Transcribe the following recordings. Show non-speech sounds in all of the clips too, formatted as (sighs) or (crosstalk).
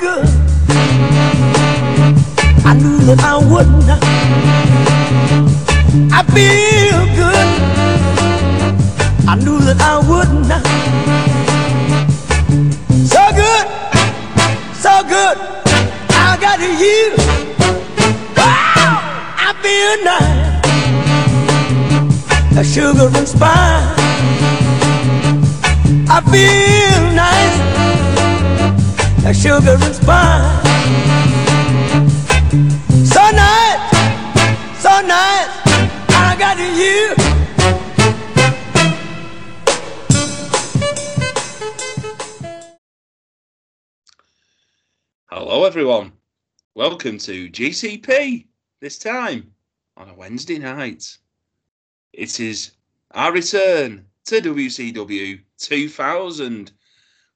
good. I knew that I would not. I feel good. I knew that I would not. So good, so good. I got you. I feel nice. A sugar and spice. I feel nice. A sugar and spice. So nice, so nice. I got you. Hello, everyone. Welcome to GCP. This time on a Wednesday night. It is our return to WCW 2000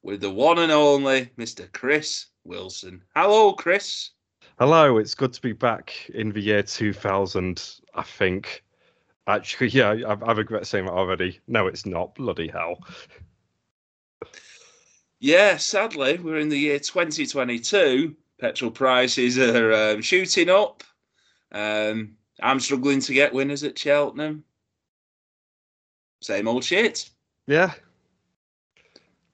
with the one and only Mr. Chris Wilson. Hello, Chris. Hello, it's good to be back in the year 2000, I think. Actually, (laughs) yeah, I, I regret saying that already. No, it's not. Bloody hell. Yeah, sadly, we're in the year 2022. Petrol prices are um, shooting up. Um, I'm struggling to get winners at Cheltenham. Same old shit. Yeah.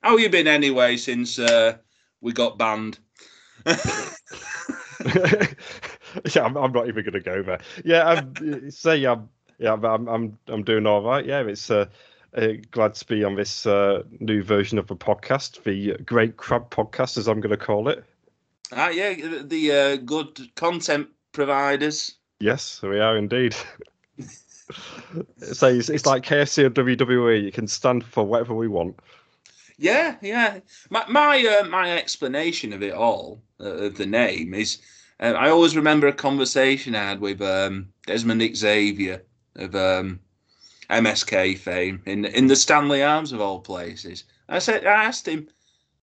How you been anyway since uh, we got banned? (laughs) yeah, I'm, I'm not even going to go there. Yeah, I'm, (laughs) say I'm, yeah, I'm, I'm, I'm doing all right. Yeah, it's uh, uh, glad to be on this uh, new version of the podcast, the Great Crab Podcast, as I'm going to call it. Ah, yeah, the uh, good content providers. Yes, we are indeed. (laughs) so it's, it's like KFC or WWE. You can stand for whatever we want. Yeah, yeah. My my uh, my explanation of it all, uh, of the name, is uh, I always remember a conversation I had with um, Desmond Xavier of um, MSK fame in in the Stanley Arms of all places. I said I asked him,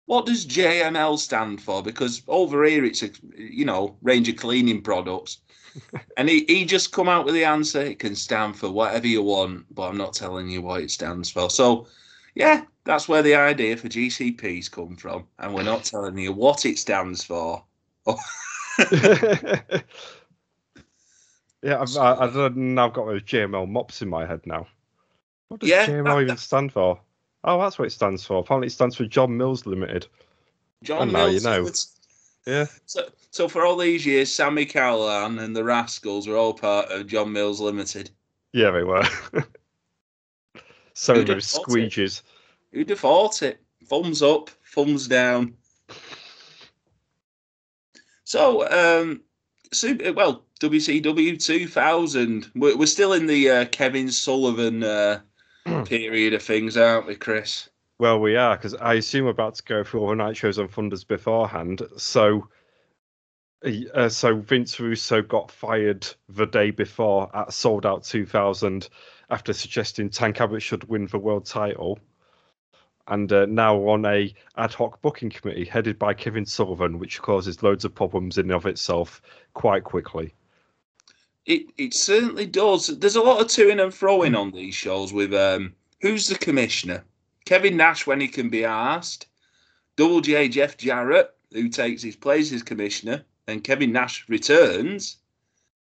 "What does JML stand for?" Because over here it's a you know range of cleaning products, (laughs) and he, he just come out with the answer. It can stand for whatever you want, but I'm not telling you what it stands for. So, yeah, that's where the idea for GCP's come from, and we're not telling you what it stands for. (laughs) yeah, I've, I, I don't. I've got those JML mops in my head now. What does Yeah, JML that- even stand for? Oh, that's what it stands for. Apparently, it stands for John Mills Limited. John Oh, now you Mills. know. Yeah. So, so for all these years, Sammy Callahan and the Rascals were all part of John Mills Limited. Yeah, they were. (laughs) so Who'd it? squeegees. Who'd have thought it? Thumbs up, thumbs down. So, um, super, well, WCW 2000. We're, we're still in the uh, Kevin Sullivan uh, (clears throat) period of things, aren't we, Chris? Well, we are because I assume we're about to go through all the night shows on Thunders beforehand. So, uh, so Vince Russo got fired the day before at Souled Out 2000 after suggesting Tank Abbott should win the world title, and uh, now on a ad hoc booking committee headed by Kevin Sullivan, which causes loads of problems in and of itself quite quickly. It it certainly does. There's a lot of toing and froing on these shows with um who's the commissioner? Kevin Nash when he can be asked. Double J Jeff Jarrett, who takes his place as commissioner, and Kevin Nash returns,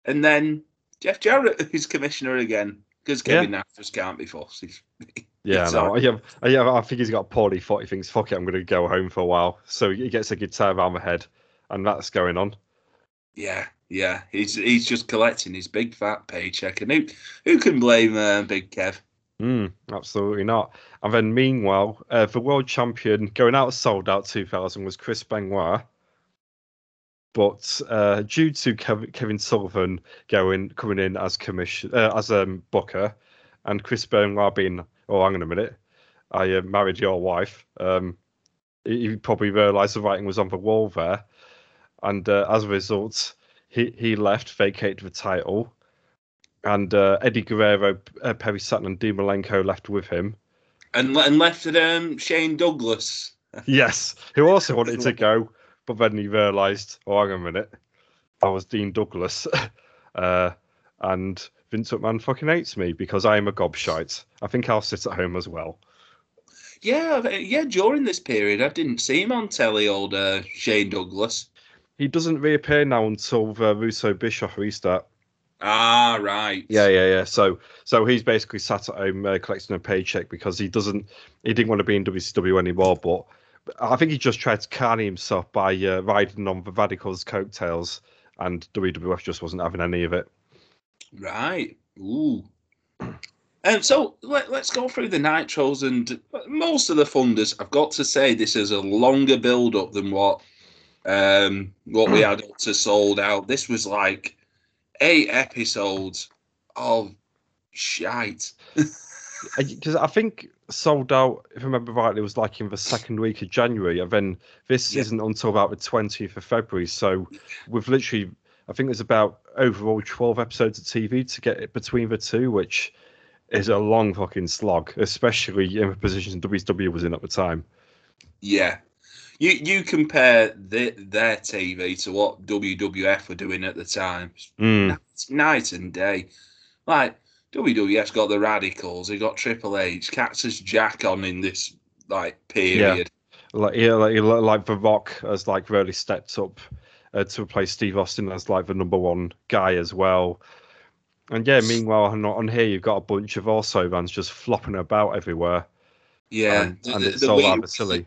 and then Jeff Jarrett (laughs) is commissioner again because Kevin Nash just can't be fussed. He's- (laughs) Yeah, no, all- yeah, yeah, I think he's got poorly thought. He thinks, "Fuck it, I'm going to go home for a while." So he gets a guitar around the head, and that's going on. Yeah, yeah, he's he's just collecting his big fat paycheck, and who who can blame uh, Big Kev? Mm, absolutely not. And then, meanwhile, uh, the world champion going out Souled Out 2000 was Chris Benoit. But uh, due to Kev- Kevin Sullivan going coming in as commission uh, as a um, booker, and Chris Benoit being, oh, hang on a minute, I uh, married your wife. Um, he, he probably realised the writing was on the wall there, and uh, as a result, he he left, vacated the title, and uh, Eddie Guerrero, uh, Perry Saturn, and Dean Malenko left with him. And and left um Shane Douglas. (laughs) Yes, who also wanted to go, but then he realised, oh, hang on a minute, that was Dean Douglas, (laughs) uh, and Vince McMahon fucking hates me because I am a gobshite. I think I'll sit at home as well. Yeah, yeah. During this period, I didn't see him on telly. Old uh, Shane Douglas. He doesn't reappear now until the Russo Bischoff restart. Ah, right. Yeah, yeah, yeah. So, so he's basically sat at home uh, collecting a paycheck because he doesn't, he didn't want to be in WCW anymore. But I think he just tried to carny himself by uh, riding on the Radicals' coattails, and WWF just wasn't having any of it. Right. Ooh. Um, so let, let's go through the nitros and most of the Thunders. I've got to say this is a longer build up than what um, what we had up to Souled Out. This was like eight episodes of shite. (laughs) Because I think Souled Out, if I remember rightly, it was like in the second week of January, and then this Yeah. isn't until about the twentieth of February. So we've literally, I think there's about overall twelve episodes of TV to get it between the two, which is a long fucking slog, especially in the position WCW was in at the time. Yeah. You you compare the, their TV to what WWF were doing at the time. Mm, It's night and day. Like WWF's got the Radicals, they got Triple H, Cactus Jack on in this like period. Yeah, like yeah, like, like The Rock has like really stepped up uh, to replace Steve Austin as like the number one guy as well. And yeah, meanwhile on, on here you've got a bunch of also bands just flopping about everywhere. Yeah, And- and it's all rather silly.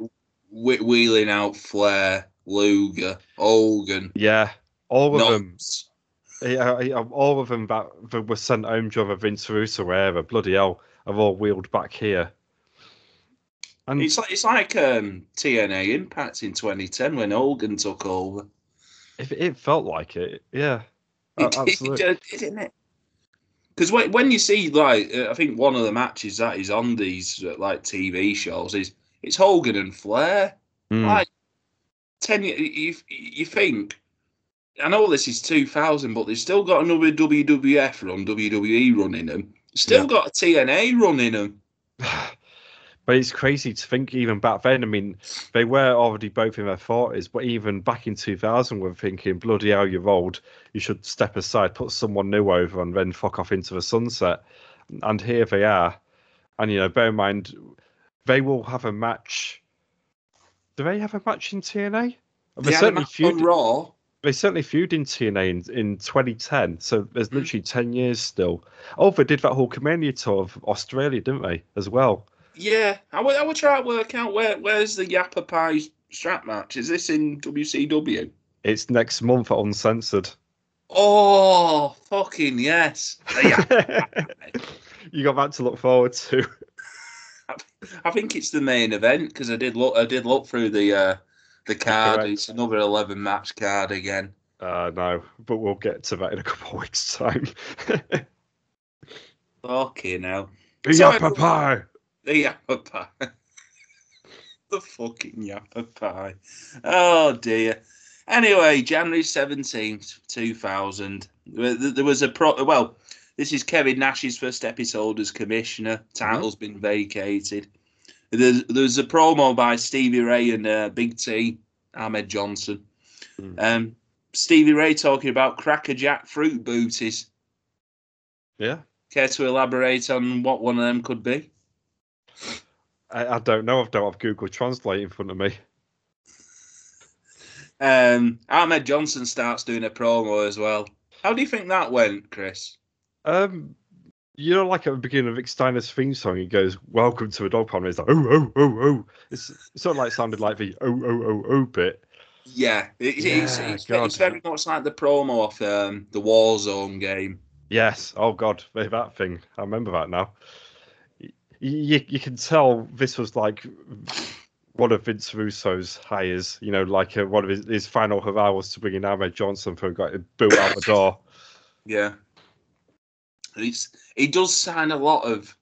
whe- Wheeling out Flair, Luger, Hogan, Yeah, all of them, Knox. Yeah, all of them that, that were sent home during the Vince Russo era, bloody hell, have all wheeled back here. And It's like it's like um, TNA Impact in 2010 when Hogan took over. if it felt like it, yeah, (laughs) It, absolutely. did, didn't it? Because when, when you see like uh, I think one of the matches that is on these uh, like TV shows is it's Hogan and Flair. Mm. Like ten, you, you you think? I know this is 2000, but they've still got another WWF run, WWE running them. Still Yeah. got a TNA running them. (sighs) But it's crazy to think even back then. I mean, they were already both in their forties, but even back in two thousand, we're thinking, bloody hell, you're old. You should step aside, put someone new over, and then fuck off into the sunset. And here they are. And you know, bear in mind, they will have a match. Do they have a match in TNA? They They had a certainly match on. Raw. They certainly feud in TNA in, in 2010. So there's Mm. literally 10 years still. Oh, they did that whole Hulkamania tour of Australia, didn't they? As well. Yeah, I would, I would try to work out where where's the Yappa Pie strap match. Is this in WCW? It's next month at Uncensored. Oh, fucking yes. (laughs) (laughs) You got that to look forward to. (laughs) I think it's the main event because I did look. I did look through the uh, the card. Correct. It's another eleven match card again. Uh, no, but we'll get to that in a couple of weeks' time. (laughs) Fucking hell. yeah, Sorry, papa. The Yappa Pie. (laughs) the fucking Yappa Pie. Oh dear. Anyway, January seventeenth, two thousand. There there was a pro. Well, this is Kevin Nash's first episode as commissioner. Title's been vacated. There's there's a promo by Stevie Ray and uh, Big T, Ahmed Johnson. Mm. Um, Stevie Ray talking about Cracker Jack fruit booties. Yeah, Care to elaborate on what one of them could be? I, I don't know. I don't have Google Translate in front of me. Um, Ahmed Johnson starts doing a promo as well. How do you think that went, Chris? Um, you know, like at the beginning of Rick Steiner's theme song, he goes, "Welcome to a dog pound." It's like, "Oh, oh, oh, oh." It's, it's sort of like sounded like the "oh, oh, oh, oh" bit. Yeah, it, it's, Yeah, it's, God. it's very much like the promo of um, the Warzone game. Yes. Oh God, that thing. I remember that now. You, you can tell this was like one of Vince Russo's hires. You know, like uh, one of his, his final hurrah was to bring in Ahmed Johnson for got boot out the door. (laughs) Yeah, it's he does sign a lot of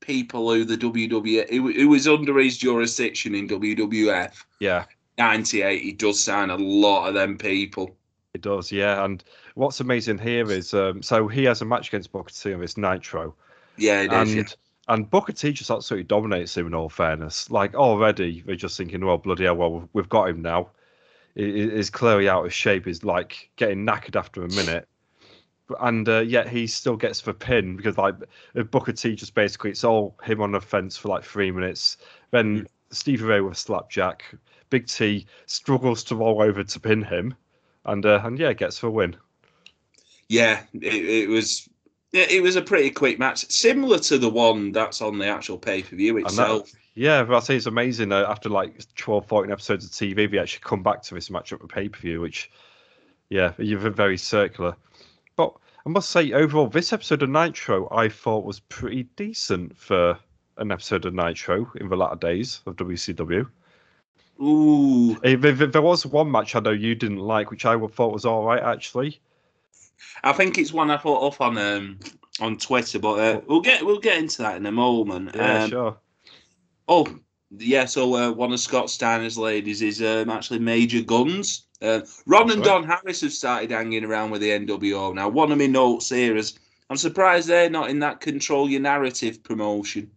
people who the WWE who, who was under his jurisdiction in WWF. Yeah, '98, he does sign a lot of them people. it does. Yeah, and what's amazing here is um, so he has a match against Booker T on this Nitro. Yeah, it is. and yeah. and Booker T just absolutely dominates him. In all fairness, like already they're just thinking, well, bloody hell, well we've got him now. He is clearly out of shape. He's like getting knackered after a minute, and uh, yet he still gets the pin because like Booker T just basically it's all him on the fence for like three minutes. Then Mm. Stevie Ray with a slapjack. Big T struggles to roll over to pin him, and uh, and yeah, gets the win. Yeah, it, it was. Yeah, it was a pretty quick match, similar to the one that's on the actual pay per view And that- itself. Yeah, but I say it's amazing uh, after like 12, 14 episodes of TV, we actually come back to this match at the pay per view, which, yeah, you're very circular. But I must say, overall, this episode of Nitro I thought was pretty decent for an episode of Nitro in the latter days of WCW. Ooh, Eh, There, was one match I know you didn't like, which I thought was all right, actually. I think it's one I thought off on um on Twitter, but uh, we'll get we'll get into that in a moment. Yeah, Um, sure. Oh, yeah. So uh, one of Scott Steiner's ladies is um, actually Major Guns. Uh, Ron and Don Harris have started hanging around with the NWO now. One of my notes here is I'm surprised they're not in that Control Your Narrative promotion.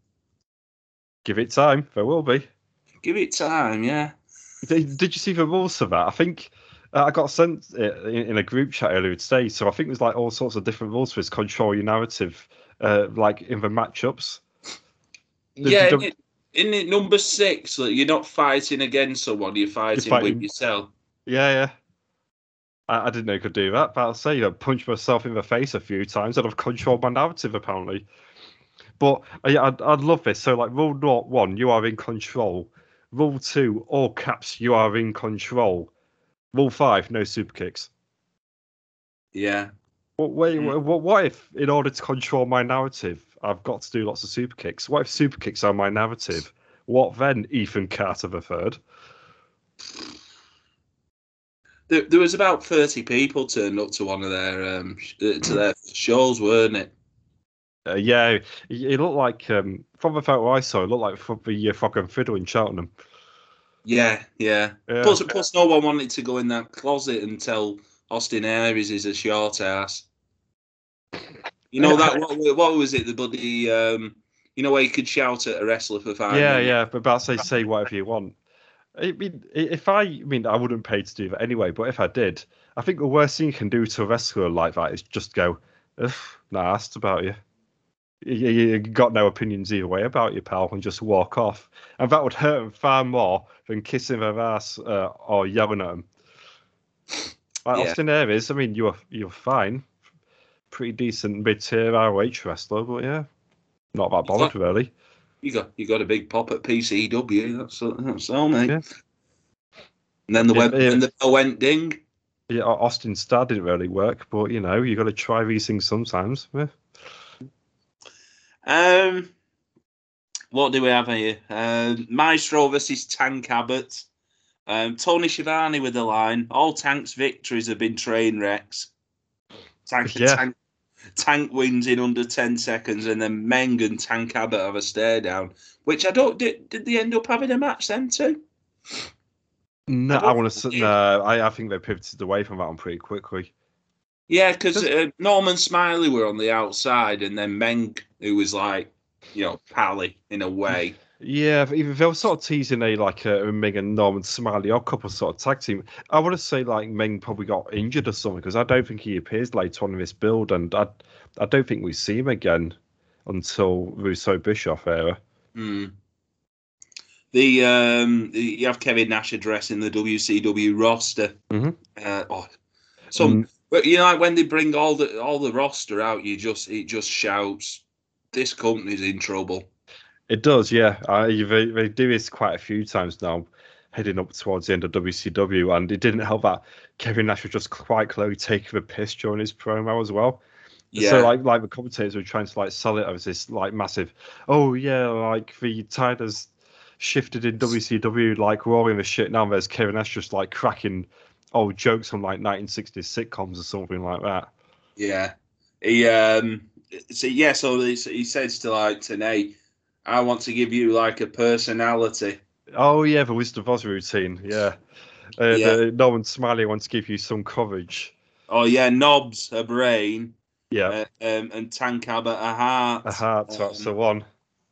Give it time. There will be. Give it time, yeah. Did, did you see the rules for that? I think uh, I got sent it in, in a group chat earlier today. So I think there's like all sorts of different rules for this control your narrative, uh, like in the matchups. Yeah, the- in, it, number six, like, you're not fighting against someone, you're fighting, fighting- with yourself. Yeah, yeah. I, I didn't know you could do that, but I'll say you know, punch myself in the face a few times and I've controlled my narrative apparently. But uh, yeah, I'd, I'd love this. So like rule not one, you are in control. Rule two, all caps, you are in control. Rule five, no super kicks. Yeah. What, wait, Mm. what, what if, in order to control my narrative, I've got to do lots of super kicks? What if super kicks are my narrative? What then, Ethan Carter the third? There, there was about 30 people turned up to one of their um uh, to their shows, weren't it? Uh, yeah, it, it looked like um, from the photo I saw, it looked like from the uh, fucking fiddle in Cheltenham. Yeah, yeah. Yeah. Plus, plus, no one wanted to go in that closet and tell Austin Aries is a short ass. You know that (laughs) what, what was it? The bloody um, you know where you could shout at a wrestler for five. yeah, minutes? yeah, but about say say whatever you want. I mean, if I, I mean, I wouldn't pay to do that anyway. But if I did, I think the worst thing you can do to a wrestler like that is just go, Ugh, nah, asked about you. You, you got no opinions either way about you, pal, and just walk off. And that would hurt them far more than kissing their ass uh, or yelling at them. Like Yeah. Austin Aries, I mean, you're you're fine, pretty decent mid-tier ROH wrestler, but yeah, not that bothered really. You got you got a big pop at PCW. That's that's all, mate. Yeah. And then the Yeah, web yeah. and the bell went ding. Yeah, Austin Star didn't really work, but you know, you got to try these things sometimes. Yeah. Um, what do we have here? Um, Maestro versus Tank Abbott. Um, Tony Schiavone with the line. All Tank's victories have been train wrecks. Tank, Yeah. tank, tank wins in under 10 seconds, and then Meng and Tank Abbott have a stare down. Which I don't. Did, did they end up having a match then too? No, I I, want to. No, I, I think they pivoted away from that one pretty quickly. Yeah, because uh, Norman Smiley were on the outside, and then Meng, who was like, you know, pally in a way. Yeah, they were sort of teasing a like a Meng and Norman Smiley or couple sort of tag team. I want to say like Meng probably got injured or something because I don't think he appears later on in this build, and I I don't think we see him again until Russo Bischoff era. Hmm. The um, you have Kevin Nash addressing the WCW roster. Mhm. Uh, oh, so Mm. but you know, like when they bring all the all the roster out, you just it just shouts, "This company's in trouble." It does, yeah. I, they, they do this quite a few times now, heading up towards the end of WCW, and it didn't help that Kevin Nash was just quite clearly taking the piss during his promo as well. Yeah, So like like the commentators were trying to like sell it as this like massive, oh yeah, like the tide has shifted in WCW, like we're all in the shit now. There's Kevin Nash just like cracking old jokes from like 1960s sitcoms or something like that. yeah. He um, so yeah, so he, he says to like Tenay, "I want to give you like a personality." Oh yeah, the Wizard of Oz routine, yeah. Uh, Yeah. The Norman Smiley wants to give you some coverage. Oh yeah, knobs a brain, Yeah, uh, um, and Tank Abbott a heart. a heart. that's the Um, one.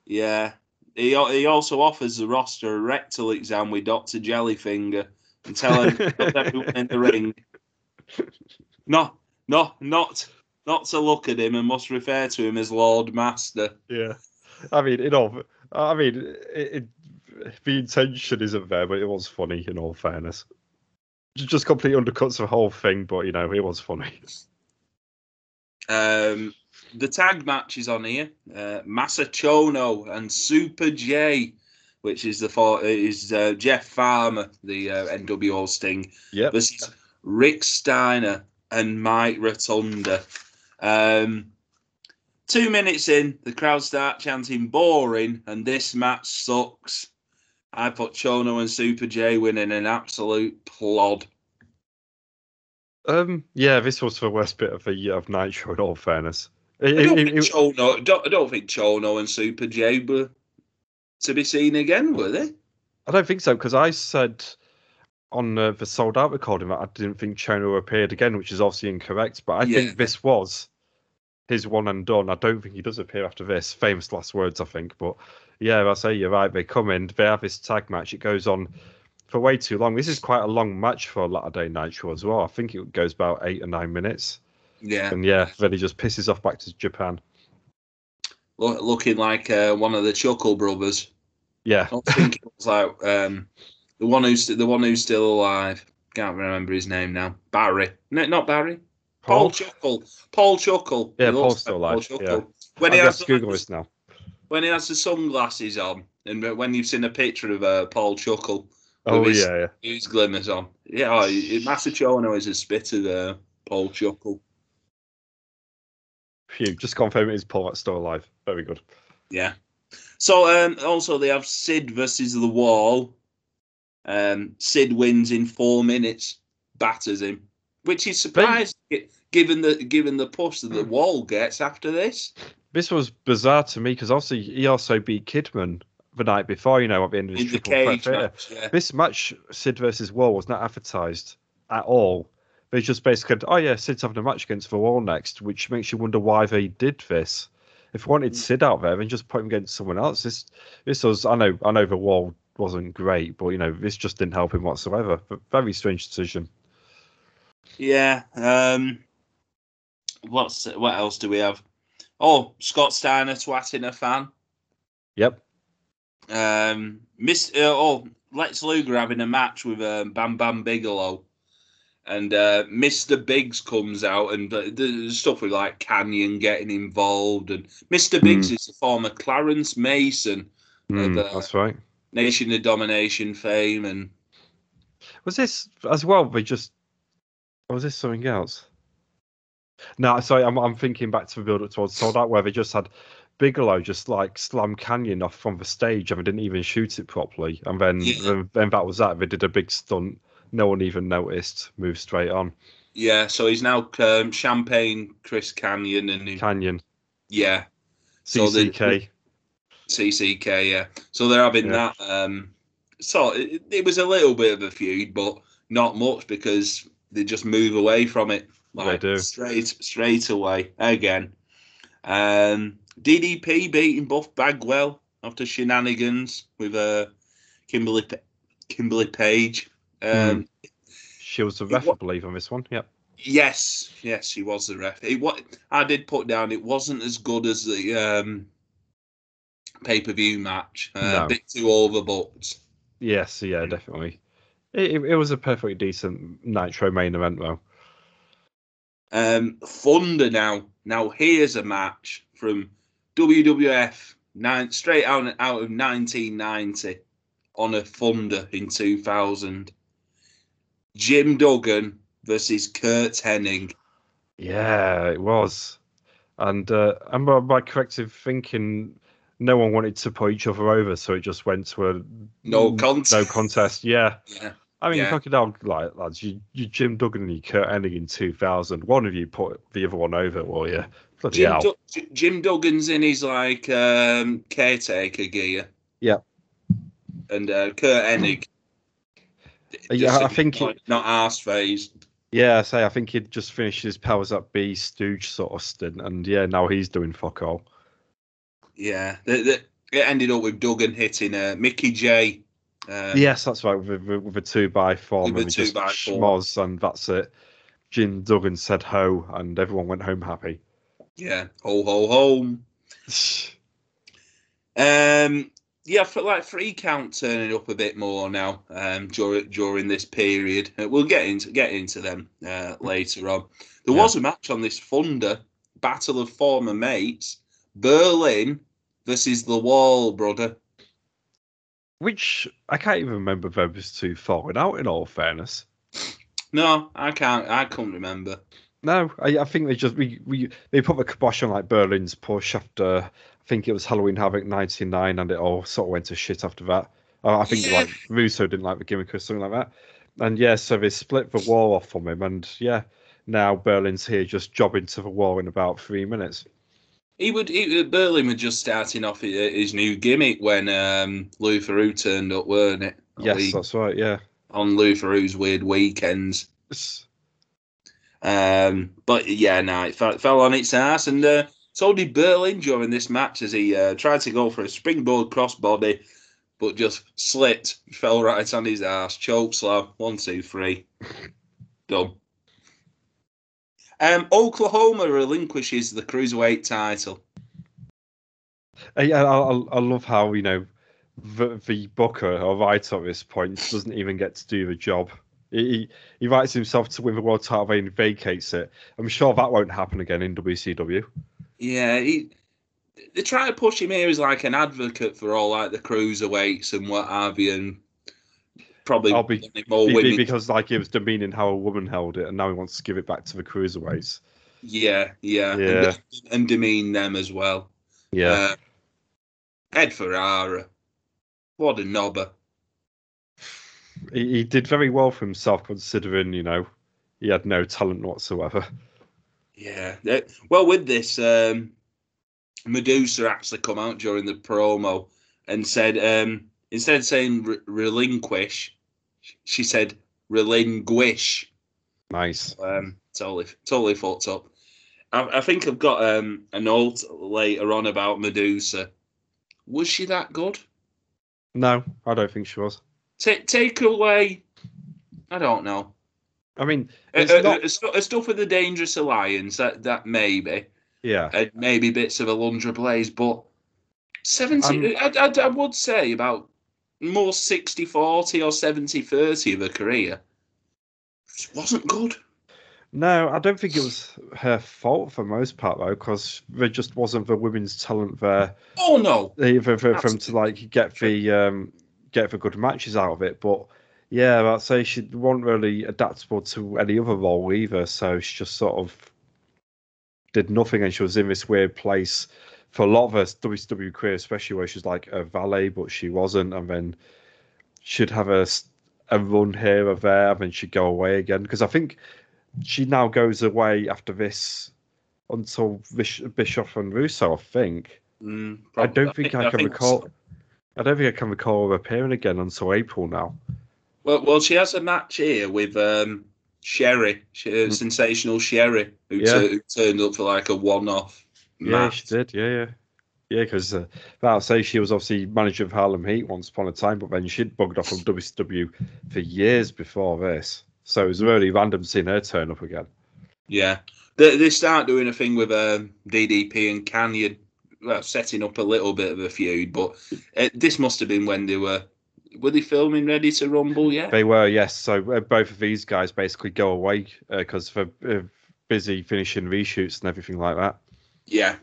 Yeah. He, he also offers the roster a rectal exam with Dr. Jellyfinger and tell everyone (laughs) in the ring. No, no, not not to look at him and must refer to him as Lord Master. Yeah, I mean, in all, I mean, it, it, the intention isn't there, but it was funny. In all fairness, just completely undercuts the whole thing. But you know, it was funny. Um, the tag match is on here. Uh, Masa Chono and Super J, which is the for is uh, Jeff Farmer, the uh, NWO Sting, Yep. versus Rick Steiner and Mike Rotunda. Um, two minutes in, the crowd start chanting "boring" and this match sucks. I put Chono and Super J winning an absolute plod. Um. Yeah, this was the worst bit of the year of Nitro. In all fairness, I don't, it- think it- Chono, don't, I don't think Chono and Super J were to be seen again, were they? I don't think so because I said on uh, the Souled Out recording that I didn't think Chono appeared again, which is obviously incorrect. But I Yeah. think this was his one and done. I don't think he does appear after this. Famous last words, I think. But yeah, I say you're right. They come in, they have this tag match. It goes on for way too long. This is quite a long match for a Latter Day Nitro as well. I think it goes about eight or nine minutes. Yeah, And yeah, then he just pisses off back to Japan. Look, looking like uh, one of the Chuckle brothers. Yeah, I think it was like um, the one who's the one who's still alive. Can't remember his name now. Barry, no, not Barry. Paul, Paul. Chuckle. Paul Chuckle. Yeah, Paul's still Paul alive, Chuckle. yeah. When I he has Google the, this now. when he has the sunglasses on, and when you've seen a picture of uh, Paul Chuckle Oh with his, yeah, yeah. his glimmers on, yeah, oh, Masa Chono is a spit of uh, Paul Chuckle. Phew, just confirm it is Paul that's still alive. Very good. Yeah. So um, also they have Sid versus the Wall. Um, Sid wins in four minutes, batters him, which is surprising given the given the push that the Hmm. Wall gets after this. This was bizarre to me because obviously he also beat Kidman the night before, you know, at the end of his In Triple cage match, yeah. This match, Sid versus Wall, was not advertised at all. They just basically, said, oh yeah, Sid's having a match against the Wall next, which makes you wonder why they did this. If they wanted Mm. Sid out there, then just put him against someone else. This, this was, I know, I know the Wall wasn't great, but you know, this just didn't help him whatsoever. But very strange decision. Yeah. Um, what's what else do we have? Oh, Scott Steiner twatting a fan. Yep. Um, Miss uh, oh, Lex Luger having a match with um, Bam Bam Bigelow, and uh, Mr. Biggs comes out, and uh, there's stuff with like Kanyon getting involved, and Mr. Biggs is the former Clarence Mason, Mm, uh, that's right. Nation of Domination fame, and Was this as well? They just was this something else? No, sorry, I'm I'm thinking back to the build up towards Souled Out where they just had Bigelow just like slam Kanyon off from the stage and they didn't even shoot it properly, and then Yeah. then, then that was that. They did a big stunt, no one even noticed. Moved straight on. yeah, so he's now um, Champagne Chris Kanyon, and he- Kanyon, yeah, So the- CCK. CCK, yeah. So they're having Yeah. that. Um, so it, it was a little bit of a feud, but not much because they just move away from it. They do. straight straight away again. Um, DDP beating Buff Bagwell after shenanigans with uh, Kimberly Kimberly Page. Um, She was the ref, I believe, on this one. Yep. Yes, yes, he was the ref. It, what I did put down, it wasn't as good as the um, pay per view match. Uh, No. A bit too overbooked. Yes, yeah, definitely. It, it, was a perfectly decent Nitro main event, though. Um, Thunder now. Now here's a match from WWF nine straight out out of 1990 on a Thunder in 2000. Jim Duggan versus Curt Hennig. Yeah, it was. And uh, am I by corrective thinking no one wanted to put each other over, so it just went to a No contest. No contest. Yeah. Yeah. I mean, Yeah. fucking hell, like lads, you, you Jim Duggan and you Curt Hennig in 2000. One of you put the other one over, will you? Bloody Jim, hell. Du- J- Jim Duggan's in his like um, caretaker gear. Yeah. And uh, Curt Hennig. (clears throat) Yeah, just I a- think not, not arse phased. Yeah, I say I think he'd just finished his powers up B stooge sort of stint, and yeah, now he's doing fuck all. Yeah, the, the, it ended up with Duggan hitting uh, Mickey Jay. Uh, Yes, that's right. With, with, with a two by four, With and we just two by four. and that's it. Jim Duggan said ho, and everyone went home happy. Yeah, ho ho home. (laughs) Um, yeah, for like free count turning up a bit more now um, during during this period. Uh, we'll get into get into them uh, later on. There Yeah. was a match on this Thunder Battle of Former Mates, Berlin versus the Wall, brother. Which I can't even remember those too falling out. In all fairness, No, I can't. I can't remember. no, I, I think they just we, we they put the kibosh on like Berlin's push after I think it was Halloween Havoc '99, and it all sort of went to shit after that. Uh, I think like (laughs) Russo didn't like the gimmick or something like that, and yeah, so they split the wall off from him, and yeah, now Berlin's here just jobbing to the wall in about three minutes. He would. He, Berlin was just starting off his, his new gimmick when um, Louis Theroux turned up, weren't it? Yes, We- that's right. Yeah. on Louis Theroux's weird weekends. Um, but yeah, no, it fell, fell on its ass, and uh, so did Berlin during this match as he uh, tried to go for a springboard crossbody, but just slipped, fell right on his ass, choke slam, one, two, three, (laughs) done. Um, Oklahoma relinquishes the cruiserweight title. Uh, yeah, I, I, I love how you know the, the booker or writer at this point doesn't even get to do the job. He, he he writes himself to win the world title and vacates it. I'm sure that won't happen again in WCW. Yeah, he, they try to push him here as like an advocate for all like the cruiserweights and what have you, and probably I'll be- more Be- because like it was demeaning how a woman held it, and now he wants to give it back to the cruiserweights. Yeah, yeah, Yeah. And, and demean them as well. Yeah, Uh, Ed Ferrara, what a knobber. he, he did very well for himself, considering you know he had no talent whatsoever. Yeah. Uh, Well, with this, um, Medusa actually come out during the promo and said um, instead of saying re- relinquish, she said relinquish. Nice. Um, totally, totally fucked up. I, I think I've got um, a note later on about Medusa. Was she that good? No, I don't think she was. Take take away. I don't know. I mean, Uh, it's uh, not. uh, uh, stuff with the Dangerous Alliance that that maybe, Yeah, and maybe bits of Alundra Blaze, but seventy. Um, I, I, I would say about more 60-40 or 70-30 of her career. Just wasn't good. No, I don't think it was her fault for most part though, because there just wasn't the women's talent there Oh no. either for, for them to like get the um, get the good matches out of it. But yeah, I'd say she wasn't really adaptable to any other role either. So she just sort of did nothing, and she was in this weird place for a lot of her WCW career, especially where she's like a valet, but she wasn't, and then she'd have a run here or there, and then she'd go away again. Because I think she now goes away after this until Bischoff and Russo, I think. Mm, I don't think I, can think recall. so. I don't think I can recall her appearing again until April now. Well, well, she has a match here with um, Sherry, she, uh, sensational Sherry, who. Yeah. tu- who turned up for like a one-off Yeah, she did. Yeah, yeah, yeah. Because uh, that'll say she was obviously manager of Harlem Heat once upon a time, but then she'd bugged off of WCW for years before this. So it was really random seeing her turn up again. Yeah, they, they start doing a thing with um, DDP and Kanyon, well, setting up a little bit of a feud. But uh, this must have been when they were were they filming Ready to Rumble? Yeah, They were, yes. So uh, both of these guys basically go away because they're uh, busy finishing reshoots and everything like that. Yeah.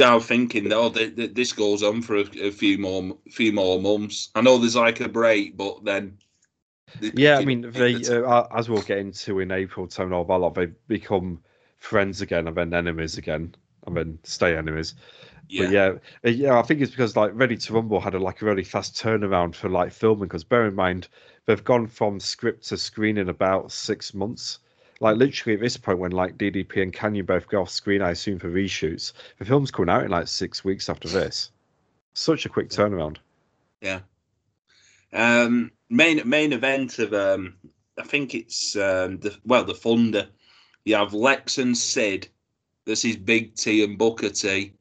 I'm thinking, though, that, that this goes on for a, a few more few more months. I know there's like a break, but then. Yeah, I mean, they uh, as we'll get into in April, Tony Orvalov, they become friends again and then enemies again and then stay enemies. yeah, But yeah, uh, yeah, I think it's because like Ready to Rumble had a like a really fast turnaround for like filming. Because bear in mind, they've gone from script to screen in about six months. Like literally at this point, when like DDP and Kanyon both go off screen, I assume for reshoots, the film's coming out in like six weeks after this. Such a quick turnaround. Yeah. Um, main main event of um, I think it's um, the well the Thunder. You have Lex and Sid. This is Big T and Booker T.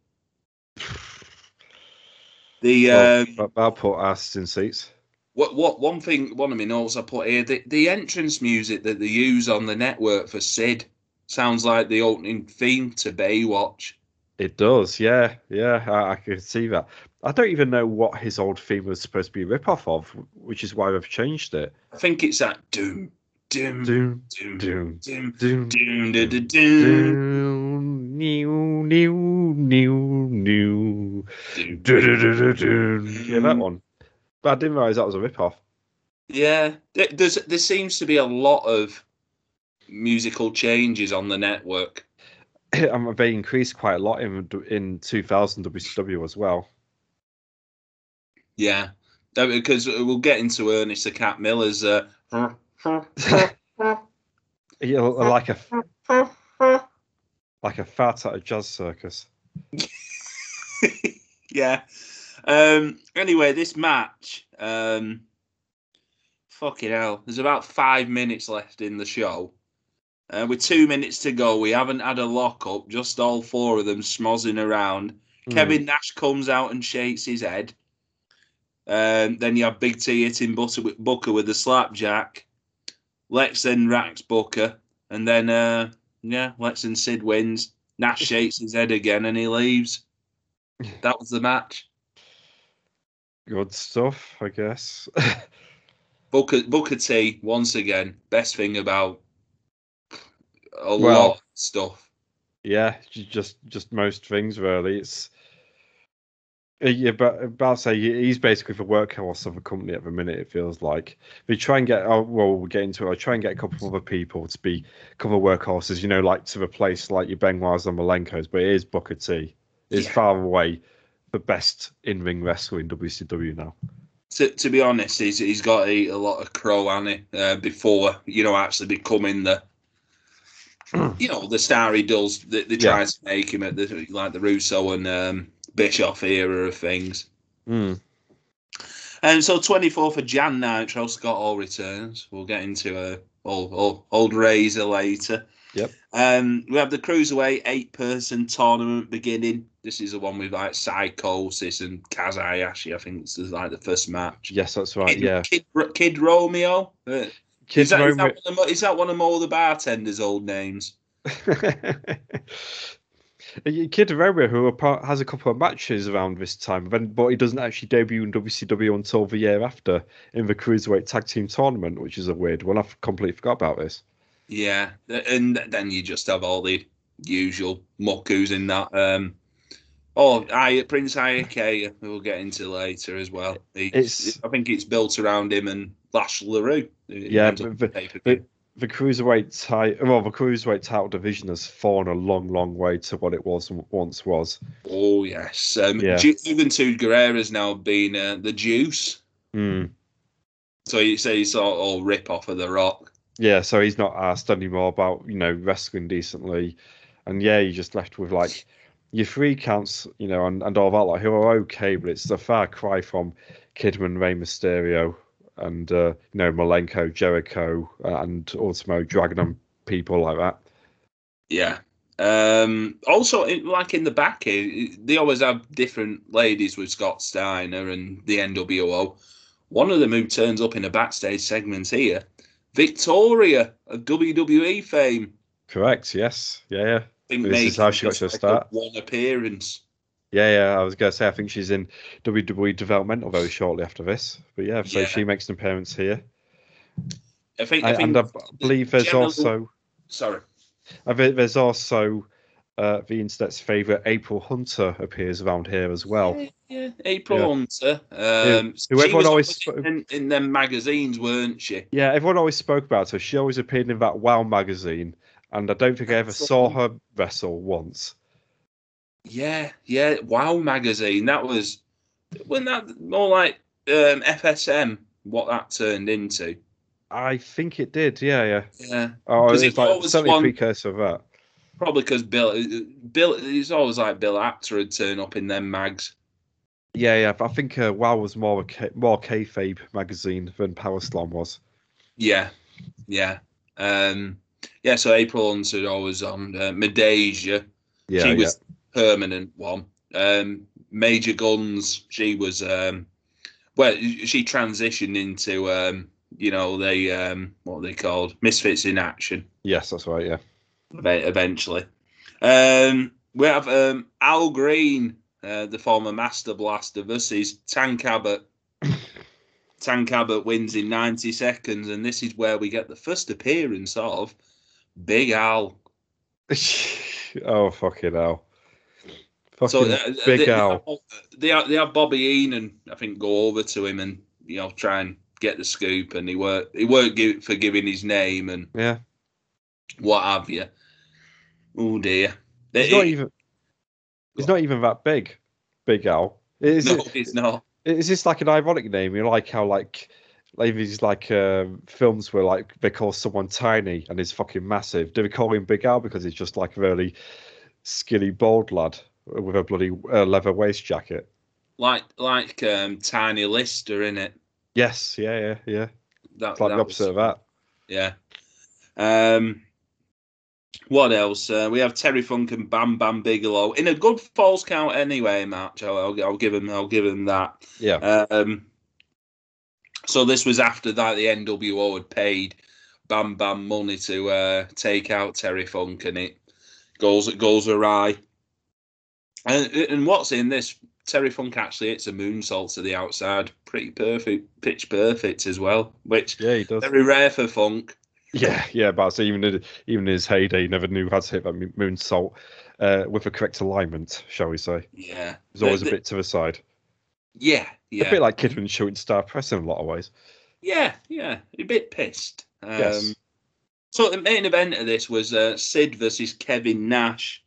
The Well, um, but I'll put in seats. What what one thing one of my notes I put here the, the entrance music that they use on the network for Sid sounds like the opening theme to Baywatch. It does, yeah, yeah. I, I can see that. I don't even know what his old theme was supposed to be a rip-off of, which is why they've changed it. I think it's that doom doom Doom, doom doom, doom doom, doom doom doom doom doom, new, new, new, new. doom. Do, do, do, do, do. Yeah, that one. But I didn't realise that was a rip-off. Yeah, there- there's there seems to be a lot of musical changes on the network. and (laughs) they increased quite a lot in in 2000 WCW as well. Yeah, because we'll get into Ernest the Cat Miller's. Uh, (laughs) Yeah, like a like a fat at a jazz circus. (laughs) yeah. Um. Anyway, this match. Um. Fucking hell. There's about five minutes left in the show. Uh, with two minutes to go, we haven't had a lockup. Just all four of them smozzing around. Hmm. Kevin Nash comes out and shakes his head. Um, then you have Big T hitting Butter with, Booker with the slapjack. Lex then racks Booker, and then uh, yeah, Lex and Sid wins. Nash (laughs) shakes his head again, and he leaves. That was the match. Good stuff, I guess. Booker Booker T once again. Best thing about a Well- lot of stuff. yeah, just just most things really. It's uh, yeah, but, but I'll say he's basically the workhorse of a company at the minute. It feels like we try and get. Oh, well, we'll get into it. I try and get a couple of other people to be cover workhorses. You know, like to replace like your Benoit's and Malenkos, but it is Booker T. It's Yeah. far away the best in ring wrestler in WCW now. To, to be honest, he's he's got to eat a lot of crow, hasn't he? Uh, before you know actually becoming the (clears throat) you know the star he does. They, they try Yeah. to make him at the like the Russo and um, Bischoff era of things. Mm. And so 24th of Jan Nitro, Scott Hall returns. We'll get into uh, old, old, old Razor later. Yep. Um, we have the Cruiserweight eight person tournament beginning. This is the one with like Psicosis and Kaz Hayashi. I think this is like the first match. Yes, that's right. Kid, Yeah, Kid, Kid Romeo. Uh, Kid is, that Romeo- one of, Mo- is that one of Mo the bartender's old names? (laughs) Kid Romeo, who has a couple of matches around this time, but he doesn't actually debut in WCW until the year after in the Cruiserweight Tag Team Tournament, which is a weird one. I've completely forgot about this. Yeah, and then you just have all the usual muckus in that. Um, oh, I Prince Iaukea, we'll get into later as well. It's- I think it's built around him and Lash LaRue. Yeah, but the- the- The Cruiserweight title, well, the Cruiserweight title division has fallen a long, long way to what it was once was. oh yes, um, Yeah. Ju- Juventud Guerrera's now been uh, the Juice, Mm. so you say he's sort of all rip off of the Rock. Yeah, so he's not asked anymore about you know wrestling decently, and yeah, you're just left with like your three counts, you know, and, and all that, like who are okay, but it's a far cry from Kidman, Rey Mysterio, and uh, you know Malenko, Jericho, uh, and Ultimo Dragon and people like that. Yeah. Um, also, in, like in the back here, they always have different ladies with Scott Steiner and the NWO. One of them who turns up in a backstage segment here, Victoria of WWE fame. Correct? Yes. Yeah, yeah, think This is how she got her like start. One appearance. yeah, yeah. I was gonna say I think she's in WWE developmental very shortly after this, but yeah, so Yeah. she makes an appearance here, I think. I I, think and I believe there's general- also. Sorry. I bet there's also uh, the internet's favourite April Hunter appears around here as well. Yeah, yeah. April Yeah. Hunter. Um, who everyone always always in, in them magazines, weren't she? Yeah, everyone always spoke about her. She always appeared in that Wow magazine, and I don't think I ever saw her wrestle once. Yeah, yeah. Wow magazine. That was wasn't that more like um, FSM? What that turned into? I think it did. Yeah, yeah. Yeah, Oh, 'Cause it's it's like always certainly one- precursor of that. Probably because Bill, Bill. It's always like Bill Apter would turn up in them mags. Yeah, yeah. I think uh, Wow was more a K- more kayfabe magazine than Power Slam was. Yeah, yeah, um, yeah. So April Hunter always on uh, Midajah. Yeah, she yeah. was permanent one. Um, Major Guns. She was um, well, she transitioned into um, you know they um, what are they called Misfits in Action Yes, that's right. Yeah. Eve- eventually. Um, we have um, Al Green, uh, the former Master Blaster, versus Tank Abbott. (coughs) Tank Abbott wins in 90 seconds, and this is where we get the first appearance of Big Al. (laughs) oh fucking hell! Fucking So uh, big they, Al. They have, they have Bobby Heenan, I think, go over to him and you know try and get the scoop, and he weren't he weren't give, forgiving his name and Yeah. what have you. Oh dear. It's It- not even. It's not even that big. Big Al. Is no, it? (laughs) it's not. Is this like an ironic name? You like how like like these like um, films where like they call someone tiny and he's fucking massive. Do we call him Big Al because he's just like a really skinny bald lad with a bloody uh, leather waist jacket? like like um Tiny Lister in it. Yes, yeah, yeah, yeah. That, It's like that the was- opposite of that. Yeah. Um. What else? Uh, we have Terry Funk and Bam Bam Bigelow in a good false count anyway match. I'll, I'll, I'll give him. I'll give him that. Yeah, Um. So this was after that the NWO had paid Bam Bam money to uh, take out Terry Funk, and it goes it goes awry. And and what's in this? Terry Funk actually hits a moonsault to the outside, pretty perfect, pitch perfect as well, which yeah, he does. very rare for Funk. Yeah, yeah, but so even even his heyday, he never knew how to hit that moonsault uh, with the correct alignment, shall we say? Yeah, He's always The- a bit to the side. Yeah, yeah, A bit like Kidman shooting star press in a lot of ways. yeah, yeah. A bit pissed. Um, Yes. So the main event of this was uh, Sid versus Kevin Nash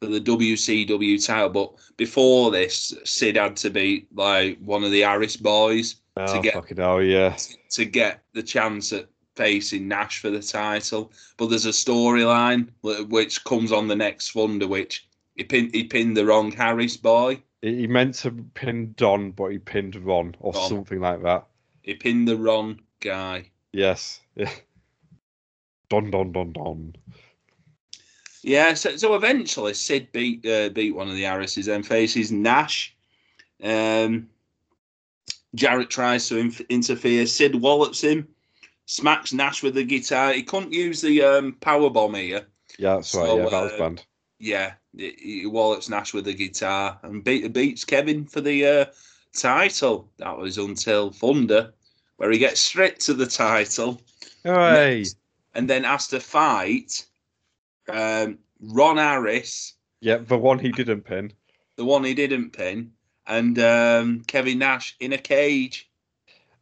for the WCW title. But before this, Sid had to beat like one of the Harris boys Oh, get- fucking hell, yeah. to get the chance at facing Nash for the title. But there's a storyline which comes on the next Thunder, which he pinned, he pinned the wrong Harris boy. He meant to pin Don, but he pinned Ron or Ron. something like that. He pinned the wrong guy. Yes. Yeah. (laughs) Don, don, don, don. Yeah, so, so eventually Sid beat uh, beat one of the Harrises and faces Nash. Um, Jarrett tries to inf- interfere. Sid wallops him, smacks Nash with the guitar. He couldn't use the um, power bomb here. Yeah, that's right. Yeah, that was uh, banned. Yeah, he, he wallops Nash with the guitar and beat, beats Kevin for the uh, title. That was until Thunder, where he gets straight to the title Hooray! and then has to fight um, Ron Harris. Yeah, the one he didn't pin. the one he didn't pin, and um, Kevin Nash in a cage.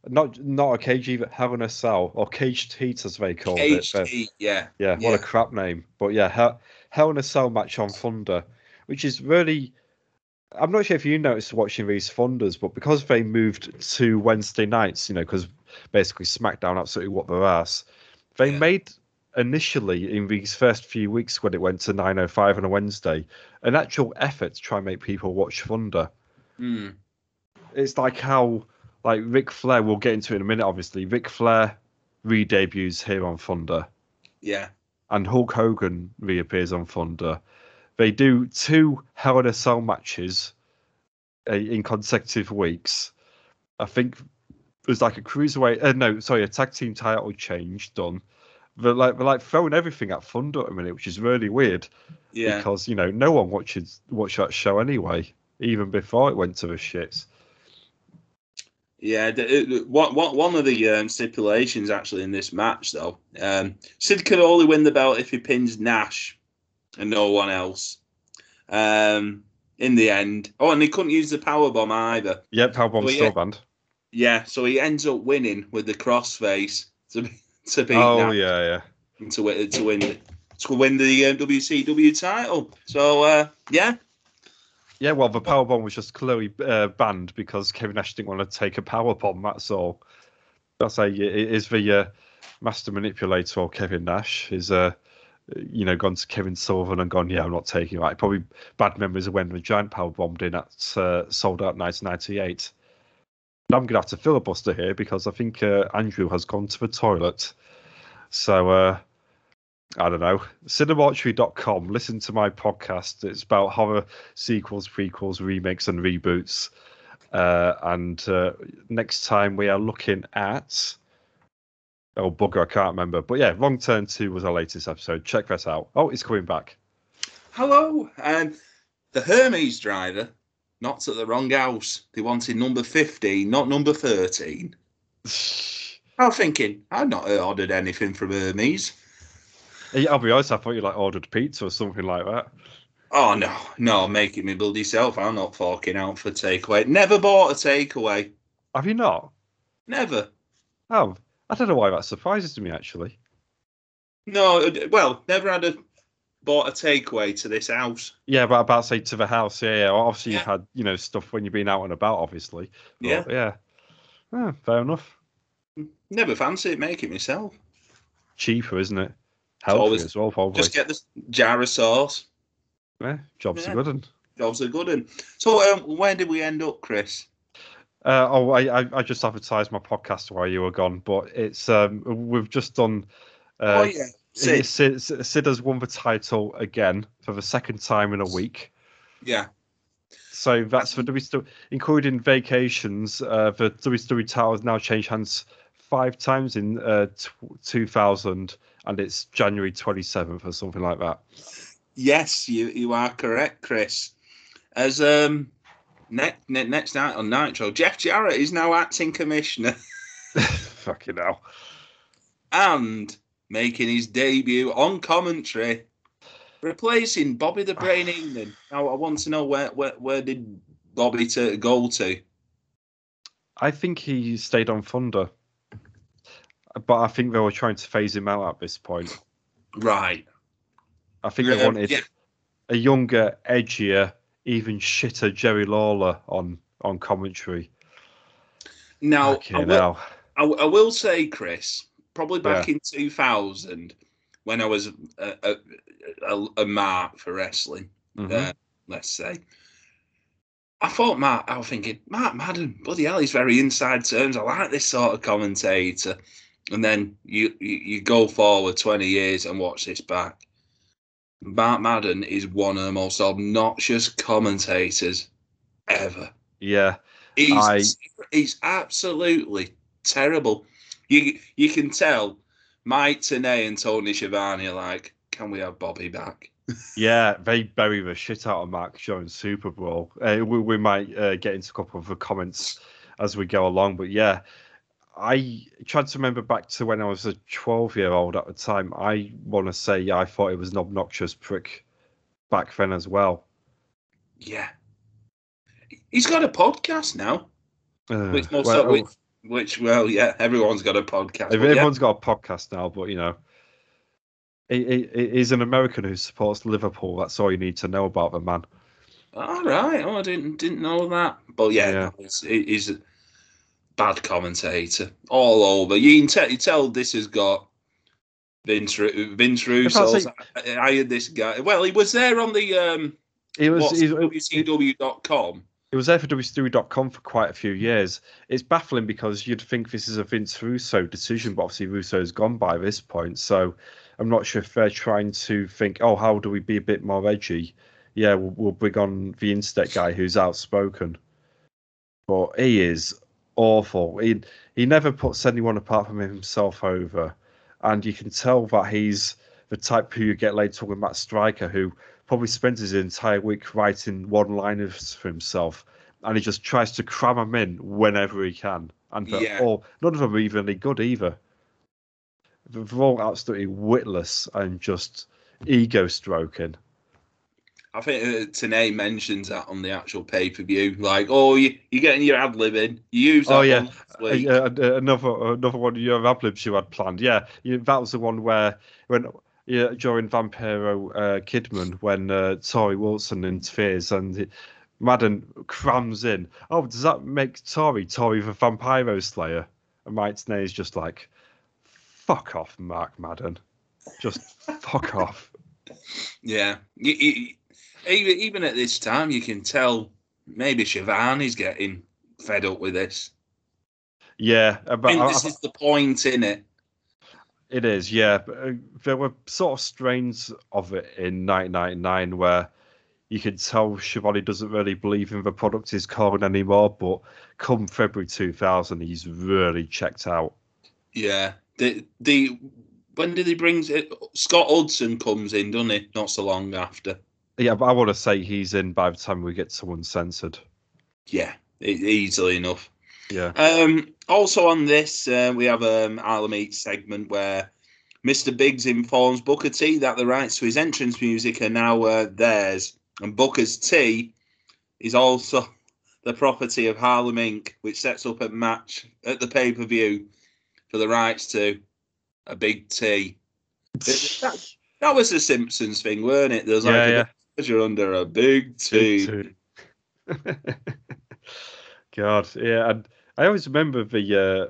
Not not a cage either, Hell in a Cell or Caged Heat as they call it. but- heat, yeah. Yeah, what Yeah. a crap name. But yeah, Hell, Hell in a Cell match on Thunder, which is really. I'm not sure if you noticed watching these Thunders, but because they moved to Wednesday nights, you know, because basically SmackDown absolutely what their ass, they Yeah. made initially in these first few weeks when it went to 9:05 on a Wednesday an actual effort to try and make people watch Thunder. Hmm. It's like how like Ric Flair. We'll get into it in a minute. Obviously, Ric Flair re-debuts here on Thunder Yeah. and Hulk Hogan reappears on Thunder. They do two Hell in a Cell matches uh, in consecutive weeks. I think there's like a cruiserweight. Uh, no, sorry, a tag team title change done. They're like they're like throwing everything at Thunder at a minute, which is really weird Yeah. because you know no one watches watch that show anyway, even before it went to the shits. Yeah. What, what, one of the um, stipulations actually in this match, though, um, Sid could only win the belt if he pins Nash and no one else. Um, in the end. Oh, and he couldn't use the power bomb either. Yep, Powerbomb's Well, still yeah. banned. Yeah. So he ends up winning with the crossface to, (laughs) to beat Oh Nash. yeah, yeah. to win to win to win the WCW title. So uh, yeah, Yeah, well, the power bomb was just clearly uh, banned because Kevin Nash didn't want to take a power bomb. That's all. That's a is the uh, master manipulator or Kevin Nash is uh you know gone to Kevin Sullivan and gone yeah I'm not taking that. Probably bad memories of when the giant power bombed in at uh, Souled Out 1998. And I'm gonna have to filibuster here because I think uh, Andrew has gone to the toilet. So uh, I don't know. Cinemarchery.com. Listen to my podcast. It's about horror sequels, prequels, remakes, and reboots. Uh, and uh, next time we are looking at. Oh, bugger, I can't remember. But yeah, Wrong Turn 2 was our latest episode. Check that out. Oh, it's coming back. Hello, um, the Hermes driver knocked at the wrong house. They wanted number 15, not number 13. (laughs) I'm thinking, I've not ordered anything from Hermes. Yeah, I'll be honest, I thought you like ordered pizza or something like that. Oh, no, no, making me bloody self. I'm not forking out for takeaway. Never bought a takeaway. Have you not? Never. Oh, I don't know why that surprises me actually. No, well, never had a bought a takeaway to this house. Yeah, but about say to the house, yeah, yeah. Obviously, you've had you know stuff when you've been out and about, obviously. But, Yeah. yeah. Oh, fair enough. Never fancy it, make it myself. Cheaper, isn't it? Healthy always- as well, probably. Just get the jar of sauce. yeah, jobs Yeah. are good. And, Jobs are good. And so, um, where did we end up, Chris? uh, oh, I, I I just advertised my podcast while you were gone, but it's um we've just done. Uh, oh yeah, Sid. Sid, Sid, Sid has won the title again for the second time in a week. Yeah, So that's for WWE, including vacations. Uh, the WWE title has now changed hands five times in uh, t- 2000, and it's January 27th or something like that. yes, you you are correct, Chris. As um, next ne- next night on Nitro, Jeff Jarrett is now acting commissioner (laughs) Fucking hell. and making his debut on commentary, replacing Bobby the Brain Heenan. Now, I want to know where where, where did Bobby to go to? I think he stayed on Thunder, but I think they were trying to phase him out at this point. Right. I think they Um, wanted yeah. a younger, edgier, even shitter Jerry Lawler on on commentary. Now, I will, hell. I, I will say, Chris, probably back Yeah. in 2000, when I was a, a, a, a mark for wrestling, Mhm. uh, let's say, I thought Mark, I was thinking, Mark Madden, bloody hell, he's very inside terms. I like this sort of commentator. And then you, you, you go forward 20 years and watch this back. Mark Madden is one of the most obnoxious commentators ever. Yeah. He's I- he's absolutely terrible. You you can tell Mike Tenay and Tony Schiavone are like, can we have Bobby back? (laughs) Yeah, they bury the shit out of Mark during Superbrawl. Uh, we, we might uh, get into a couple of the comments as we go along, but yeah, I tried to remember back to when I was a 12 year old at the time. I want to say, yeah, I thought it was an obnoxious prick back then as well. Yeah. He's got a podcast now, Uh, which well, which, which well, yeah, everyone's got a podcast. but yeah. everyone's got a podcast now, but you know, he, he, he's an American who supports Liverpool. That's all you need to know about the man. All right. Oh, I didn't didn't know that. But yeah, Yeah. he's, he's bad commentator all over. You can tell. You tell this has got Vince Vince Russo's. I hired this guy. Well, he was there on the um, He was, WCW.com. It was there for WCW.com for quite a few years. It's baffling because you'd think this is a Vince Russo decision, but obviously Russo's gone by this point. So I'm not sure if they're trying to think, oh, how do we be a bit more edgy? Yeah, we'll, we'll bring on the Instead guy who's outspoken. But he is awful. He he never puts anyone apart from himself over, and you can tell that he's the type who you get later talking about Striker, who probably spends his entire week writing one-liners for himself, and he just tries to cram them in whenever he can. And they're Yeah. all none of them are even any good either. They're all absolutely witless and just ego stroking. I think uh, Tenay mentions that on the actual pay per view. Like, oh, you, you're getting your ad lib in. You use that Oh, yeah. Uh, uh, another another one of your ad-libs you had planned. Yeah, you, that was the one where when yeah, during Vampiro uh, Kidman when uh, Torrie Wilson interferes and Madden crams in. Oh, does that make Tori Tori the Vampiro Slayer? And Mike Tenay is just like, fuck off, Mark Madden. Just fuck off. (laughs) Yeah. You, you, even, even at this time, you can tell maybe Schiavone's getting fed up with this. Yeah, uh, I but think I- this I- is the point in it. It is, yeah. But, uh, there were sort of strains of it in 1999 where you can tell Shivani doesn't really believe in the product he's calling anymore. But come February 2000, he's really checked out. Yeah. The the when did he bring it? Scott Hudson comes in, doesn't he? Not so long after. Yeah, but I want to say he's in by the time we get Uncensored. Yeah, easily enough. Yeah. Um, also on this, uh, we have um, Alamete segment where Mr. Biggs informs Booker T that the rights to his entrance music are now uh, theirs, and Booker's T is also (laughs) the property of Harlem Inc., which sets up a match at the pay per view for the rights to a big T. That, that was the Simpsons thing, weren't it? There was like Yeah, treasure under a big T. Big. (laughs) God, yeah, and I always remember the uh,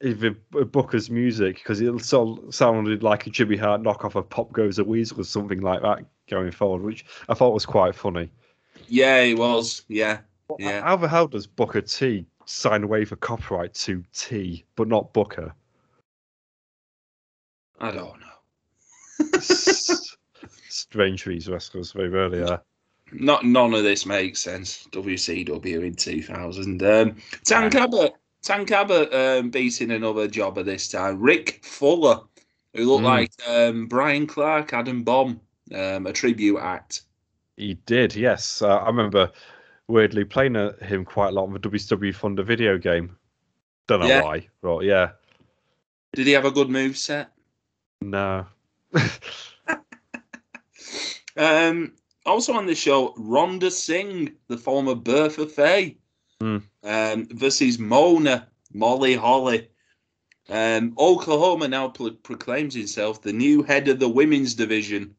the Booker's music because it sort of sounded like a Jimmy Hart knockoff of "Pop Goes a Weasel" or something like that going forward, which I thought was quite funny. Yeah, it was. Yeah, yeah. How the hell does Booker T sign away for copyright to T, but not Booker? I don't know. (laughs) (laughs) Strange for these wrestlers, they really are. Not none of this makes sense. WCW in 2000. Um, Tank Abbott, Tank Abbott um, beating another jobber this time. Rick Fuller, who looked Mm. like um, Brian Clark, Adam Bomb, um, a tribute act. He did, yes. Uh, I remember weirdly playing uh, him quite a lot on the WCW Thunder video game. Don't know Yeah. why, but yeah. Did he have a good move set? No. (laughs) Um, also on the show, Rhonda Singh, the former Bertha Faye, Hmm. um, versus Mona Molly Holly. Um, Oklahoma now pro- proclaims himself the new head of the women's division,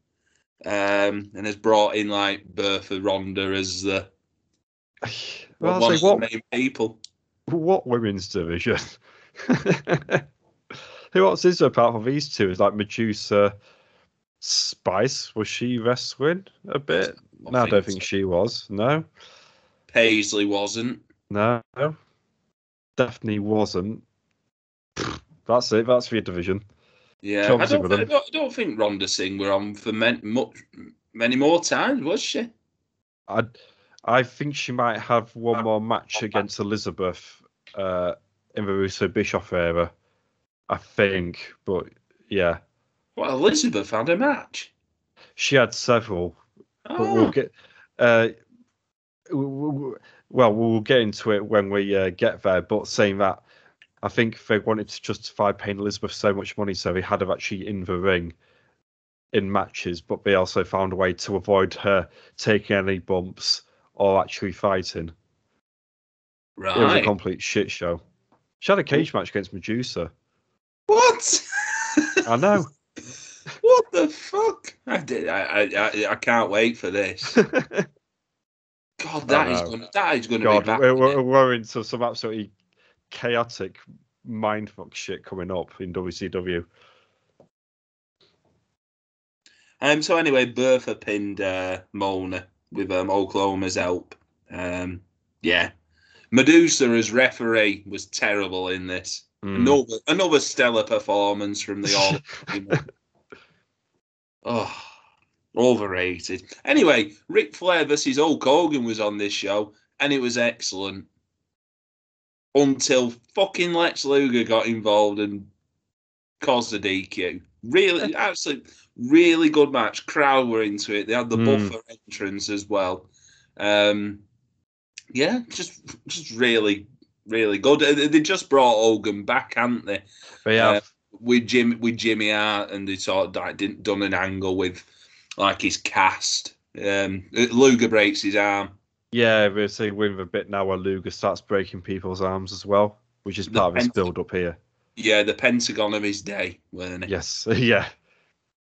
um, and has brought in like Bertha Ronda as the well, one of say, the main people. what women's division? (laughs) Who else is there apart from these two? Is like Medusa Spice. Was she wrestling a bit? No, I don't think so. she was. No. Paisley wasn't. No. Definitely wasn't. That's it. That's for your division. Yeah, I don't, with I don't, I don't think Rhonda Singh were on for men, much, many more times, was she? I I think she might have one more match against Elizabeth uh, in the Russo Bischoff era. I think, but yeah, Well, Elizabeth had a match. she had several. But Oh. we'll get. Uh, well, we'll get into it when we uh, get there. But saying that, I think they wanted to justify paying Elizabeth so much money, so they had her actually in the ring in matches. But they also found a way to avoid her taking any bumps or actually fighting. Right. It was a complete shit show. She had a cage match against Medusa. What? (laughs) I know. (laughs) what the fuck? I did. I, I. I. Can't wait for this. (laughs) God, that is gonna. That is gonna God, be back. we're, we're, we're into some absolutely chaotic mindfuck shit coming up in WCW. Um. So anyway, Bertha pinned uh, Mona with um, Oklahoma's help. Um. Yeah. Medusa as referee was terrible in this. Mm. Another another stellar performance from the all. (laughs) oh, overrated. Anyway, Ric Flair versus Hulk Hogan was on this show, and it was excellent. Until fucking Lex Luger got involved and caused a DQ. Really, (laughs) absolutely, really good match. Crowd were into it. They had the Mm. buffer entrance as well. Um, yeah, just just really, really good. They- just brought Hogan back, haven't they? They Uh, have, with Jim with Jimmy Hart, and they sort of like, didn't done an angle with like his cast. Um, Luger breaks his arm. yeah, we're seeing with a bit now where Luger starts breaking people's arms as well, which is The part of his pent- build up here. Yeah, the Pentagon of his day, weren't it? Yes, (laughs) yeah.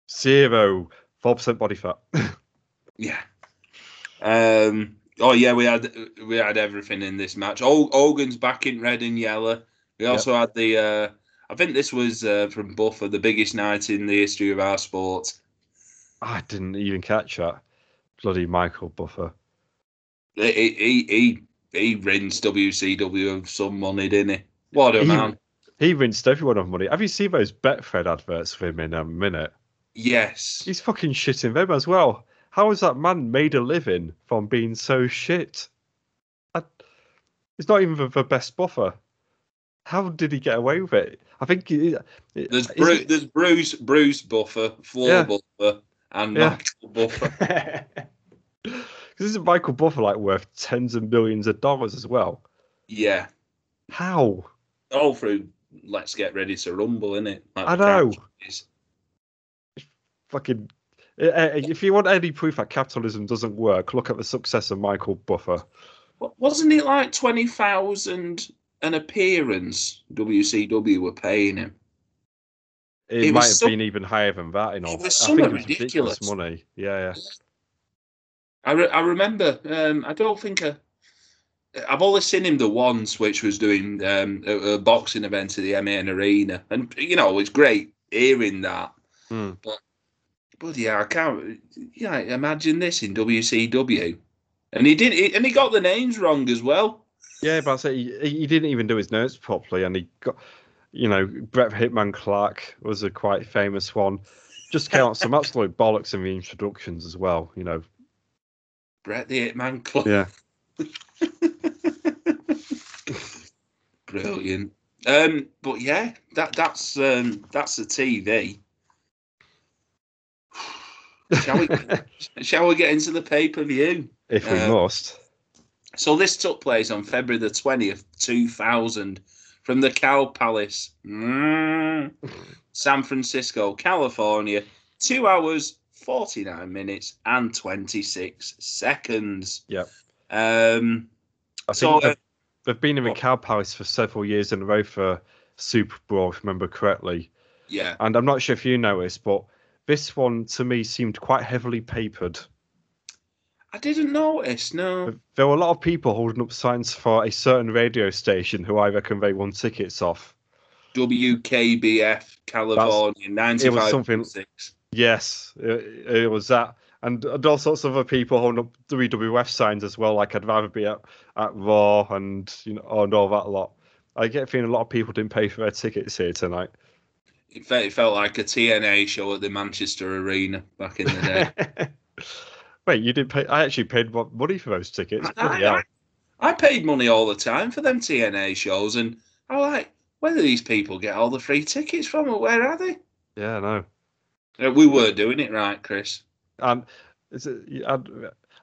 Zero, four percent body fat. (laughs) Yeah. Um. Oh yeah, we had we had everything in this match. Hogan's back in red and yellow. We also had the. Uh, I think this was uh, from Buffer, the biggest night in the history of our sport. I didn't even catch that. Bloody Michael Buffer. He he he, he rinsed WCW of some money, didn't he? What a He- man! He rinsed everyone of money. Have you seen those Betfred adverts for him in a minute? Yes. He's fucking shitting them as well. How has that man made a living from being so shit? I, he's not even the, the best buffer. How did he get away with it? I think he- There's Bru- it- there's Bruce Bruce Buffer, Floor Yeah. Buffer, and Yeah. Michael Buffer. (laughs) (laughs) Because isn't Michael Buffer like worth tens of millions of dollars as well? yeah, How? all through. Let's get ready to rumble, innit? Like I the know. franchise. Fucking. Uh, uh, If you want any proof that capitalism doesn't work, look at the success of Michael Buffer. Wasn't it like twenty thousand an appearance? WCW were paying him. It, It might have so- been even higher than that. In all, It was I think it was ridiculous ridiculous. money. Yeah, yeah. I, re- I remember. Um, I don't think I, I've only seen him the once, which was doing um, a, a boxing event at the MEN Arena, and you know it's great hearing that. Hmm. But yeah, I can't. Yeah, imagine this in WCW, and he did, he, and he got the names wrong as well. Yeah, but I say he, he didn't even do his notes properly, and he got, you know, Brett Hitman Clark was a quite famous one. Just came out some absolute bollocks in the introductions as well. You know, Brett the Hitman Clark. yeah. (laughs) brilliant. Um, but yeah, that that's um, that's the TV. Shall we? (laughs) Shall we get into the pay per view? if we Uh, must. So this took place on February the twentieth, two thousand, from the Cow Palace, mm, San Francisco, California. Two hours, forty nine minutes, and twenty six seconds. Yep. Um. I So think they've, they've been in the what- Cow Palace for several years in a row for Super Bowl, if I remember correctly. yeah, And I'm not sure if you noticed, but this one to me seemed quite heavily papered. I didn't notice. No. There were a lot of people holding up signs for a certain radio station who I reckon they won tickets off. WKBF California, ninety it was something- six. Yes, it, it was that. And, and all sorts of other people holding up WWF signs as well, like I'd rather be at, at Raw and you know and all that lot. I get feeling a lot of people didn't pay for their tickets here tonight. It felt, it felt like a TNA show at the Manchester Arena back in the day. (laughs) Wait, you did pay? I actually paid money for those tickets. I, I, I paid money all the time for them TNA shows, and I like where do these people get all the free tickets from, or where are they? Yeah, no. Uh, We were doing it right, Chris. And is it, I,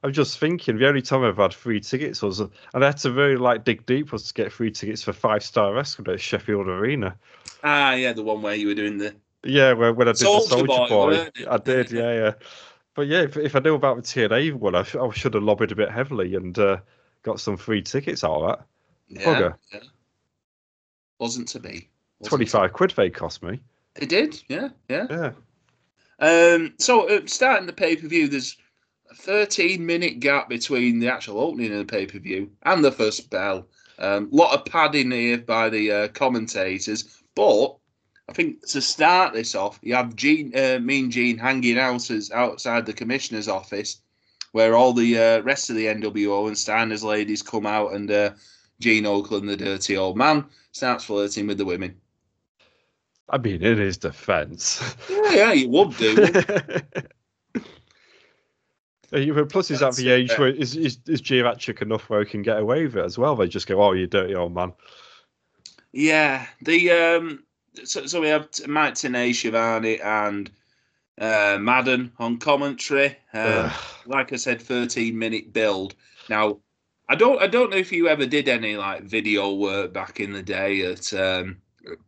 I'm just thinking the only time I've had free tickets was, and I had to really like dig deep was to get free tickets for Five Star Wrestling at Sheffield Arena. Ah, yeah, the one where you were doing the. Yeah, when, when I did Soulja the Soldier Boy, Boy. I did. Yeah, yeah. But yeah, if, if I knew about the TNA one, I, I should have lobbied a bit heavily and uh, got some free tickets out of that. Yeah, Bugger. yeah. Wasn't to be. Wasn't Twenty five quid they cost me. It did, yeah, yeah. Yeah. Um, so uh, starting the pay per view, there's a 13 minute gap between the actual opening of the pay per view and the first bell. A um, lot of padding here by the uh, commentators, but I think to start this off, you have Gene, uh, Mean Gene hanging out as outside the commissioner's office, where all the uh, rest of the NWO and Steiner's ladies come out, and uh, Gene Okerlund, the dirty old man, starts flirting with the women. I mean, in his defence. Yeah, yeah, you would do. (laughs) Plus, he's at the age where is is, is enough where he can get away with it as well. They just go, "Oh, you dirty old man." Yeah, the um, so, so we have T- Mike Tenay, Schiavone, and uh, Madden on commentary. Um, Ugh. like I said, thirteen minute build. Now, I don't, I don't know if you ever did any like video work back in the day at um,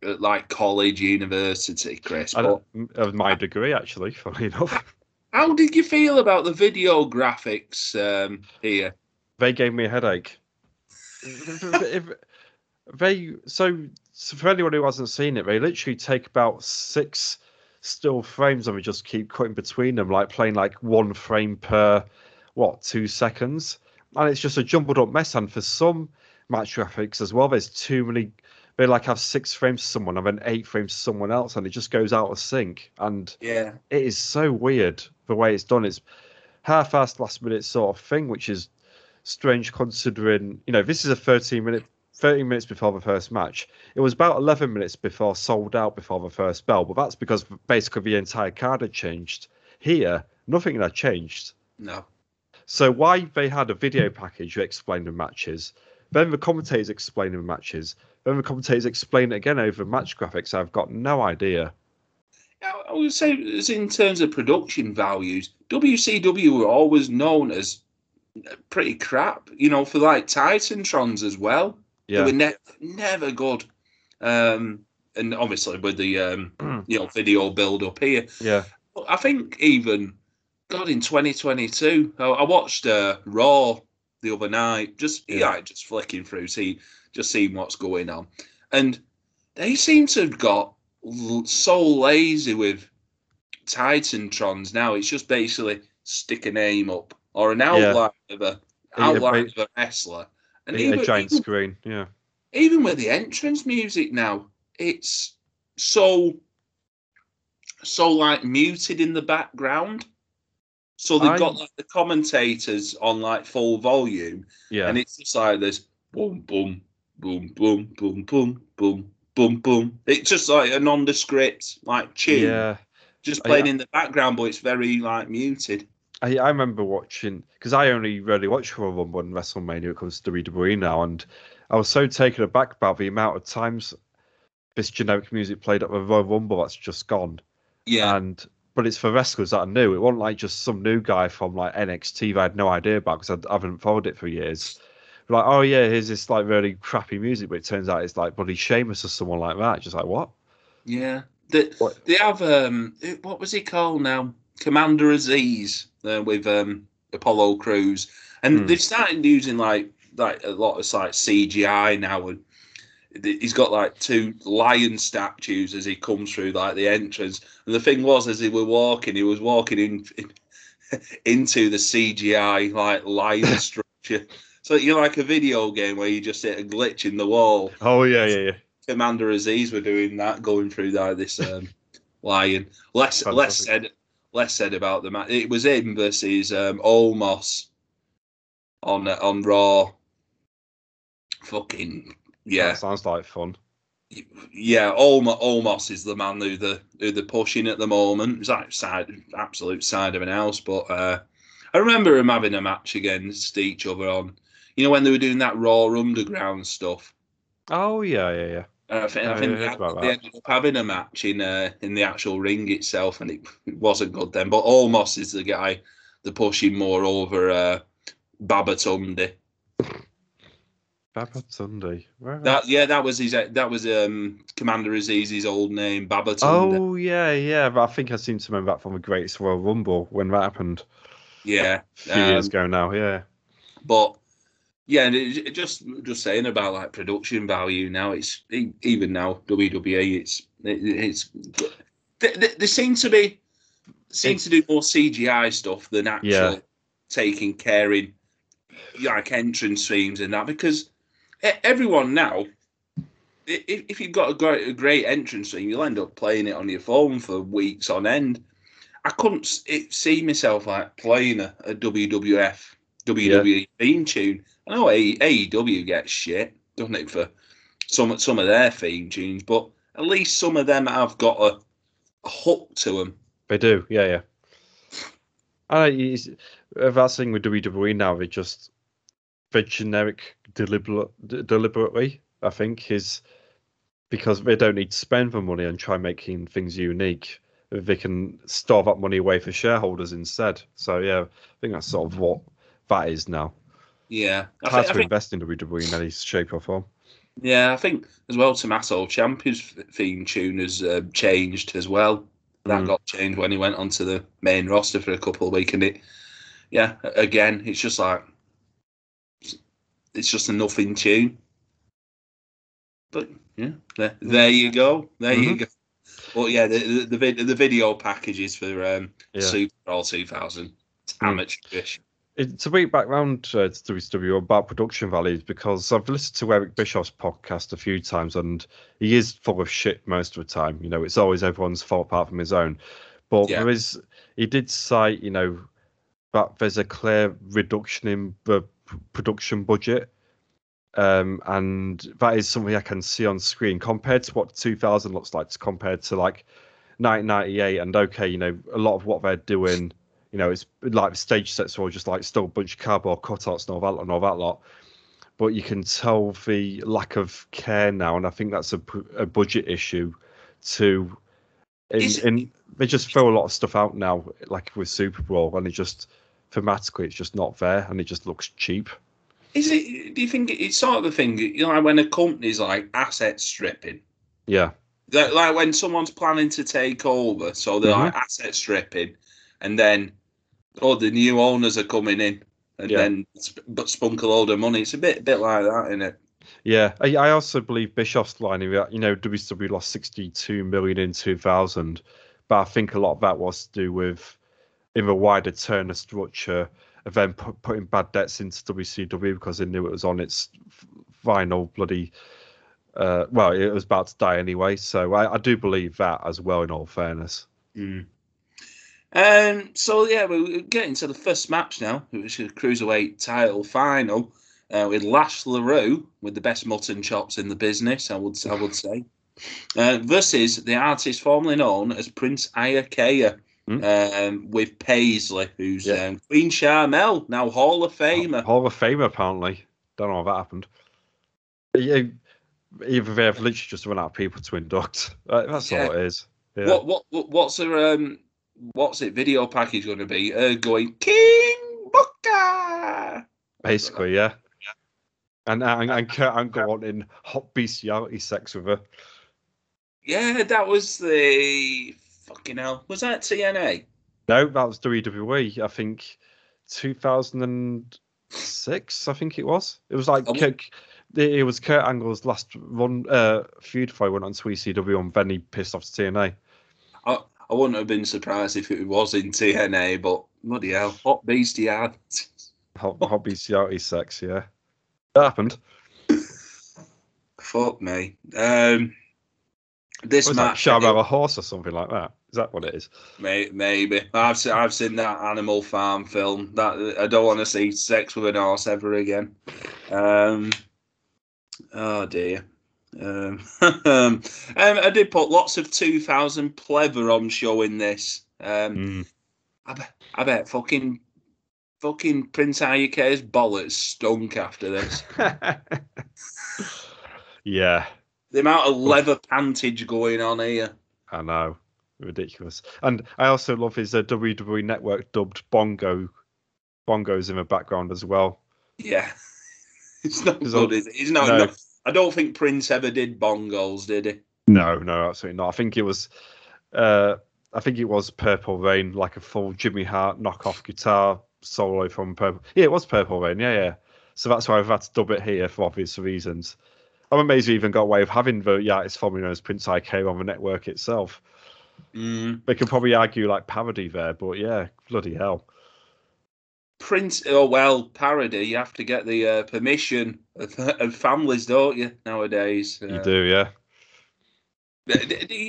at like college, university, Chris. But of my degree, actually, (laughs) funny enough. how did you feel about the video graphics um, here? they gave me a headache. (laughs) if they so, so for anyone who hasn't seen it, they literally take about six still frames and we just keep cutting between them, like playing like one frame per what two seconds, and it's just a jumbled up mess. And for some match graphics as well, there's too many. They like have six frames to someone and then eight frames to someone else, and it just goes out of sync. And Yeah, it is so weird the way it's done. It's half-assed last minute sort of thing, which is strange considering you know this is a 13 minute 13 minutes before the first match. It was about 11 minutes before Souled Out before the first bell, but that's because basically the entire card had changed. Here, nothing had changed. No. So why they had a video package explaining the matches, then the commentators explaining the matches, then the commentators explain it again over match graphics. I've got no idea. I would say, as in terms of production values, WCW were always known as pretty crap. You know, for like Titantrons as well. They were ne- never good. Um, and obviously with the um, (clears throat) you know video build up here, yeah, But I think even God in 2022, I, I watched uh, Raw the other night, just Yeah. yeah, just flicking through, see just seeing what's going on, and they seem to have got l- so lazy with Titantrons now. It's just basically stick a name up or an Yeah. outline of a outline ba- of a wrestler, and a, even, a giant even screen. Yeah, even with the entrance music now, it's so so like muted in the background. So they've got like the commentators on like full volume, yeah. and it's just like this boom boom boom boom boom boom boom boom boom. It's just like a nondescript like tune, Yeah, just I- playing in the background, but it's very like muted. I, I remember watching because I only really watch Royal Rumble and WrestleMania when it comes to WWE now, and I was so taken aback about the amount of times this generic music played at the Royal Rumble that's just gone. Yeah, And but it's for wrestlers that are new. It wasn't like just some new guy from like NXT that I had no idea about because I haven't followed it for years. Like, oh yeah, here's this like really crappy music, but it turns out it's like bloody Sheamus or someone like that. Just like what? yeah. They, What? they have um, what was he called now? Commander Azeez uh, with um Apollo Crews, and Hmm. they've started using like like a lot of like CGI now, and he's got like two lion statues as he comes through like the entrance. And the thing was, as he were walking, he was walking in, (laughs) into the CGI like lion (laughs) structure. So you're like a video game where you just hit a glitch in the wall. Oh yeah, yeah, yeah. Commander Azeez were doing that, going through like this um, (laughs) lion. Less less said less said about the match. It was him versus um, Omos on uh, on Raw. Fucking yeah, That sounds like fun. yeah. Olmo, Omos is the man who the who they're pushing at the moment. It's like side absolute side of an house, but uh, I remember him having a match against each other on. You know when they were doing that Raw Underground stuff. Oh yeah, yeah, yeah. And I think, I think they ended up having a match in uh, in the actual ring itself, and it, it wasn't good then. But Omos is the guy they're pushing more over uh, Babatunde. Baba Sunday. That yeah, that was his that was um, Commander Azeez's old name, Babatunde. Oh yeah, yeah. But I think I seem to remember that from the Greatest Royal Rumble when that happened yeah, a few years um, ago now. Yeah, but yeah, and it, just just saying about like production value now. It's even now WWE. It's it, it's they, they, they seem to be seem to do more CGI stuff than actual Yeah. taking care in like entrance themes and that because everyone now. If, if you've got a great, a great entrance theme, you'll end up playing it on your phone for weeks on end. I couldn't see myself like playing a, a WWF WWE theme tune. I know AEW gets shit, doesn't it, for some some of their theme tunes, but at least some of them have got a, a hook to them. they do. Yeah, yeah. I that's the thing with WWE now. They just they're generic deliberate, deliberately. I think is because they don't need to spend the money and try making things unique. They can store that money away for shareholders instead. So yeah, I think that's sort of what that is now. Yeah, I, It's thi- hard I to think, invest in WWE in any shape or form. yeah, I think as well. Tommaso Ciampa's theme tune has uh, changed as well. That Mm. got changed when he went onto the main roster for a couple of weeks, and it, yeah, again, it's just like it's just a nothing tune. But yeah, there, there you go, there you Mhm. go. But yeah, the the, the, the video packages for um, Yeah. Super Bowl 2000, it's Mm. amateurish. It, to bring it back round uh, to WCW about production values, because I've listened to Eric Bischoff's podcast a few times, and he is full of shit most of the time. You know, it's always everyone's fault apart from his own. But Yeah. there is, he did cite, you know, that there's a clear reduction in the production budget, um, and that is something I can see on screen compared to what 2000 looks like, compared to like 1998. And okay, you know, a lot of what they're doing You know, it's like the stage sets were just like still a bunch of cardboard cutouts and all that, and all that lot. But you can tell the lack of care now, and I think that's a, a budget issue. To in, it- in they just throw a lot of stuff out now, like with Superbrawl, and it just thematically it's just not there, and it just looks cheap. Is it? Do you think it's sort of the thing? You know, when a company's like asset stripping, Yeah, That- like when someone's planning to take over, so they're Mhm. like asset stripping, and then oh, the new owners are coming in, and Yeah. then sp- but spunk a load of money. It's a bit, bit like that, isn't it? Yeah, I, I also believe Bischoff's line you know, WCW lost 62 million in 2000, but I think a lot of that was to do with in the wider Turner structure of then pu- putting bad debts into WCW because they knew it was on its final bloody. Uh, well, it was about to die anyway, so I, I do believe that as well. In all fairness, Um. So yeah, we're getting to the first match now, which is a cruiserweight title final, uh, with Lash LeRoux with the best mutton chops in the business. I would, I would say, uh, versus the artist formerly known as Prince Iaukea. Hmm. Um, with Paisley, who's Yeah. um, Queen Sharmell, now Hall of Famer. Hall of Fame apparently. Don't know how that happened. Yeah, either they have literally just run out of people to induct. (laughs) That's Yeah. all it is. Yeah. What, what, what, what's her, um, what's it? Video package going to be? Uh, going King Booker. Basically, yeah. And and, and Kurt Angle wanting hot bestiality sex with her. Yeah, that was the fucking hell. Was that TNA? No, that was WWE. I think 2006. I think it was. It was like Oh. Kurt, it was Kurt Angle's last run uh, feud he went on to ECW, and then he pissed off to TNA. I, wouldn't have been surprised if it was in TNA, but bloody hell, hot beastie had. Hot, hot bestiality sex, yeah. That happened. Fuck me. Um, this Was that match, Sharmell a horse or something like that? Is that what it is? May, maybe I've seen, I've seen that Animal Farm film. That I don't want to see sex with an horse ever again. Um, oh dear. (laughs) Um, um, I did put lots of 2000 pleather on show in this. Um, Mm. I bet, I bet fucking fucking Prince Iaukea's bollocks stunk after this. (laughs) yeah, the amount of leather pantage going on here. I know. Ridiculous. And I also love his uh, WWE Network dubbed bongo bongos in the background as well. Yeah. (laughs) It's not good, is it? It's not, No. no- I don't think Prince ever did bongos, did he? No, no, absolutely not. I think it was uh I think it was Purple Rain, like a full Jimmy Hart knockoff guitar solo from Purple. Yeah, it was Purple Rain. Yeah, yeah. So that's why I've had to dub it here for obvious reasons. I'm amazed we even got away with having the yeah, it's formerly known as Prince IK on the network itself. Mm. They could probably argue like parody there, but yeah, bloody hell. Prince, oh well, parody. You have to get the uh, permission of, of families, don't you? Nowadays, You Uh, do, yeah.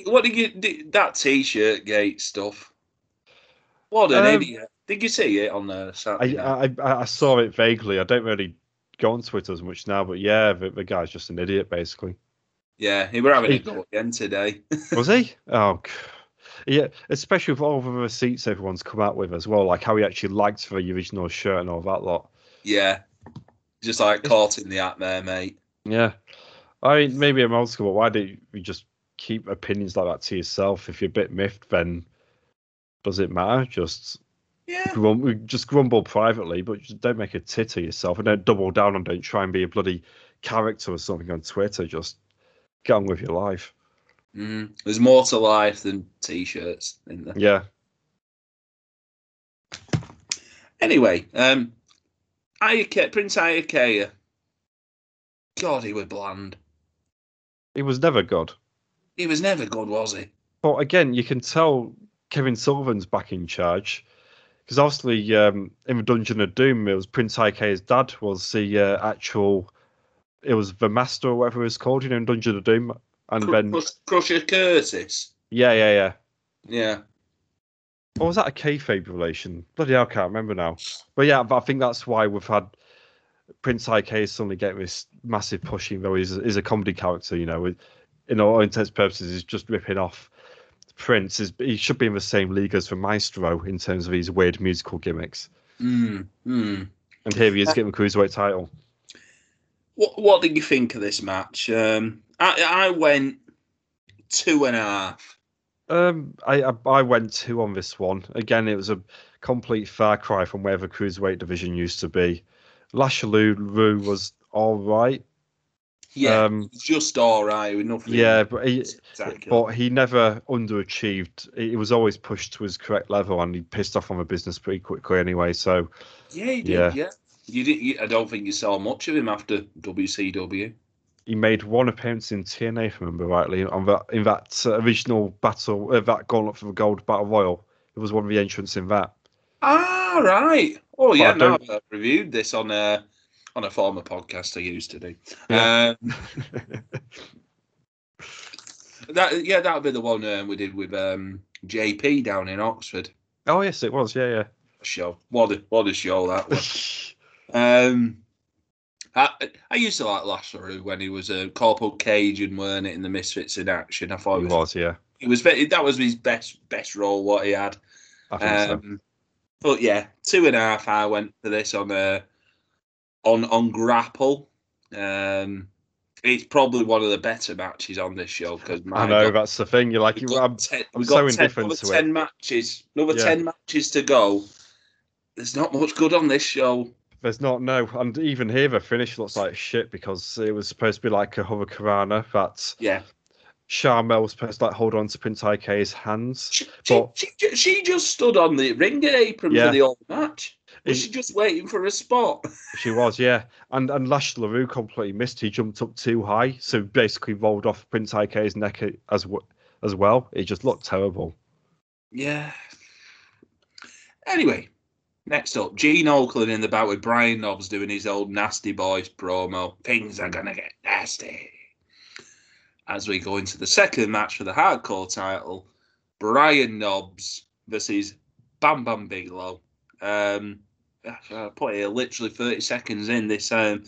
What did you that T-shirt gate stuff? What an Um, idiot! Did you see it on the I, Saturday? I I I saw it vaguely. I don't really go on Twitter as much now, but yeah, the, the guy's just an idiot basically. yeah, he were having a he- go again today. (laughs) Was he? Oh, yeah. Especially with all of the receipts everyone's come out with as well, like how he actually liked the original shirt and all that lot. yeah, just like caught in the act there, mate. Yeah. I mean, maybe I'm old school, but why don't you just keep opinions like that to yourself? If you're a bit miffed, then does it matter? Just Yeah, grum- just grumble privately, but just don't make a tit of yourself and don't double down and don't try and be a bloody character or something on Twitter. Just get on with your life. Mm. there's more to life than T-shirts in there. Yeah. Anyway, um, Ayake, Prince Iaukea. God, he was bland. He was never good. He was never good, was he? But again, you can tell Kevin Sullivan's back in charge because obviously um, in the Dungeon of Doom, it was Prince Ike's dad was the uh, actual. It was the master or whatever it was called, you know, in Dungeon of Doom, and Cru- then Crus- Crusher Curtis. yeah, yeah, yeah. Yeah. Or was that a kayfabe relation? Bloody hell, I can't remember now. But yeah, but I think that's why we've had Prince IK suddenly getting this massive push, even though he's, he's a comedy character, you know, with, in all intents and purposes, he's just ripping off Prince is he should be in the same league as the Maestro in terms of his weird musical gimmicks. Mm, mm. And here he is getting the cruiserweight title. What What did you think of this match? Um, I I went two and a half. Um, I, I I went two on this one. Again, it was a complete far cry from where the cruiserweight division used to be. Lashley was all right. Yeah, Um, just all right nothing. Yeah, but he but he never underachieved. He was always pushed to his correct level, and he pissed off on the business pretty quickly anyway. So yeah, he did. yeah. Yeah, you did. You, I don't think you saw much of him after WCW. He made one appearance in TNA, if I remember rightly, on that in that uh, original battle, uh, that gauntlet for the gold battle royal. It was one of the entrants in that. Ah, right. Oh yeah, I no, I've reviewed this on a on a former podcast I used to do. Yeah. Um, (laughs) that yeah, that would be the one um, we did with um, JP down in Oxford. oh yes, it was. Yeah, yeah. Show what a what a show that was. (laughs) Um, I, I used to like Lashley when he was a Corporal Cajun, weren't it, in the Misfits in Action. I thought he was, was. Yeah, he was very, that was his best best role what he had. I think so. Um, but yeah, two and a half. I went for this on uh, on on Grapple. Um, it's probably one of the better matches on this show because I know that's the thing. You're like, We've you, got I'm, ten, I'm so ten, indifferent to ten matches. Another Yeah. ten matches to go. There's not much good on this show. There's not no, and even here the finish looks like shit because it was supposed to be like a Hurricanrana that Yeah, Sharmell was supposed to like hold on to Prince Iaukea's hands. she, she, But- she, ju- she just stood on the ring apron Yeah. for the whole match. Was He- she just waiting for a spot? (laughs) She was, yeah. And and Lash LeRoux completely missed. He jumped up too high, so basically rolled off Prince Iaukea's neck as as well. It just looked terrible. Yeah. Anyway, next up, Gene Okerlund in the back with Brian Knobbs doing his old Nasty Boys promo. Things are gonna get nasty. As we go into the second match for the hardcore title, Brian Knobbs versus Bam Bam Bigelow. Um, I put here literally 30 seconds in this um,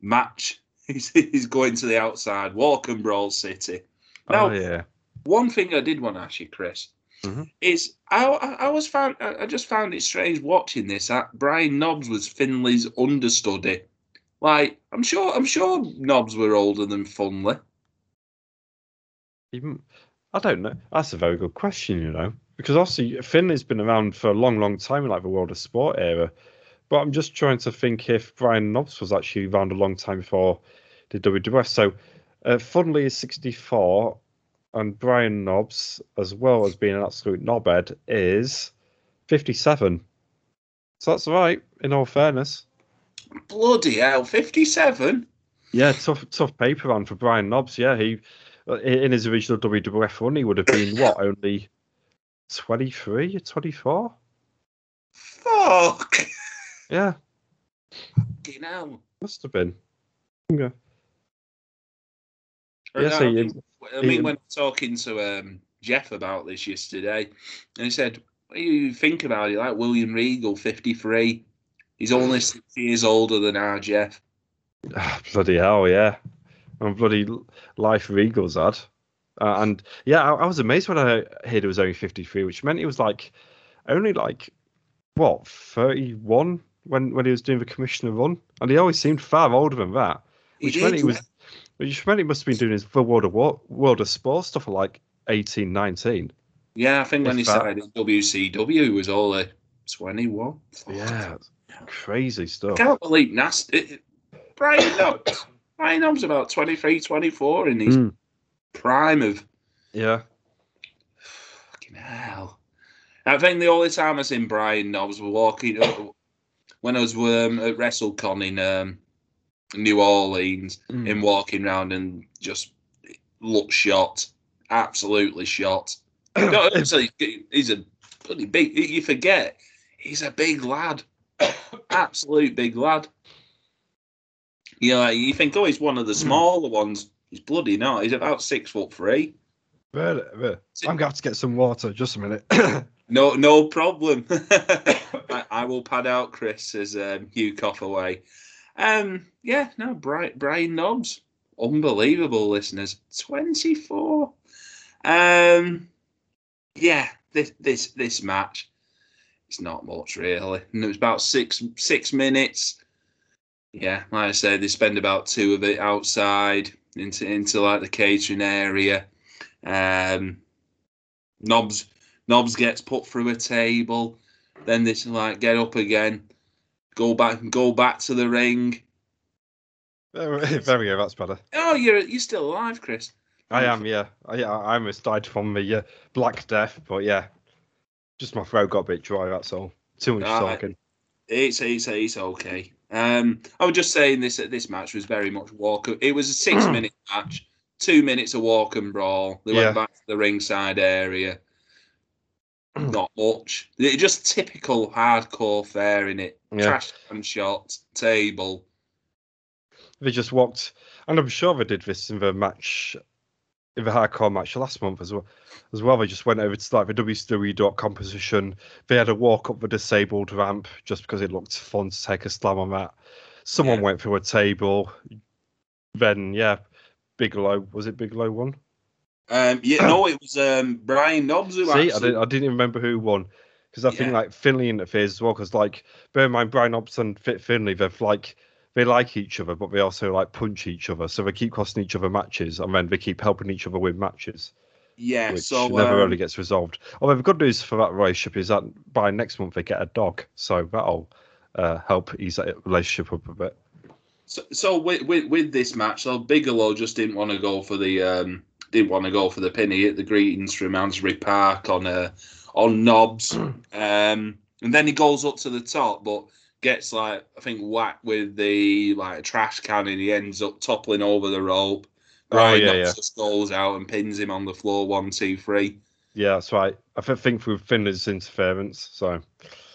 match. (laughs) He's, he's going to the outside, walk and brawl city. Now, oh yeah. one thing I did want to ask you, Chris, Mhm. is I, I was found I just found it strange watching this. That Brian Knobbs was Finlay's understudy. Like I'm sure I'm sure Knobbs were older than Finlay. Even I don't know. That's a very good question, you know, because obviously Finlay's been around for a long, long time in like the world of sport era. But I'm just trying to think if Brian Knobbs was actually around a long time before the WWF. So uh, Finlay is 64, and Brian Knobbs, as well as being an absolute knobhead, is 57. So that's right, in all fairness. Bloody hell, fifty-seven. Yeah, tough, tough paper round for Brian Knobbs. Yeah, he in his original WWF run, he would have been what (laughs) only 23 or 24. Fuck. Yeah, Fucking hell. must have been. Yeah, I yeah. So you- I mean, he- when talking to um, Jeff about this yesterday, and he said, "What do you think about it? Like William Regal, fifty-three. He's only (sighs) six years older than our Jeff." Ah, (sighs) bloody hell, yeah. And bloody life Regals had. Uh, and yeah, I, I was amazed when I heard it was only 53, which meant he was like only like what 31 when when he was doing the commissioner run, and he always seemed far older than that. He Which meant did, he was, which meant he must have been doing his the world of War, world of sport stuff like 18, 19. Yeah, I think when he that- started in WCW, he was only 21. Yeah, crazy stuff. I can't believe nasty. Brian Knobbs. Brian Knobbs about 23, 24 in his Mm, prime of yeah, fucking hell. I think the only time I seen Brian Knobbs were walking uh, when I was um, at WrestleCon in um, New Orleans, Mm. him walking around and just looked shot, absolutely shot. (clears throat) No, he's a bloody big. You forget he's a big lad, (coughs) absolute big lad. You know, you think, oh, he's one of the smaller ones. He's bloody not. He's about six foot three. Really, really. I'm going to have to get some water. Just a minute. (coughs) No, no problem. (coughs) I, I will pad out Chris as um, you cough away. Um, yeah, no, Brian, Brian Knobbs, unbelievable listeners, twenty four. Um, yeah, this this this match, it's not much really. And it was about six six minutes. Yeah, like I said, they spend about two of it outside into into like the catering area. Um, Knobbs Knobbs gets put through a table. Then this like get up again, go back and go back to the ring. There (laughs) there we go. That's better. Oh, you're you're still alive, Chris. I am, yeah. I, I almost died from the uh, Black Death, but yeah, just my throat got a bit dry. That's all. Too much Ah, talking. It's it's it's okay. Um, I was just saying this this match was very much walk. It was a six (clears throat) minute match, two minutes of walk and brawl. They Yeah. went back to the ringside area. (clears throat) Not much. It just typical hardcore fare in it. Yeah. Trash can shot, table. They just walked, and I'm sure they did this in the match, in the hardcore match last month as well. As well, they just went over to like the WWE.com position. They had a walk up the disabled ramp just because it looked fun to take a slam on that. Someone Yeah. went through a table. Then yeah, Bigelow was it Bigelow won? Um, yeah, no, (coughs) it was um, Brian Knobbs who See, I actually. didn't, I didn't even remember who won because I think like Finlay interferes as well. Because like, bear in mind, Brian Knobbs and Fit Finlay, they've like they like each other, but they also like punch each other. So they keep costing each other matches, and then they keep helping each other win matches, yeah, which so never um, really gets resolved. Although the good news for that relationship is that by next month they get a dog, so that'll uh, help ease that relationship up a bit. So, so with, with with this match, so Bigelow just didn't want to go for the um, didn't want to go for the pin. He hit the greetings from Asbury Park on uh, on Knobbs, (clears throat) um, and then he goes up to the top, but gets like I think whacked with the like trash can, and he ends up toppling over the rope. Oh, Brian yeah, yeah. just goes out and pins him on the floor. One, two, three. Yeah, that's right. I th- think with Finlay's interference, so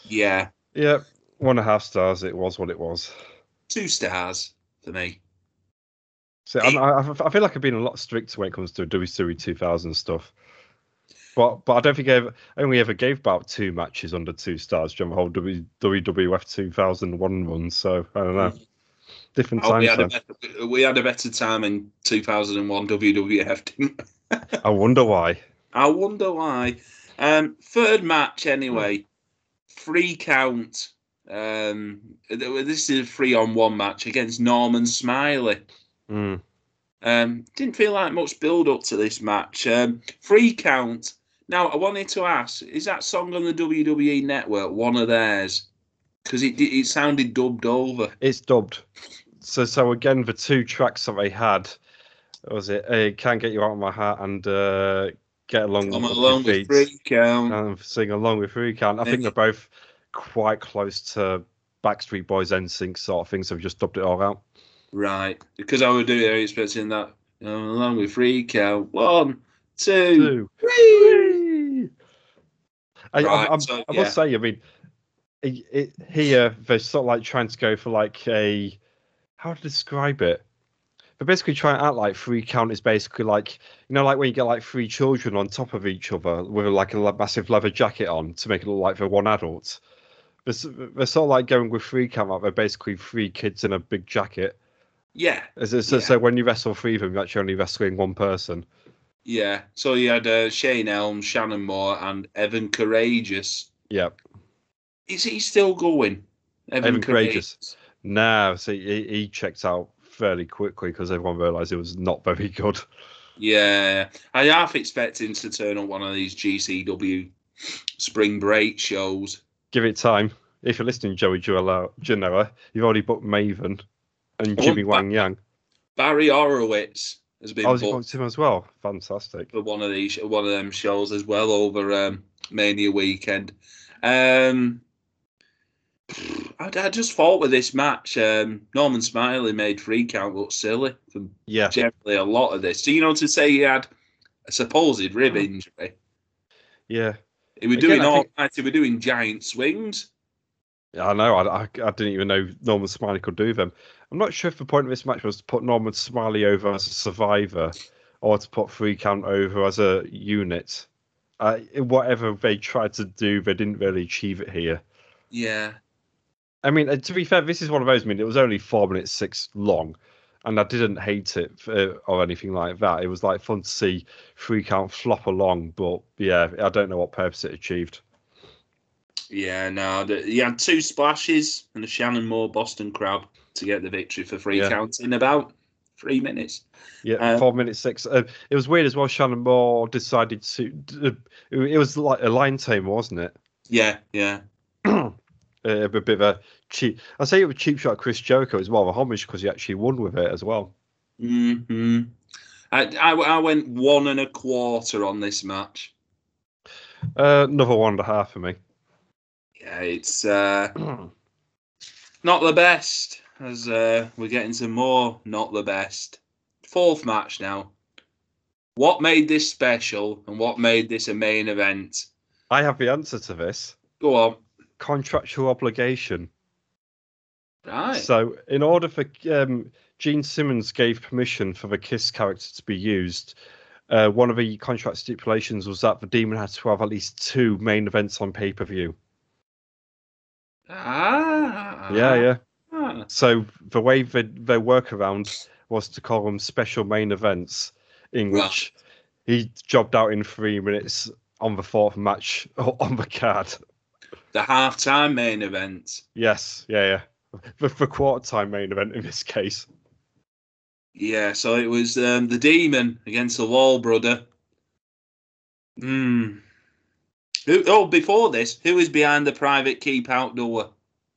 Yeah, yeah, one and a half stars. It was what it was. two stars for me. So I'm, I, I feel like I've been a lot stricter when it comes to WWE 2000 stuff. But but I don't think I, ever, I only ever gave about two matches under two stars during the whole WWF 2001 run. So I don't know. Different Oh, we, times. had better, we had a better time in 2001 WWF, didn't we? I wonder why. (laughs) I wonder why. Um, third match anyway, free count. Um, this is a three on one match against Norman Smiley. Mm. Um, didn't feel like much build up to this match. Um, free count. Now I wanted to ask: Is that song on the WWE network one of theirs? Because it it sounded dubbed over. It's dubbed. So so again, the two tracks that they had was it? Uh, Can't get you out of my heart and uh, get along Come with along with free count. and sing along with Free Count. I Then think they're both quite close to Backstreet Boys NSYNC sort of thing, so we've just dubbed it all out. Right, because I would do it expecting that um, along with free count. One, two, Two. three. I, Right, I, I'm, so, I must say, I mean, it, it, here they're sort of like trying to go for like a how to describe it. They're basically trying to act like free count is basically like you know, like when you get like three children on top of each other with like a massive leather jacket on to make it look like they're one adult. They're, they're sort of like going with free count, like they're basically three kids in a big jacket. Yeah, So, so, Yeah. so when you wrestle three of them, you're actually only wrestling one person. yeah. So you had uh, Shane Helms, Shannon Moore, and Evan Karagias. Yeah. Is he still going? Evan Karagias. Now, see, he, he checked out fairly quickly because everyone realised it was not very good. Yeah, I half expect him to turn up one of these GCW spring break shows. Give it time. If you're listening, Joey Janela, Janela you've already booked Maven and Oh, Jimmy Wang Yang. Barry Horowitz has been I was booked him as well. Fantastic. for one of these one of them shows as well over um, Mania weekend. Um, I, I just thought with this match, um, Norman Smiley made free count look silly for Yeah. generally a lot of this. So you know to say he had a supposed rib injury, Yeah. he was Again, doing all think- right. He was doing giant swings. Yeah, I know. I, I, I didn't even know Norman Smiley could do them. I'm not sure if the point of this match was to put Norman Smiley over as a survivor or to put Free Count over as a unit. Uh, whatever they tried to do, they didn't really achieve it here. Yeah, I mean, uh, to be fair, this is one of those. I mean, it was only four minutes six long, and I didn't hate it for, or anything like that. It was like fun to see three count flop along, but yeah, I don't know what purpose it achieved. Yeah, no, the, he had two splashes and a Shannon Moore Boston Crab to get the victory for three Yeah. counts in about three minutes. Yeah, Um, four minutes six. Uh, it was weird as well. Shannon Moore decided to. d- It was like a Lion Tamer, wasn't it? Yeah, yeah. (clears throat) uh, a bit of a cheap. I say it was a cheap shot. at Chris Jericho as well. A homage because he actually won with it as well. hmm I, I, I went one and a quarter on this match. Uh, another one and a half for me. Yeah, it's uh, not the best as uh, we're getting to more not the best. Fourth match now. What made this special and what made this a main event? I have the answer to this. Go on. Contractual obligation. Right. So, in order for um, Gene Simmons gave permission for the Kiss character to be used. Uh, one of the contract stipulations was that the Demon had to have at least two main events on pay per view. Ah. Yeah, yeah. Ah. So the way the, their workaround was to call them special main events, in which he jobbed out in three minutes on the fourth match (laughs) on the card. The halftime main event. Yes, yeah, yeah. The, the quarter time main event in this case. Yeah, so it was um, the Demon against the Wall Brother. Hmm. Who, oh, before this, who was behind the private keep outdoor?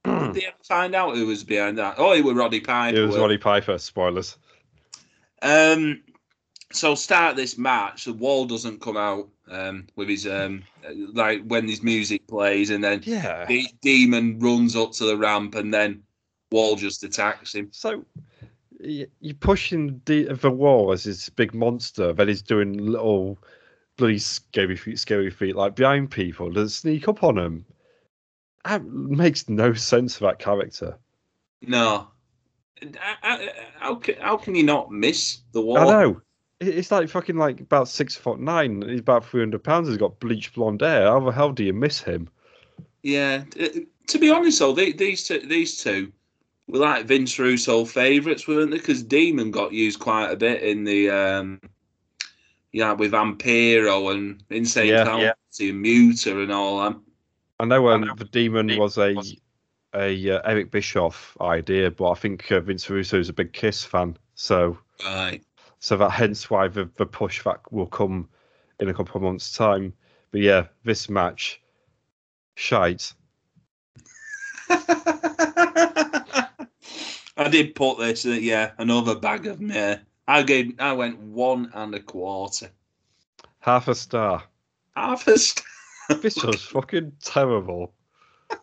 Did they ever find out who was behind that? Oh, it was Roddy Piper. It was Roddy Piper. Spoilers. Um, so start this match. The Wall doesn't come out um, with his um, like when his music plays, and then Yeah. the Demon runs up to the ramp, and then Wall just attacks him. So you're pushing the, the wall as this big monster, then he's doing little bloody scary feet, scary feet like behind people to sneak up on them. That makes no sense for that character. No. How can, how can you not miss the Wall? I know. It's like fucking like about six foot nine. He's about three hundred pounds. He's got bleached blonde hair. How the hell do you miss him? Yeah. To be honest, though, they, these two, these two were like Vince Russo favourites, weren't they? Because Demon got used quite a bit in the um, yeah with Vampiro and Insane Yeah, Clown yeah. and Muter and all that. I know, um, know. the demon was a a uh, Eric Bischoff idea, but I think uh, Vince Russo is a big Kiss fan, so Right. so that hence why the, the push back will come in a couple of months' time. But yeah, this match, shite. (laughs) I did put this, uh, yeah, another bag of meh. I gave, I went one and a quarter. Half a star. Half a star. (laughs) This was fucking terrible. (laughs)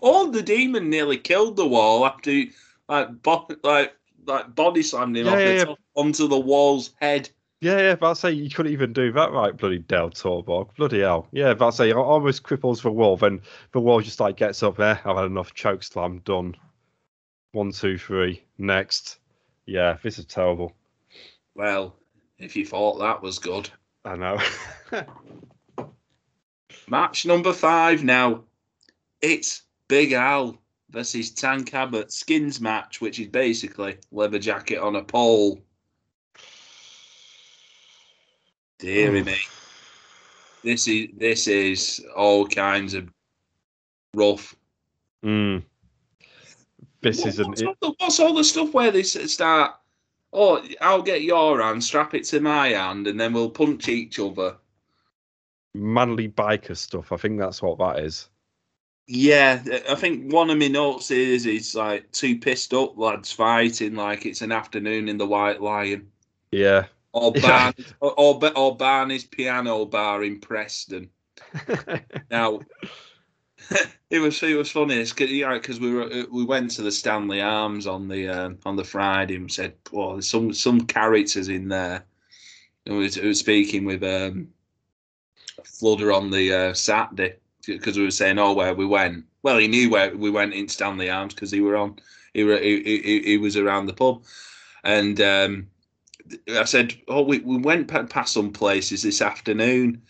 Oh, the demon nearly killed the wall after, he, like, bo- like, like body slammed him Yeah, off yeah, the yeah. onto the wall's head. Yeah, yeah, but I'd say you couldn't even do that right, bloody Dale Torborg. Bloody hell. Yeah, but I'd say it almost cripples the wall, then the wall just like gets up there. I've had enough choke slam done. One, two, three. Next. Yeah, this is terrible. Well, if you thought that was good. I know. (laughs) Match number five now. It's Big Al versus Tank Abbott skins match, which is basically leather jacket on a pole. Deary me. This is this is all kinds of rough. mm. This What- isn't what's, it. all the, what's all the stuff where they start? Oh, I'll get your hand, strap it to my hand, and then we'll punch each other. manly biker stuff. I think that's what that is. Yeah, I think one of my notes is it's like two pissed up lads fighting like it's an afternoon in the White Lion, Yeah. or Yeah. Barney's, or, or, or Barney's piano bar in Preston. (laughs) Now, (laughs) it was it was funny because yeah, we were uh, we went to the Stanley Arms on the um, on the Friday and said, "Oh, there's some some characters in there." And we was, speaking with um, Fludder on the uh, Saturday because we were saying, "Oh, where we went." Well, he knew where we went in Stanley Arms because he were on. He, were, he, he he was around the pub, and um, I said, "Oh, we, we went past some places this afternoon."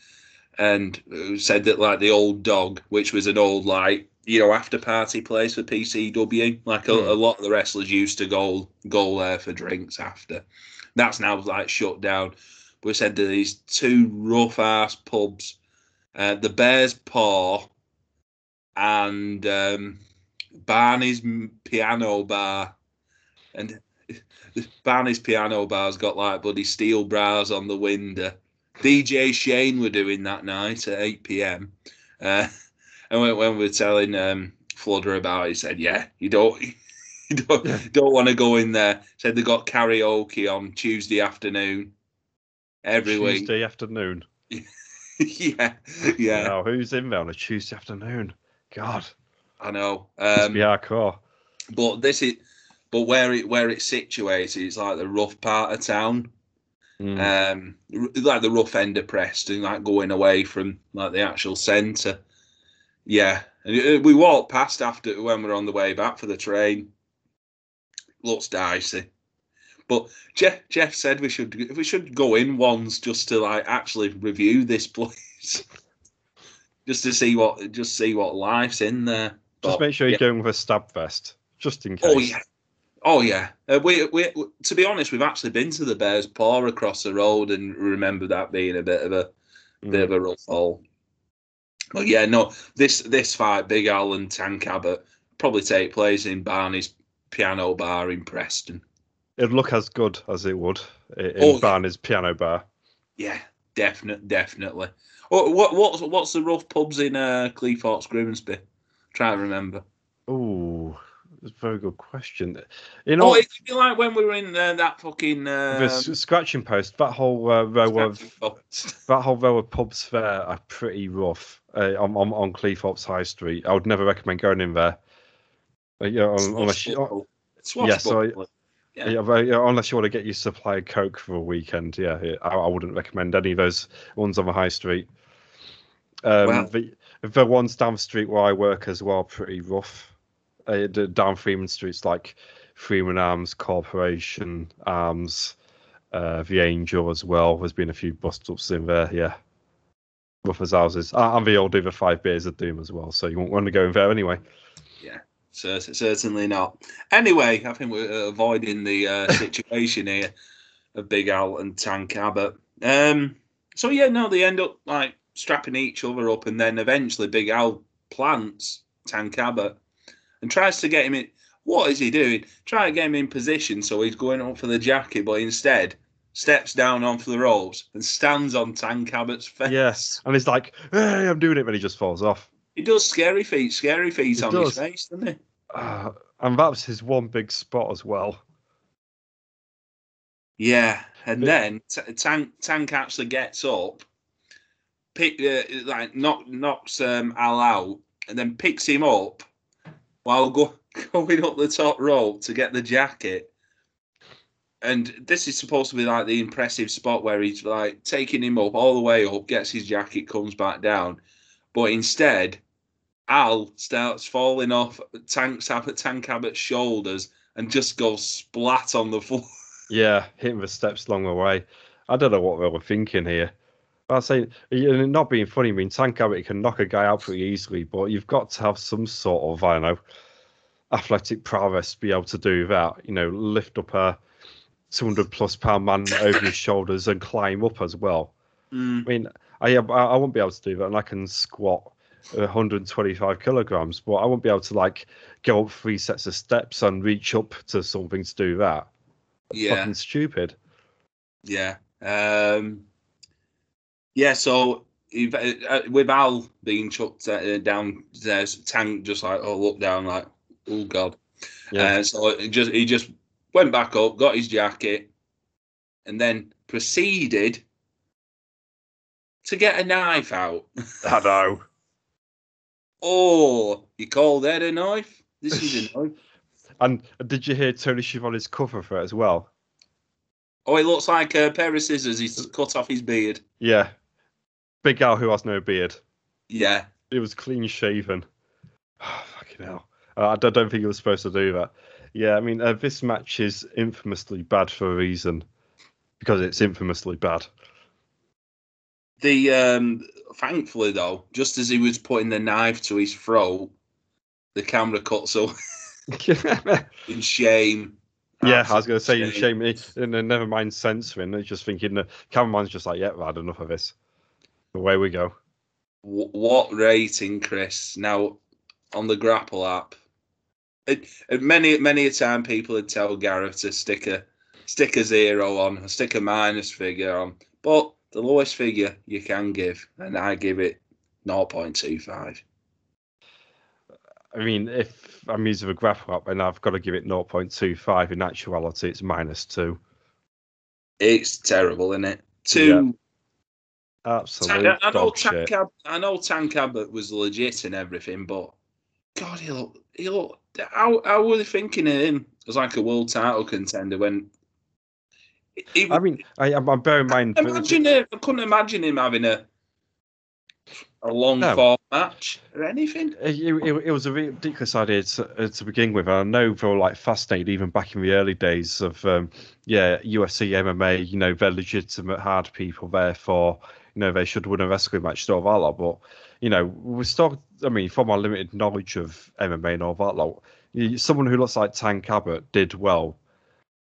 And said that like the old dog, which was an old like you know after party place for PCW. Like a, Hmm. a lot of the wrestlers used to go go there for drinks after. That's now like shut down. We said that these two rough ass pubs, uh, the Bear's Paw and um, Barney's Piano Bar, and (laughs) Barney's Piano Bar's got like bloody steel bars on the window. DJ Shane were doing that night at 8 p.m. Uh, (laughs) and when, when we were telling um, about it, he said, "Yeah, you don't, (laughs) you don't, don't want to go in there." Said they got karaoke on Tuesday afternoon every Tuesday afternoon. (laughs) yeah, yeah, Now, who's in there on a Tuesday afternoon? God, I know. Um, be hardcore. but this is, but where it where it's situated, it's like the rough part of town. Mm. um, like the rough end of Preston, like going away from like the actual centre. Yeah, and uh, we walked past after when we are on the way back for the train. Looks dicey, but Jeff Jeff said we should we should go in once just to like actually review this (laughs) place, just to see what just see what life's in there. Just make sure you're going with a stab vest, just in case. Oh yeah, oh yeah. Uh, we, we to be honest, we've actually been to the Bears Paw across the road and remember that being a bit of a Mm. bit of a rough hole. But yeah, no, this this fight, Big Al and Tank Abbott, probably take place in Barney's Piano Bar in Preston. It'd look as good as it would in Oh. Barney's piano bar. Yeah, definite, definitely. What what what's what's the rough pubs in uh, Cleethorpes, Grimsby? Try to remember. Oh, that's a very good question. You know, Oh, it could be like when we were in uh, that fucking. Um, the scratching post, that whole uh, row of (laughs) that whole row of pubs there are pretty rough uh, on, on on Cleethorpes High Street. I would never recommend going in there. Uh, you know, un- unless you, yeah, so I- Yeah. yeah, unless you want to get your supply of coke for a weekend, yeah, I, I wouldn't recommend any of those ones on the high street. Um, Well- the the ones down the street where I work as well, pretty rough. Uh, the- down Freeman Streets, like Freeman Arms Corporation Arms, uh, the Angel as well. There's been a few bust ups in there, yeah. As houses, uh, and the old over five beers of doom as well. So you won't want to go in there anyway. Cer- Certainly not. Anyway, I think we're uh, avoiding the uh, (laughs) situation here of Big Al and Tank Abbott. Um, so yeah, no, they end up like strapping each other up, and then eventually Big Al plants Tank Abbott and tries to get him in. What is he doing? Trying to get him in position so he's going up for the jacket, but instead steps down onto the ropes and stands on Tank Abbott's face. Yes, and he's like, "Hey, I'm doing it," but he just falls off. He does scary feet, scary feet He on does. his face, doesn't he? Uh, and that was his one big spot as well. Yeah, and But- then t- Tank Tank actually gets up, pick uh, like knock, knocks um, Al out, and then picks him up while go, (laughs) going up the top rope to get the jacket. And this is supposed to be like the impressive spot where he's like taking him up all the way up, gets his jacket, comes back down, but instead, Al starts falling off Tank's Tank Abbott's shoulders and just goes splat on the floor. (laughs) Yeah, hitting the steps along the way. I don't know what they were thinking here. I say, not being funny. I mean, Tank Abbott can knock a guy out pretty easily, but you've got to have some sort of, I don't know, athletic prowess to be able to do that. You know, lift up a 200 plus pound man (laughs) over his shoulders and climb up as well. Mm. I mean, I I I won't be able to do that, and I can squat 125 kilograms, but I won't be able to like go up three sets of steps and reach up to something to do that. Yeah. Fucking stupid. Yeah. Um, yeah, so if, uh, with Al being chucked uh, down, there's Tank just like, oh, look down, like, oh, God. Yeah. Uh, so it just he just went back up, got his jacket, and then proceeded to get a knife out. I know. (laughs) Oh, you call that a knife? This is a (laughs) knife. And did you hear Tony Schiavone's cover for it as well? Oh, it looks like a pair of scissors. He's cut off his beard. Yeah. Big Al who has no beard. Yeah. It was clean shaven. (sighs) Fucking hell. Uh, I don't, don't think he was supposed to do that. Yeah, I mean, uh, this match is infamously bad for a reason. Because it's infamously bad. The um, thankfully though, just as he was putting the knife to his throat, the camera cuts up (laughs) (laughs) in shame. yeah, I was going to say, in shame, and never mind censoring. It's just thinking the cameraman's just like, yeah, I've had enough of this. Away we go. Wh- What rating, Chris? Now on the Grapple app, it, it- many many a time people would tell Gareth to stick a stick a zero on, stick a minus figure on, but the lowest figure you can give, and I give it 0.25. I mean, if I'm using a graph app and I've got to give it 0.25, in actuality, it's minus two. It's terrible, isn't it? Two. Absolute Tan- I know. Tank Ab- I know Tank Abbott was legit and everything, but God, he look, he look. How, how were they thinking of him as like a world title contender when? He, I mean, I, I'm, I'm bearing in mind. imagine it, I couldn't imagine him having a a long No. form match or anything. It, it, it was a ridiculous idea to, uh, to begin with. I know they were like fascinated even back in the early days of um, yeah UFC MMA. You know, they're legitimate hard people. Therefore, you know they should win a wrestling match. Sort of that lot. But you know, we still. I mean, from our limited knowledge of MMA and all that lot, someone who looks like Tank Abbott did well.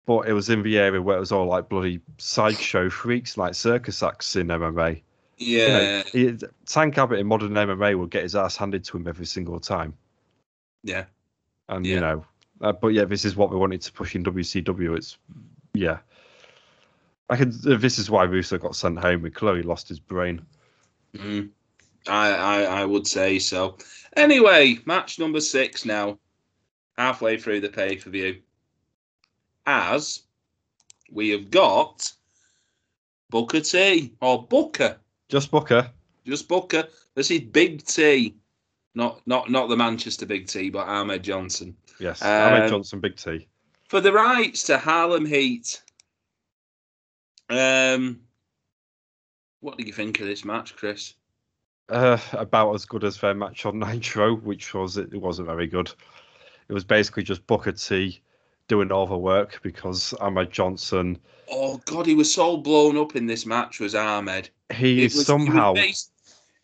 But it was in the area where it was all like bloody sideshow freaks, like circus acts in MMA. You Yeah, know, he, Tank Abbott in modern MMA will get his ass handed to him every single time. yeah. And Yeah. you know, uh, but yeah, this is what we wanted to push in WCW. It's yeah, I uh, This is why Russo got sent home. He clearly lost his brain. Mm. I, I I would say so. Anyway, match number six now, halfway through the pay per view. As we have got Booker T or Booker, Just Booker. just Booker. This is Big T, not not not the Manchester Big T, but Ahmed Johnson Yes, Um, Ahmed Johnson, Big T. for the rights to Harlem Heat. Um, what do you think of this match, Chris? Uh, about as good as their match on (laughs) Nitro, which was it wasn't very good. It was basically just Booker T doing all the work because Ahmed Johnson. Oh God, he was so blown up in this match. Was Ahmed? He It is was- somehow. It was, bas-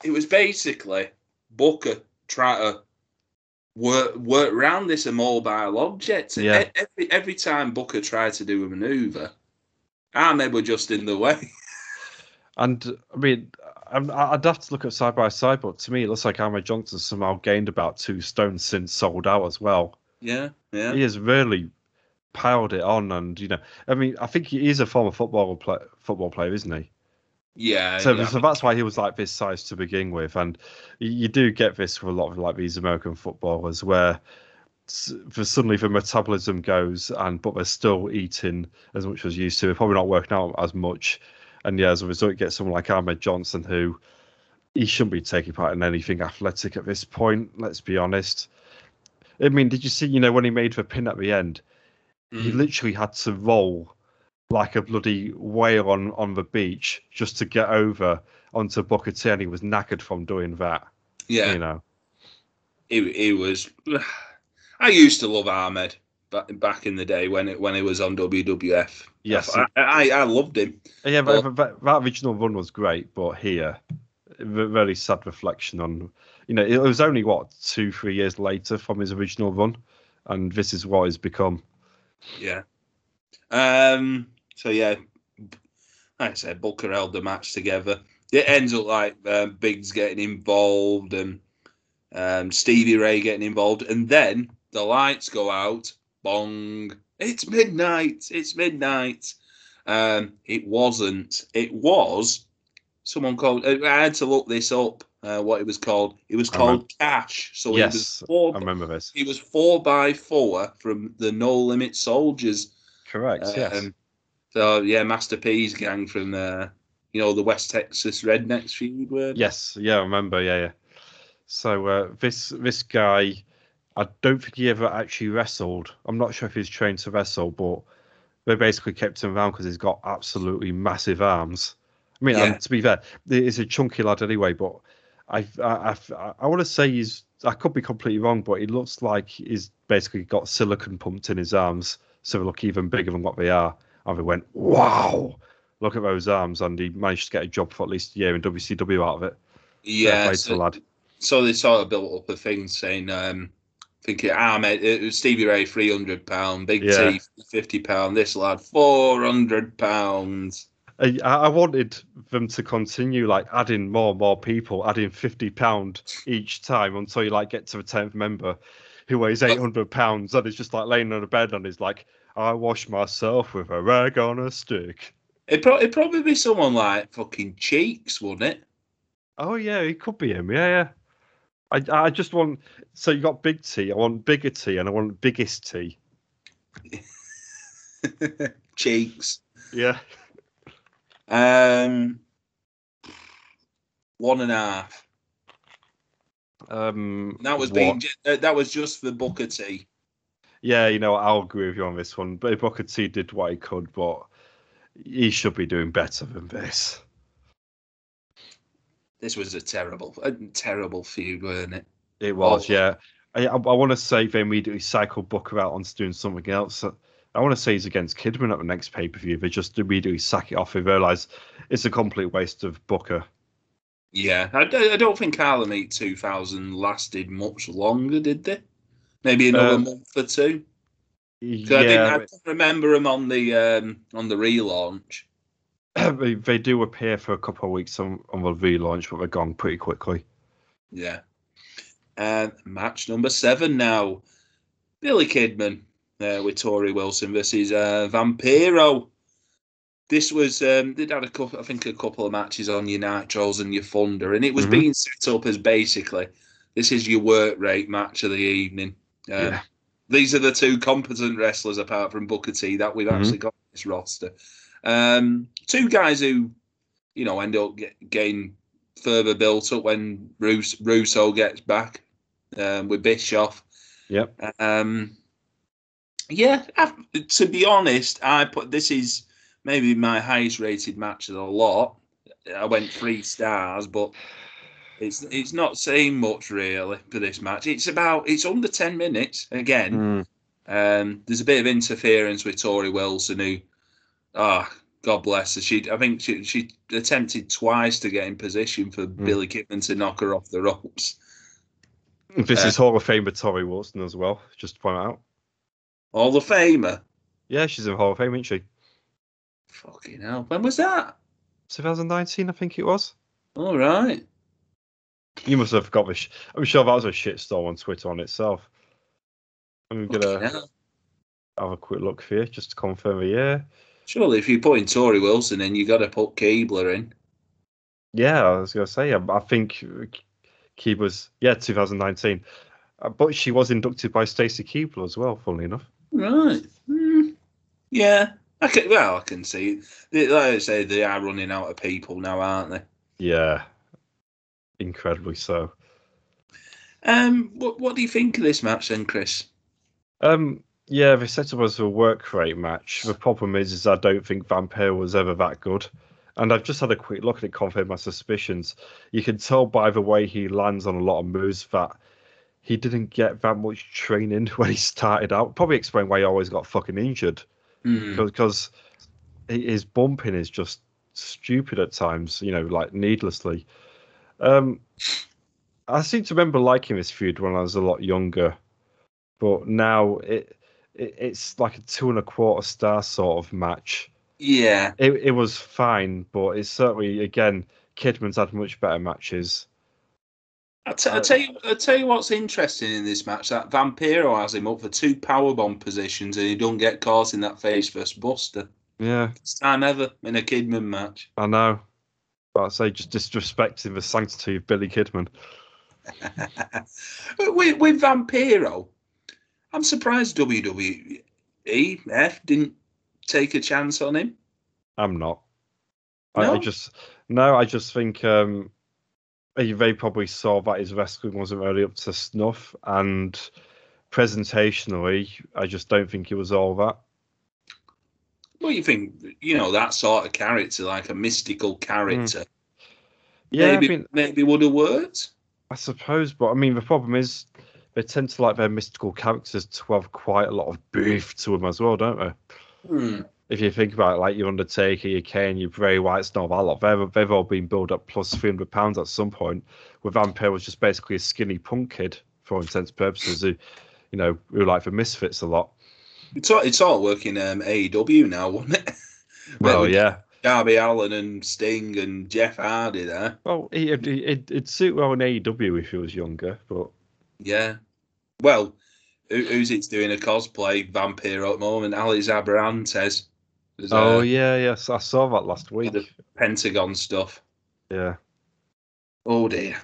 it was basically Booker trying to work work around this immobile object. Yeah. Every every time Booker tried to do a maneuver, Ahmed were just in the way. And I mean, I'd have to look at side by side, but to me, it looks like Ahmed Johnson somehow gained about two stones since Souled Out as well. yeah, yeah, He has really piled it on, and you know, I mean, I think he is a former football play, football player, isn't he? yeah. So, yeah. so that's why he was like this size to begin with, and you, you do get this with a lot of like these American footballers where. For suddenly the metabolism goes, and but they're still eating as much as used to. They're probably not working out as much, and yeah, as a result, you get someone like Ahmed Johnson who he shouldn't be taking part in anything athletic at this point. Let's be honest. I mean, did you see? You know, when he made the pin at the end, he Mm. literally had to roll like a bloody whale on on the beach just to get over onto Booker T, and he was knackered from doing that. yeah. You know, he, he was. (sighs) I used to love Ahmed back back in the day when it when he was on WWF. Yes. I, I, I loved him. yeah, Well- but, but that original run was great, but here, a very sad reflection on. You know, it was only what two, three years later from his original run, and this is what he's become. Yeah. Um. So yeah, like I said, Booker held the match together. It ends up like um, Biggs getting involved and um, Stevie Ray getting involved, and then the lights go out. Bong! It's midnight. It's midnight. Um, it wasn't. It was someone called. I had to look this up. Uh, what it was called? It was called Cash. So it was Yes, four. I remember this. It was four by four from the No Limit Soldiers. Correct. yes. Um, so yeah, Master P's gang from uh, you know the West Texas Rednecks feud. Were Yes, yeah, I remember. Yeah, yeah. So uh, this this guy, I don't think he ever actually wrestled. I'm not sure if he's trained to wrestle, but they basically kept him around because he's got absolutely massive arms. I mean, Yeah. and to be fair, he's a chunky lad anyway. But I I I, I want to say he's. I could be completely wrong, but he looks like he's basically got silicon pumped in his arms, so they look even bigger than what they are. And we went, wow, look at those arms, and he managed to get a job for at least a year in WCW out of it. Yeah. So, lad. so they sort of built up a thing saying um, thinking, ah, mate, it was Stevie Ray, three hundred pound, Big Yeah. T, fifty pound. This lad, four hundred pounds. I, I wanted them to continue like adding more and more people, adding fifty pound each time until you like get to the tenth member who weighs eight hundred pounds and is just like laying on a bed and is like, I wash myself with a rag on a stick. It'd, pro- it'd probably be someone like fucking Cheeks, wouldn't it? Oh yeah, it could be him. Yeah, yeah. I I just want so you got big T. I want bigger T and I want biggest T. (laughs) Cheeks. Yeah. Um, one and a half. Um. That was what- being uh, that was just for Booker T. Yeah, you know, I'll agree with you on this one. But Booker T did what he could, but he should be doing better than this. This was a terrible, a terrible feud, weren't it? It was, yeah. I, I, want to say they immediately cycle Booker out onto doing something else. I want to say he's against Kidman at the next pay per view. They just immediately sack it off and realise it's a complete waste of Booker. Yeah, I, don't- I don't think Harlem Heat 2000 lasted much longer, did they? Maybe another Um, month or two. 'Cause I, didn't, Yeah, I don't remember them on the um, on the relaunch. (clears throat) they, they do appear for a couple of weeks on, on the relaunch, but they're gone pretty quickly. Yeah. And match number seven now. Billy Kidman uh, with Torrie Wilson versus uh, Vampiro. This was um, they'd had a couple, I think, a couple of matches on your Nitros and your Thunder, and it was Mhm. being set up as basically this is your work rate match of the evening. Um, Yeah. These are the two competent wrestlers apart from Booker T that we've Mhm. actually got in this roster. Um, two guys who, you know, end up get, getting further built up when Rus- Russo gets back um, with Bischoff. Yep. Um, yeah, I've, to be honest, I put this is maybe my highest rated match of the lot. I went three stars, but it's it's not saying much really for this match. It's about it's under ten minutes again. Mm. Um, there's a bit of interference with Torrie Wilson, who, ah, God bless her. She, I think she, she attempted twice to get in position for Billy Kidman to knock her off the ropes. This Uh, is Hall of Famer Torrie Wilson as well, just to point out. All the famer. Yeah, she's in Hall of Fame, isn't she? Fucking hell. When was that? 2019, I think it was. All right. You must have got this. I'm sure that was a shitstorm on Twitter on itself. I'm gonna have a quick look for you just to confirm a year. Surely, if you're putting Torrie Wilson in, you got to put Keibler in. Yeah, I was gonna say. I, I think Keeb was yeah 2019, Uh, but she was inducted by Stacy Keibler as well. Funnily enough. Right. Hmm. Yeah. I can, well, I can see. They, like I say, they are running out of people now, aren't they? Yeah, incredibly so. Um, what what do you think of this match then, Chris? Um, yeah, they set up as a work rate match. The problem is, is I don't think Vampire was ever that good. And I've just had a quick look and it confirmed my suspicions. You can tell by the way he lands on a lot of moves that he didn't get that much training (laughs) when he started out. Probably explain why he always got fucking injured Hmm. because his bumping is just stupid at times, you know, like needlessly. Um, I seem to remember liking this feud when I was a lot younger, but now it, it it's like a two and a quarter star sort of match. Yeah. It it was fine, but it's certainly again Kidman's had much better matches. I t- I tell you, I tell you what's interesting in this match. That Vampiro has him up for two powerbomb positions, and he don't get caught in that face first buster. Yeah, First time ever in a Kidman match. I know. But I say just disrespecting the sanctity of Billy Kidman. (laughs) with, with Vampiro, I'm surprised WWE F didn't take a chance on him. I'm not. I, I just no. I just think um, they probably saw that his wrestling wasn't really up to snuff, and presentationally, I just don't think it was all that. Well, you think? You know that sort of character, like a mystical character, Yeah, maybe I mean, maybe would have worked. I suppose, but I mean, the problem is they tend to like their mystical characters to have quite a lot of beef to them as well, don't they? Hmm. If you think about it, like your Undertaker, your Kane, your Bray Wyatt, Snow, that lot, they've, they've all been built up plus 300 pounds at some point. Where Vampire was just basically a skinny punk kid, for intents and purposes, who you know, we like the Misfits a lot. It's all, it's all working um, AEW now, wasn't it? (laughs) Well, yeah. Darby Allin and Sting and Jeff Hardy there. Well, it, it, it, it'd suit well in AEW if he was younger, but Yeah. Well, who, who's it's doing a cosplay vampire at the moment? Alex Abrahantes. There's, oh uh, yeah, yes, I saw that last week. the Pentagon stuff. Yeah. Oh dear.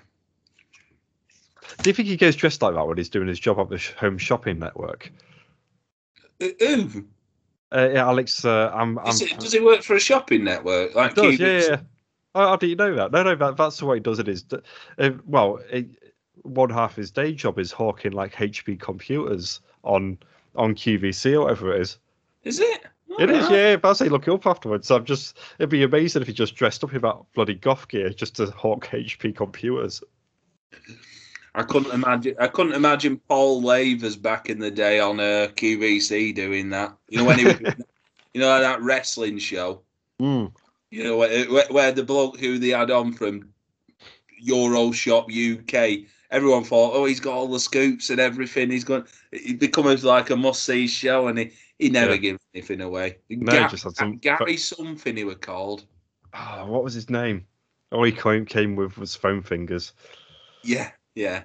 Do you think he goes dressed like that when he's doing his job at the home shopping network? Who- Who? Uh, yeah, Alex, uh, I'm. I'm it, does he work for a shopping network? Like does, yeah, yeah. Oh, how do you know that? No, no, that, that's the way he does it. Is uh, well, it, one half his day job is hawking like HP computers on on QVC or whatever it is. Is it? It is, Alright. yeah. But I say look it up afterwards. I'm just, it'd be amazing if he just dressed up in that bloody goth gear just to hawk HP computers. I couldn't imagine. I couldn't imagine Paul Lavers back in the day on uh, QVC doing that. You know when he, was, (laughs) you know that wrestling show. Mm. You know where, where, where the bloke who they had on from Euro Shop UK. Everyone thought, oh, he's got all the scoops and everything. He's going. He becomes like a must-see show, and he, he never Yeah. gives anything away. No, Gary, just had some- Gary something he was called. Ah, what was his name? All he came, came with was foam fingers. Yeah, yeah.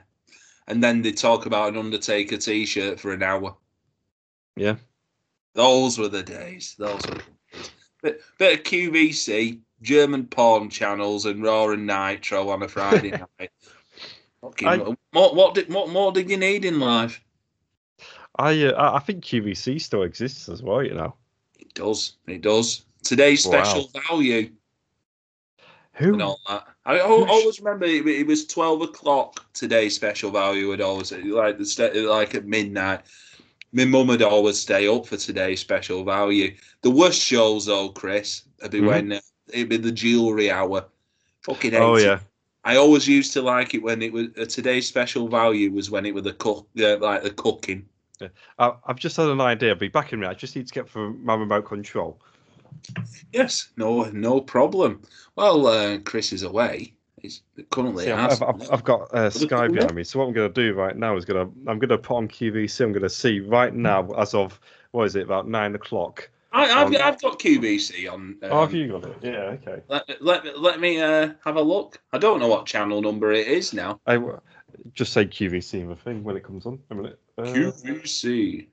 And then they talk about an Undertaker T-shirt for an hour. Yeah. Those were the days. Those were the days. Bit, bit of QVC, German porn channels, and Raw and Nitro on a Friday (laughs) night. Fucking, I- what, what, did, what more did you need in life? I, uh, I think QVC still exists as well. You know, It does. It does. Today's Wow. special value who? and all that. I al- always remember it, it was 12 o'clock today's special value would always like the like at midnight. My mum would always stay up for today's special value. The worst shows though, Chris, would be Mhm. when uh, it'd be the jewelry hour. Fucking Oh yeah, I always used to like it when it was uh, today's special value was when it was the cook, uh, like the cooking. I, I've just had an idea. I'll be back in a minute. I just need to get from my remote control. Yes, no, no problem. Well, uh, Chris is away. He's currently I've, I've, I've, I've got uh, Sky behind me. So what I'm going to do right now is going to I'm going to put on QVC. I'm going to see right now as of what is it about nine o'clock. I, I've, on- I've got QVC on. Um, oh, have you got it? Yeah. Okay. Let, let, let me uh, have a look. I don't know what channel number it is now. I w- just say QVC in the thing when it comes on. A minute. Uh, QVC.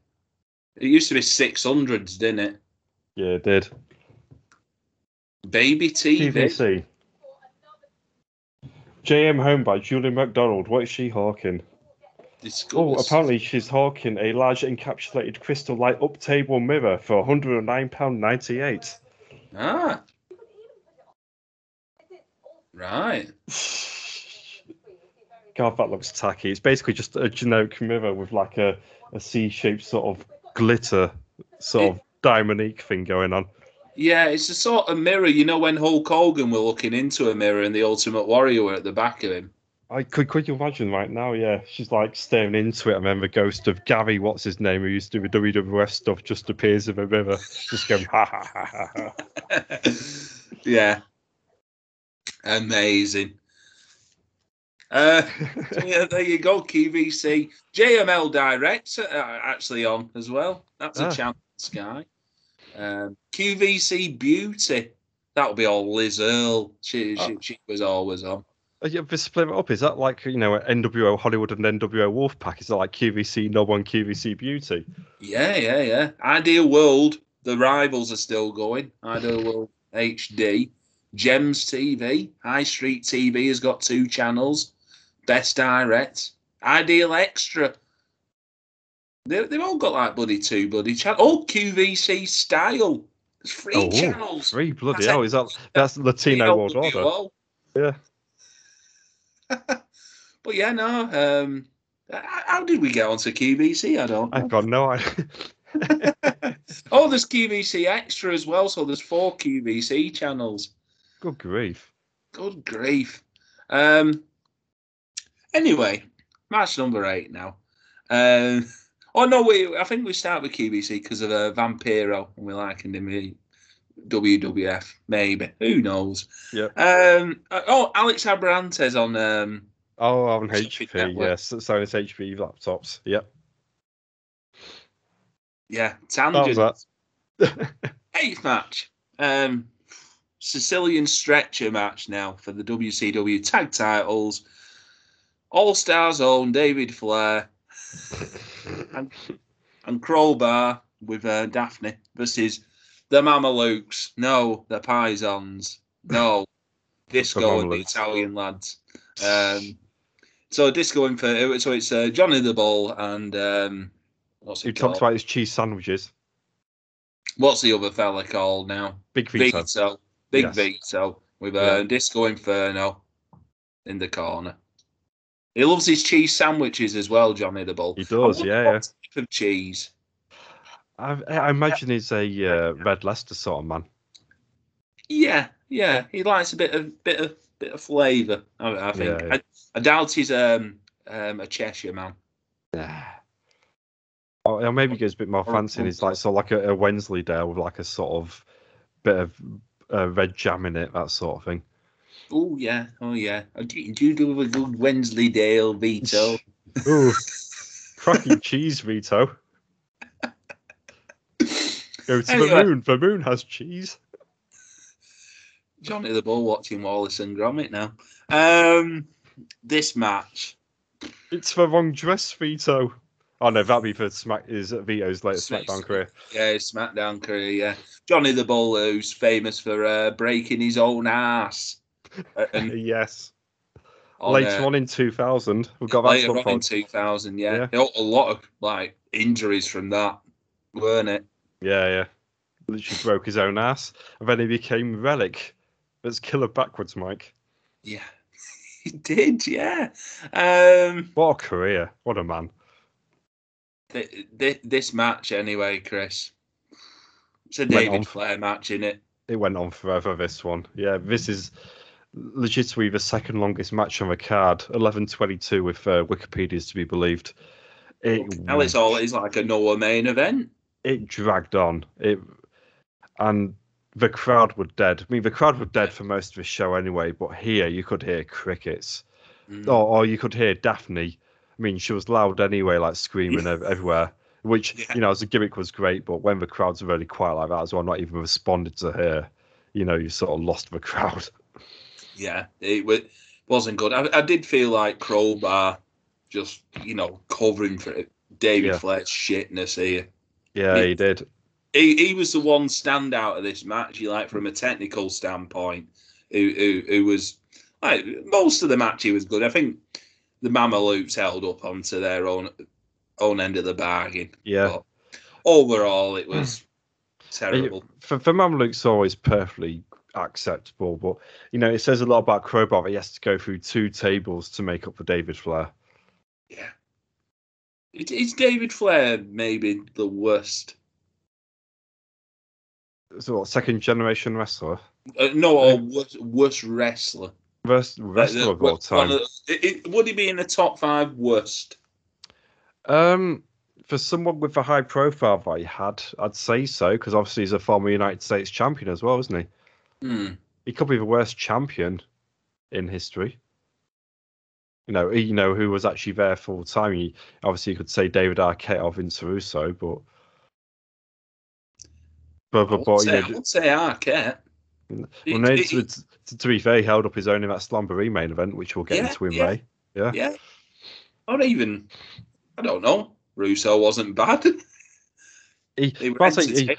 It used to be 600s, didn't it? Yeah, it did. Baby TV. QVC. JM Home by Julien Macdonald. What is she hawking? Discuss. Oh, apparently she's hawking a large encapsulated crystal light up table mirror for £109.98. Ah. Right. (sighs) God, that looks tacky. It's basically just a generic mirror with like a, a C-shaped sort of glitter, sort of diamond thing going on. Yeah, it's a sort of mirror. You know when Hulk Hogan were looking into a mirror and the Ultimate Warrior were at the back of him? I could could you imagine right now? Yeah, she's like staring into it, and then the ghost of Gary, what's his name, who used to do the WWF stuff, just appears in the mirror, just going ha ha ha ha. ha. (laughs) yeah. Amazing. Uh, (laughs) so yeah, there you go, QVC. JML Direct uh, actually on as well. That's a Ah. channel Sky. Um, QVC Beauty. That'll be all Liz Earle. She, she, she was always on. Uh, yeah, but split it up. Is that like you know NWO Hollywood and NWO Wolfpack? Is that like QVC No One QVC Beauty? Yeah, yeah, yeah. Ideal World. The rivals are still going. Ideal World HD. Gems TV. High Street TV has got two channels. Best Direct. Ideal Extra. They, they've all got like bloody two bloody channels. all QVC Style. There's three Oh, channels. Three bloody That's hell! Is that that's Latino World Order? Yeah. (laughs) But yeah, no. Um, how did we get onto QVC? I don't know. I've got no idea. (laughs) oh, there's QVC Extra as well, so there's four QVC channels. Good grief! Good grief. Um. Anyway, match number eight now. Um. Oh no, we. I think we start with QVC because of uh, Vampiro, and we likened him WWF. Maybe who knows? Yeah. Um. uh, Oh, Alex Abrahantes on um Oh, on HP, Network. yes. So it's HP laptops. Yep. Yeah, tangent. (laughs) Eighth match. Um, Sicilian stretcher match now for the WCW tag titles. All Stars own David Flair (laughs) and, and Crowbar with uh, Daphne versus the Mamalukes. No, the Pisons. No, (laughs) Disco and the Italian lads. Um, so Disco in for so it's uh, Johnny the Bull and um, what's He talks about his cheese sandwiches. What's the other fella called now? Big Vito. Vito. Big Yes. Vito with uh, Yeah. Disco Inferno in the corner. He loves his cheese sandwiches as well, Johnny the Bull. He does, yeah, yeah. of cheese. I, I imagine he's a uh, Red Leicester sort of man. Yeah, yeah. He likes a bit of bit of bit of flavour. I, I think. Yeah, yeah. I, I doubt he's um um a Cheshire man. Yeah. Or, maybe he goes a bit more fancy and he's like sort of like a, a Wensleydale with like a sort of bit of uh, red jam in it, that sort of thing. Oh yeah, oh yeah. Oh, Do, do you do a good Wensleydale Vito? (laughs) Ooh, cracking cheese, Vito. Go to Anyway. the moon. The moon has cheese. Johnny the Bull watching Wallace and Gromit now. Um, this match. It's the wrong dress, Vito. Oh no, that'd be for Smack is Vito's later Smack- SmackDown career. Yeah, SmackDown career. Yeah, Johnny the Bull, who's famous for uh, breaking his own ass. Uh, and (laughs) yes. on, Later uh, on in 2000, we've got that later on in 2000, yeah. Yeah. A lot of like injuries from that, weren't it? Yeah, yeah. Literally broke his own ass, and then he became Relic. Let's kill her backwards, Mike. Yeah, (laughs) he did. Yeah. Um, What a career! What a man. th- th- this match, anyway, Chris. It's a David. Flair match, in it? It went on forever. This one, yeah. This is legitimately the second longest match on the card. 11:22, if uh, Wikipedia's to be believed. It Hell, it's all it's like a Noah main event. It dragged on. It and the crowd were dead. I mean, the crowd were dead for most of the show anyway. But here, you could hear crickets. Mm. or, or you could hear Daphne. I mean, she was loud anyway, like screaming (laughs) everywhere. Which Yeah. you know, as a gimmick was great, but when the crowds are really quiet like that as well, not even responded to her, you know, you sort of lost the crowd. Yeah, it wa- wasn't good. I, I did feel like Crowbar just, you know, covering for. David Yeah. Flair's shitness here. Yeah, Yeah. he did. He, he was the one standout of this match, you like, from a technical standpoint, who, who, who was, like, most of the match he was good. I think the Mamalukes held up onto their own own end of the bargain. Yeah. But overall, it was mm. terrible. For for Mamaluke's always perfectly acceptable, but you know, it says a lot about Crowbar he has to go through two tables to make up for David Flair. Yeah. Is- David Flair maybe the worst? So what, second generation wrestler? Uh, no, or worst, worst wrestler. Worst wrestler Uh, of all time. of it- would he be in the top five worst? Um, for someone with a high profile that he had, I'd say so, because obviously he's a former United States champion as well, isn't he? Hmm. He could be the worst champion in history. You know, you know who was actually there full time. He, obviously, you could say David Arquette or Vince Russo, but but but, but say, you I would say Arquette. well, It- no, it- to, to, to be fair, he held up his own in that Slamboree main event, which we'll get Yeah, into in yeah. May. Yeah. Yeah. Or even, I don't know. Russo wasn't bad. (laughs) He, They were but I'll say he-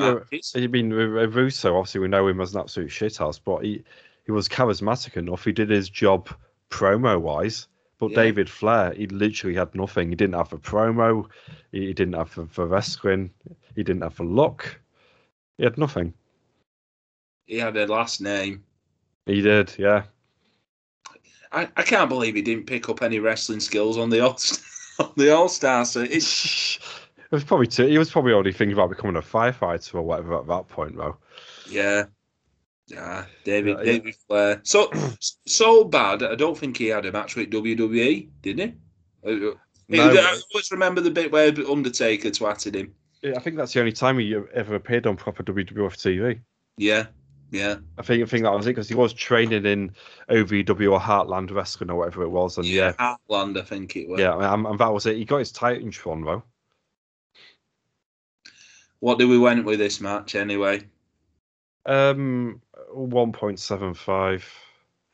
uh, you-. I mean, uh, Russo, obviously, we know him as an absolute shithouse, but he, he was charismatic enough. He did his job promo wise. But Yeah. David Flair, he literally had nothing. He didn't have a promo. He, didn't have the, the wrestling. He didn't have a look. He had nothing. He had a last name. He did, yeah. I, I can't believe he didn't pick up any wrestling skills on the All (laughs) on the All Star. So it's It was probably too, he was probably already thinking about becoming a firefighter or whatever at that point, though. yeah, yeah. David Yeah, yeah. David Flair. So (clears throat) so bad. I don't think he had a match with WWE, did he? Uh, No, I always remember the bit where Undertaker twatted him. Yeah, I think that's the only time he ever appeared on proper WWF TV. Yeah, yeah, I think I think that was it because he was training in OVW or Heartland Wrestling or whatever it was, and yeah, Heartland, I think it was. yeah, and, and that was it. He got his Titantron though. What do we went with this match anyway? Um, one point seven five.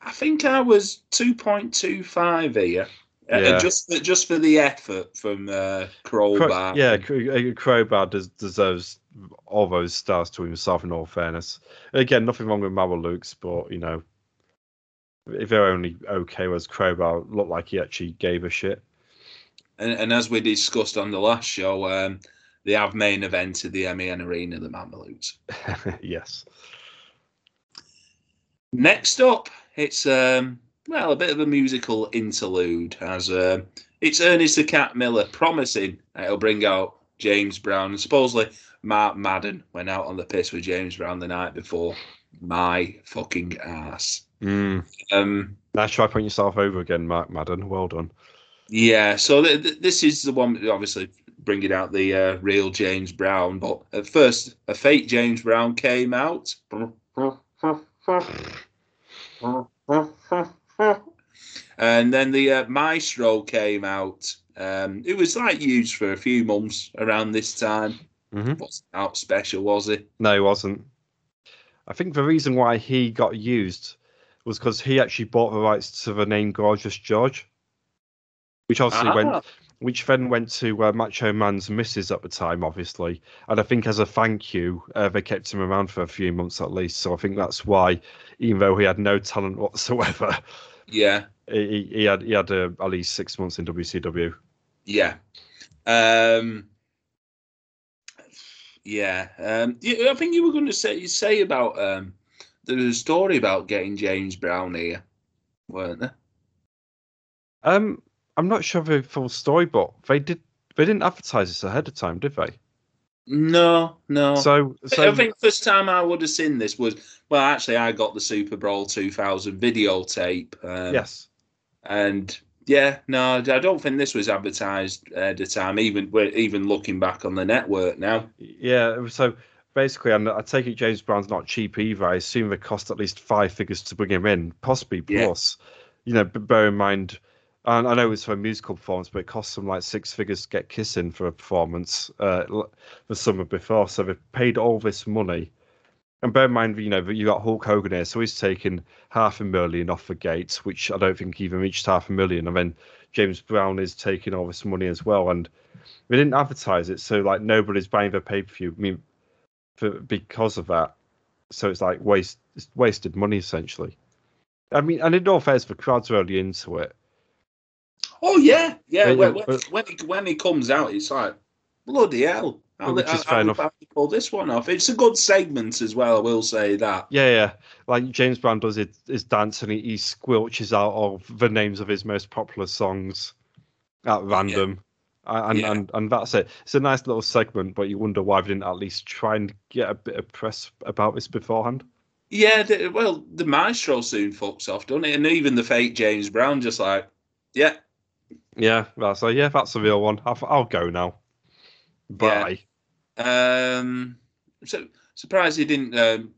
I think I was two point two five here. Uh, just for, just for the effort from uh, Crowbar. Yeah, uh, Crowbar des- deserves all those stars to himself. In all fairness, again, nothing wrong with Mamalukes, but you know, if they're only okay, was Crowbar looked like he actually gave a shit. And, and as we discussed on the last show, um, they have main evented the MEN Arena, the Mamalukes. (laughs) yes. Next up, it's um, well a bit of a musical interlude as uh, it's Ernest the Cat Miller promising it'll bring out James Brown and supposedly Mark Madden went out on the piss with James Brown the night before. My fucking ass. Mm. Um, Now try putting yourself over again, Mark Madden. Well done. yeah, so th- th- this is the one obviously bringing out the uh, real James Brown, but at first a fake James Brown came out. (laughs) and then the uh, Maestro came out. Um, it was like used for a few months around this time. Mhm. Wasn't out special, was it? No, he wasn't. I think the reason why he got used was because he actually bought the rights to the name Gorgeous George, which obviously Ah. went, which then went to uh, Macho Man's missus at the time, obviously. And I think as a thank you, uh, they kept him around for a few months at least. So I think that's why, even though he had no talent (laughs) whatsoever, Yeah, he, he had he had uh, at least six months in WCW. yeah, um, yeah. Um, I think you were going to say you say about um, there was a story about getting James Brown here, weren't there? Um, I'm not sure of the full story, but they did they didn't advertise this ahead of time, did they? No, no. So so I think first time I would have seen this was well, actually, I got the Superbrawl 2000 videotape. Um, yes. and yeah, no, I don't think this was advertised at the time. Even we're even looking back on the network now. Yeah, so basically, and I take it James Brown's not cheap either. I assume it cost at least five figures to bring him in, possibly Yeah. plus. You know, bear in mind, and I know it's for a musical performance, but it costs them like six figures to get kissing for a performance uh, the summer before. So they've paid all this money. And bear in mind, you know, that you got Hulk Hogan here, so he's taking half a million off the gates, which I don't think even reached half a million. And then James Brown is taking all this money as well. And they didn't advertise it, so like nobody's buying the pay per view. I mean, for because of that. So it's like waste it's wasted money essentially. I mean, and in all fairness, the crowd's are really into it. Oh yeah, yeah. Yeah, when, when, but- when he when he comes out, it's like bloody hell. How, Which is fair enough. have to pull this one off? It's a good segment as well. I will say that. Yeah, yeah. Like James Brown does his, his dance and he, he squelches out of the names of his most popular songs at random. A- And, Yeah. and and that's it. It's a nice little segment, but you wonder why they didn't at least try and get a bit of press about this beforehand. Yeah, the, well, the Maestro soon fucks off, doesn't it? And even the fake James Brown, just like, yeah, Yeah, that's so yeah, that's the real one. I'll, I'll go now. Bye. Um, so surprised he didn't. Um,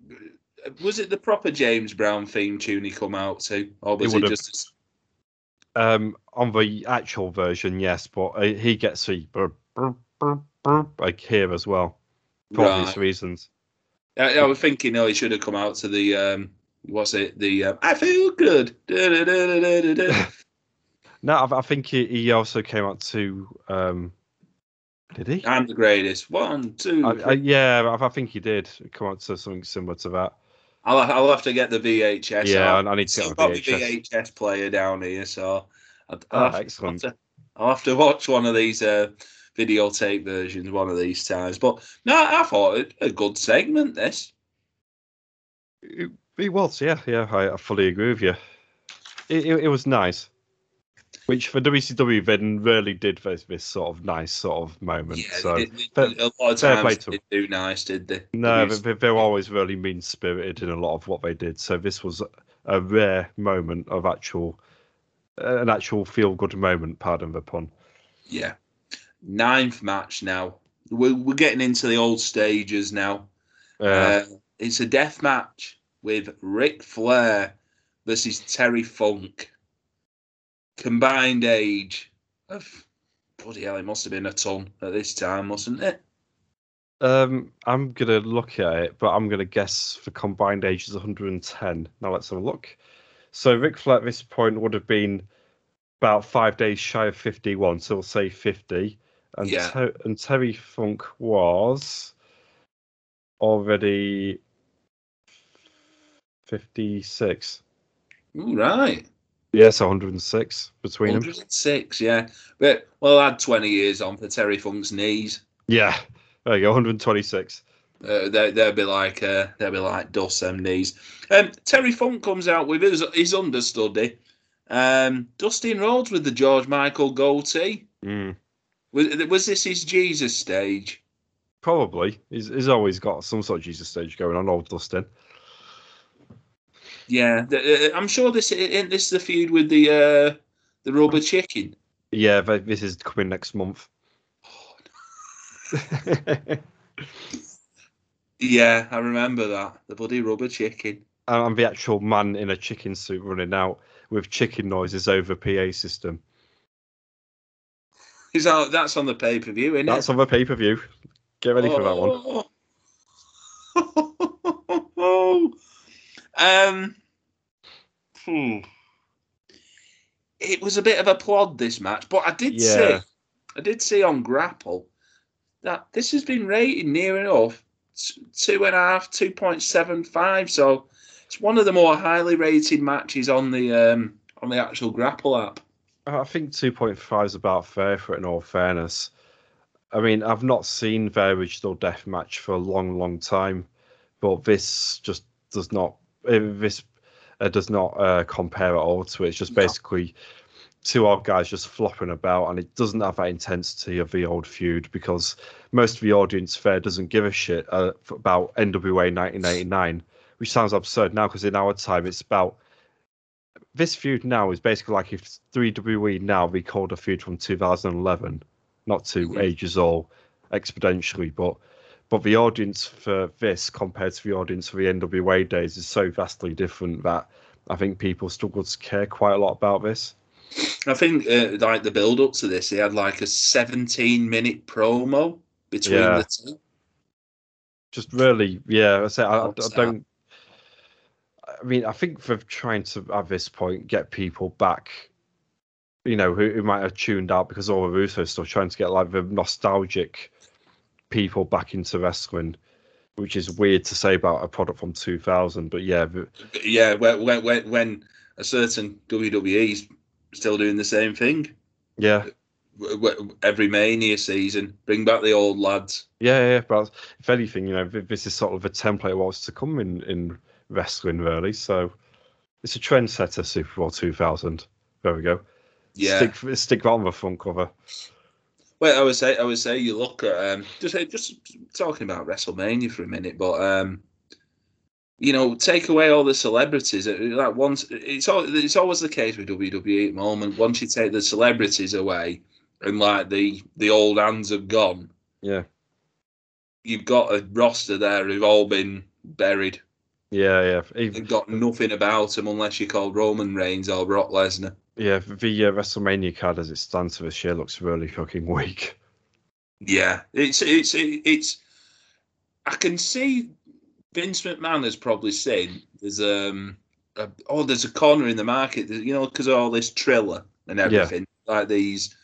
was it the proper James Brown theme tune he come out to, or was it, would've- just? Um, on the actual version, yes, but uh, he gets the brr, brr, like here as well for obvious Right. reasons. I, I was thinking, oh, he should have come out to the. Um, what's it? The um, I feel good. Da-da-da-da-da-da. (laughs) No, I, I think he, he also came out to. Um, did he? I'm the greatest. One, two. I, I, yeah, I, I think he did come out to something similar to that. I'll, I'll have to get the VHS. Yeah, out. I- need to get got VHS. VHS player down here, so I'll, Ah, I'll, have, excellent. I'll, have to, I'll have to watch one of these uh, videotape versions one of these times. But no, I thought it a good segment. This. It, it was, yeah, yeah. I, I fully agree with you. It, it, it was nice. Which for WCW then really did this, this sort of nice sort of moment. Yeah, so they- they- a lot of fair times they do nice, did they? No, They but they, they're always really mean spirited in a lot of what they did. So this was a rare moment of actual, an actual feel good moment. Pardon the pun. Yeah. Ninth match now. We're, we're getting into the old stages now. Uh, Uh, it's a death match with Ric Flair versus Terry Funk. Combined age of bloody hell, it must have been a ton at this time, mustn't it? Um, I'm gonna look at it, but I'm gonna guess for combined ages 110. Now let's have a look. So Ric Flair at this point would have been about five days shy of 51, so we'll say 50. And Yeah. Ter- and Terry Funk was already 56. Ooh, right. Yes, 106 between them. 106, yeah. But well, add 20 years on for Terry Funk's knees. Yeah, there you go, 126. Uh, they, they'll be like uh, they'll be like dust them knees. Um, Terry Funk comes out with his, his understudy. Um, Dustin Rhodes with the George Michael goatee. Mm. Was, was this his Jesus stage? Probably. He's, he's always got some sort of Jesus stage going on, old Dustin. Yeah, the, uh, I'm sure this isn't this the feud with the uh, the rubber chicken. Yeah, th- this is coming next month. (laughs) Yeah, I remember that the bloody rubber chicken. I'm the actual man in a chicken suit running out with chicken noises over PA system. Is that that's on the pay per view, isn't That's it? on the pay per view. Get ready for that one. (laughs) um, hmm. It was a bit of a plod this match, but I did Yeah. see, I did see on Grapple that this has been rated near enough two and a half, two point seven five. So it's one of the more highly rated matches on the um on the actual Grapple app. I think 2.5 is about fair for it, in all fairness. I mean, I've not seen the original death match for a long, long time, but this just does not. This uh, does not uh, compare at all to it. It's just No. basically two old guys just flopping about, and it doesn't have that intensity of the old feud because most of the audience there doesn't give a shit uh, about NWA 1989, which sounds absurd now because in our time it's about this feud now is basically like if 3WWE now recalled a feud from 2011, not to Mhm. age us all exponentially, but but the audience for this compared to the audience for the NWA days is so vastly different that I think people struggle to care quite a lot about this. I think uh, like the build up to this, he had like a 17 minute promo between Yeah. the two. Just really, yeah. I say I, I don't. I mean, I think for trying to at this point get people back, you know, who, who might have tuned out because all the Russo stuff, trying to get like the nostalgic people back into wrestling, which is weird to say about a product from 2000. But yeah, the- Yeah, when when when, when a certain WWE's still doing the same thing yeah, every Mania season, bring back the old lads. yeah, yeah. But if anything, you know, this is sort of a template of what's to come in in wrestling, really. So it's a trendsetter, Superbrawl 2000. There we go. Yeah. Stick, stick that on the front cover. Well, I would say I would say you look at um, just just talking about WrestleMania for a minute, but um, you know, take away all the celebrities. uh, Like once, it's all, it's always the case with WWE at the moment. Once you take the celebrities away, and like the the old hands have gone, Yeah. you've got a roster there who've all been buried. Yeah, yeah. They've got nothing about them unless you're called Roman Reigns or Brock Lesnar. Yeah, the uh, WrestleMania card as it stands for this year looks really fucking weak. Yeah, it's it's it's. I can see Vince McMahon has probably seen there's um a, oh there's a corner in the market you know because of all this Triller and everything like these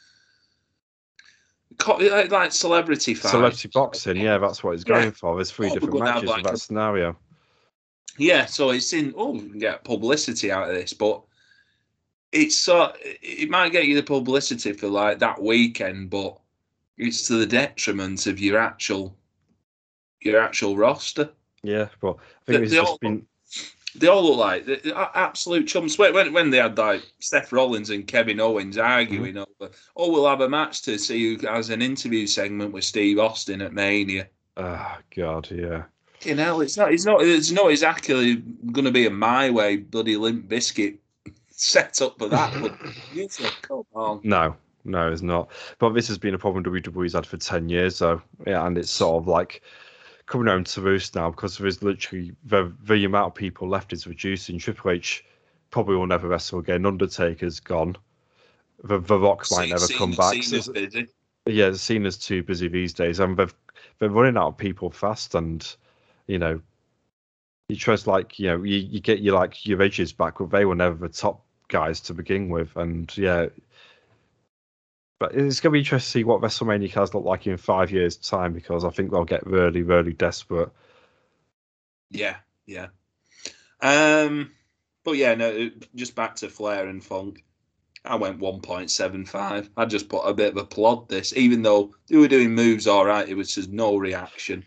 like, like celebrity fights. Celebrity boxing, yeah, that's what he's Yeah. going for. There's three Oh, different matches like in that scenario. Yeah, so it's in. Oh, we can get publicity out of this, but it's so it might get you the publicity for like that weekend, but it's to the detriment of your actual your actual roster. Yeah, but I They- it's they just all- been They all look like they- absolute chums. When when they had like Seth Rollins and Kevin Owens mm-hmm. arguing over, oh, we'll have a match to see who has an interview segment with Steve Austin at Mania. oh god, yeah. You know, it's not. It's not. It's not exactly going to be a my way bloody Limp Bizkit set up for that. But (clears throat) it's come on. No, no, it's not. But this has been a problem WWE's had for ten years, though. Yeah, and it's sort of like coming home to roost now because there is literally the the amount of people left is reducing. Triple H probably will never wrestle again. Undertaker's gone. The, the Rock might See- never see- come back. Cena's So- busy. yeah, the scene is too busy these days, and they've they're running out of people fast, and you know, you trust like you know you, you get your like your edges back, but they were never the top guys to begin with, and yeah. But it's going to be interesting to see what WrestleMania cards look like in five years' time because I think they'll get really, really desperate. Yeah, yeah. Um, but yeah, no, just back to Flair and Funk. I went 1.75. I just put a bit of a plod this, even though they were doing moves all right. It was just no reaction.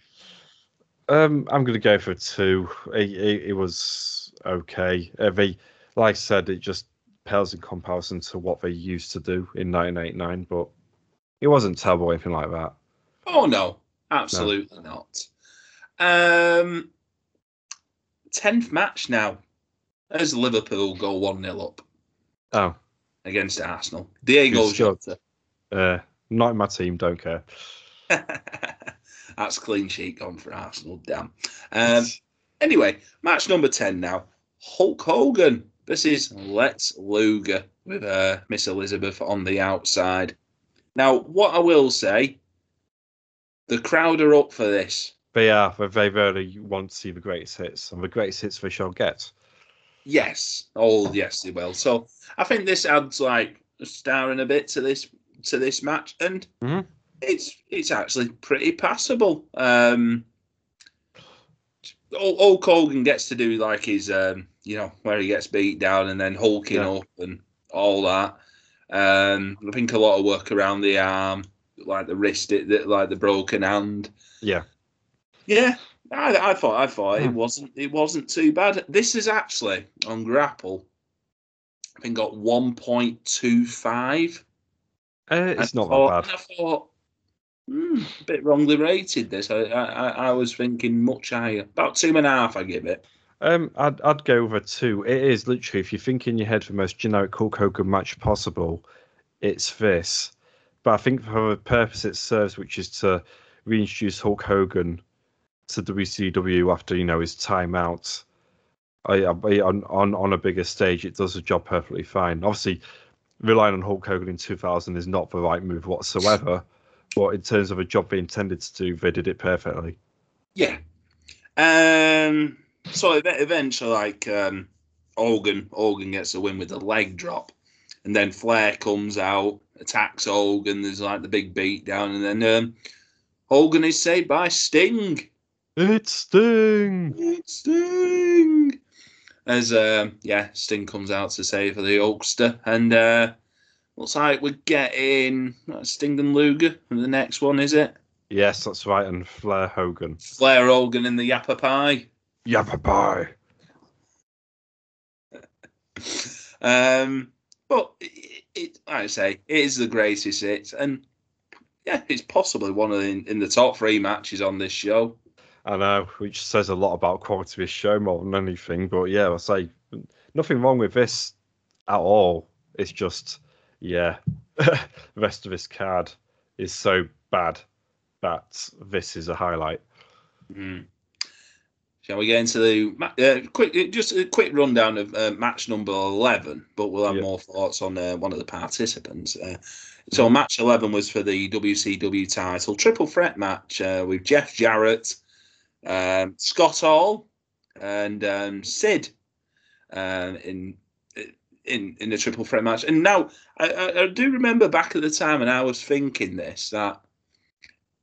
Um, I'm going to go for two. It, it, it was okay. Uh, they, like I said, it just pales in comparison to what they used to do in 1989, but it wasn't terrible or anything like that. Oh no, absolutely no. not. Um, tenth match now as Liverpool go one 0 up. Oh, against Arsenal, Diogo Jota. Uh, not in my team. Don't care. (laughs) That's clean sheet gone for Arsenal. Damn. Um, anyway, match number ten now. Hulk Hogan this is Lex Luger with uh, Miss Elizabeth on the outside. Now, what I will say, the crowd are up for this. They are. They very really want to see the greatest hits, and the greatest hits they shall get. Yes. Oh, yes, they will. So I think this adds like a star and a bit to this to this match, and mm-hmm. It's it's actually pretty passable. Um, Hulk Hogan gets to do like his, um, you know, where he gets beat down and then hulking yeah. up and all that. Um, I think a lot of work around the arm, like the wrist, it, like the broken hand. Yeah, yeah. I, I thought I thought it hmm. wasn't it wasn't too bad. This is actually on Grapple. I think got one point two five. Uh, it's not thought, that bad. I thought A bit wrongly rated. This I, I I was thinking much higher, about two and a half. I give it. Um, I'd I'd go over two. It is literally if you think in your head the most generic Hulk Hogan match possible, it's this. But I think for the purpose it serves, which is to reintroduce Hulk Hogan to WCW after you know his time out, I, I, on on on a bigger stage, it does the job perfectly fine. Obviously, relying on Hulk Hogan in 2000 is not the right move whatsoever but in terms of a job they intended to do, they did it perfectly. Yeah. Um. So eventually, like um, Hogan, Hogan gets a win with a leg drop, and then Flair comes out, attacks Hogan. There's like the big beat down, and then um, Hogan is saved by Sting. It's Sting. It's Sting. As um, yeah, Sting comes out to save for the Hulkster, and uh, Looks like we're getting uh, Sting and Luger and the next one, is it? Yes, that's right. And Flair Hogan. Flair Hogan in the Yappapi. Yappa Pie. (laughs) um, but it, it, like I say, it is the greatest hits, and yeah, it's possibly one of the in the top three matches on this show. I know, which says a lot about quality of his show more than anything. But yeah, I say nothing wrong with this at all. It's just yeah, (laughs) the rest of this card is so bad that this is a highlight. Mm. Shall we get into the uh, quick, uh, just a quick rundown of uh, match number eleven? But we'll have yep. more thoughts on uh, one of the participants. Uh, so, mm. match eleven was for the WCW title triple threat match uh, with Jeff Jarrett, um, Scott Hall, and um, Sid um, in in in the triple threat match. And now I, I, do remember back at the time, and I was thinking this that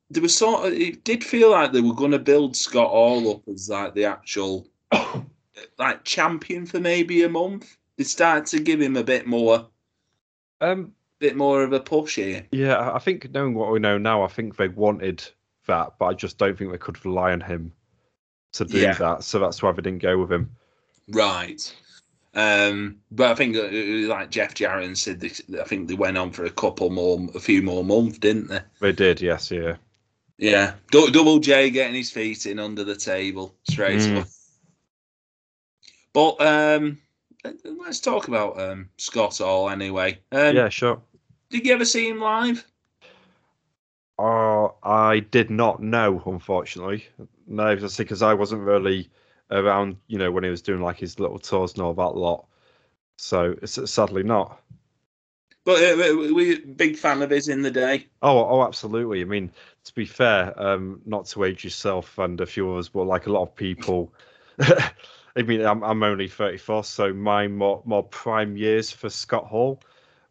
there was sort of it did feel like they were going to build Scott Hall up as like the actual (coughs) like champion for maybe a month. They started to give him a bit more, um, bit more of a push here. Yeah, I think knowing what we know now, I think they wanted that, but I just don't think they could rely on him to do yeah. that. So that's why they didn't go with him. Right. Um, but I think, uh, like Jeff Jarrett said, they, I think they went on for a couple more, a few more months, didn't they? They did, yes, yeah. Yeah, D- Double J getting his feet in under the table straight mm. away. But um, let's talk about um, Scott Hall anyway. Um, yeah, sure. Did you ever see him live? Uh, I did not know, unfortunately. No, because I wasn't really around, you know, when he was doing like his little tours and all that lot. So it's sadly not. But uh, we, big fan of his in the day. Oh, oh, absolutely. I mean, to be fair, um, not to age yourself and a few others, but like a lot of people. (laughs) I mean, I'm I'm only 34, so my more more prime years for Scott Hall,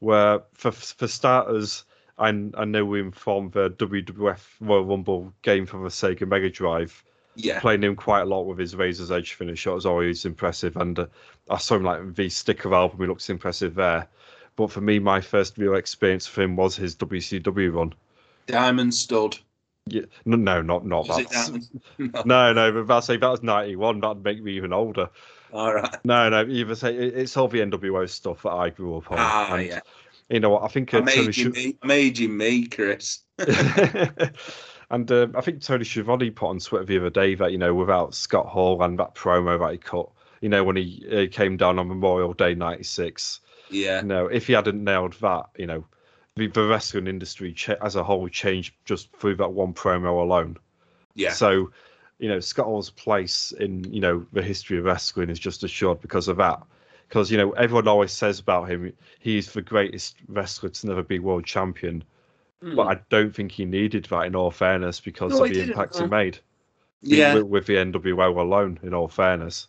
where for for starters, I I know we informed the WWF Royal Rumble game from the Sega Mega Drive. Yeah. Playing him quite a lot with his Razor's Edge finish was always impressive, and uh, I saw him like the sticker album. He looks impressive there. But for me, my first real experience for him was his WCW run. Diamond Stud. Yeah, no, no, not not that. Diamond? (laughs) No, no, but I'd say that was ninety one. That'd make me even older. All right. No, no, either say it's all the NWO stuff that I grew up on. Ah, and, yeah. You know what? I think uh, I'm aging Schi- me. I'm aging me, Chris. (laughs) (laughs) and uh, I think Tony Schiavone put on Twitter the other day that you know without Scott Hall and that promo that he cut, you know when he uh, came down on Memorial Day '96, Yeah. you know if he hadn't nailed that, you know the, the wrestling industry as a whole changed just through that one promo alone. Yeah. So, you know, Scott Hall's place in, you know, the history of wrestling is just assured because of that. Because, you know, everyone always says about him, he's the greatest wrestler to never be world champion. Hmm. But I don't think he needed that in all fairness because No, of the didn't, impact he made yeah. with, with the NWO alone, in all fairness.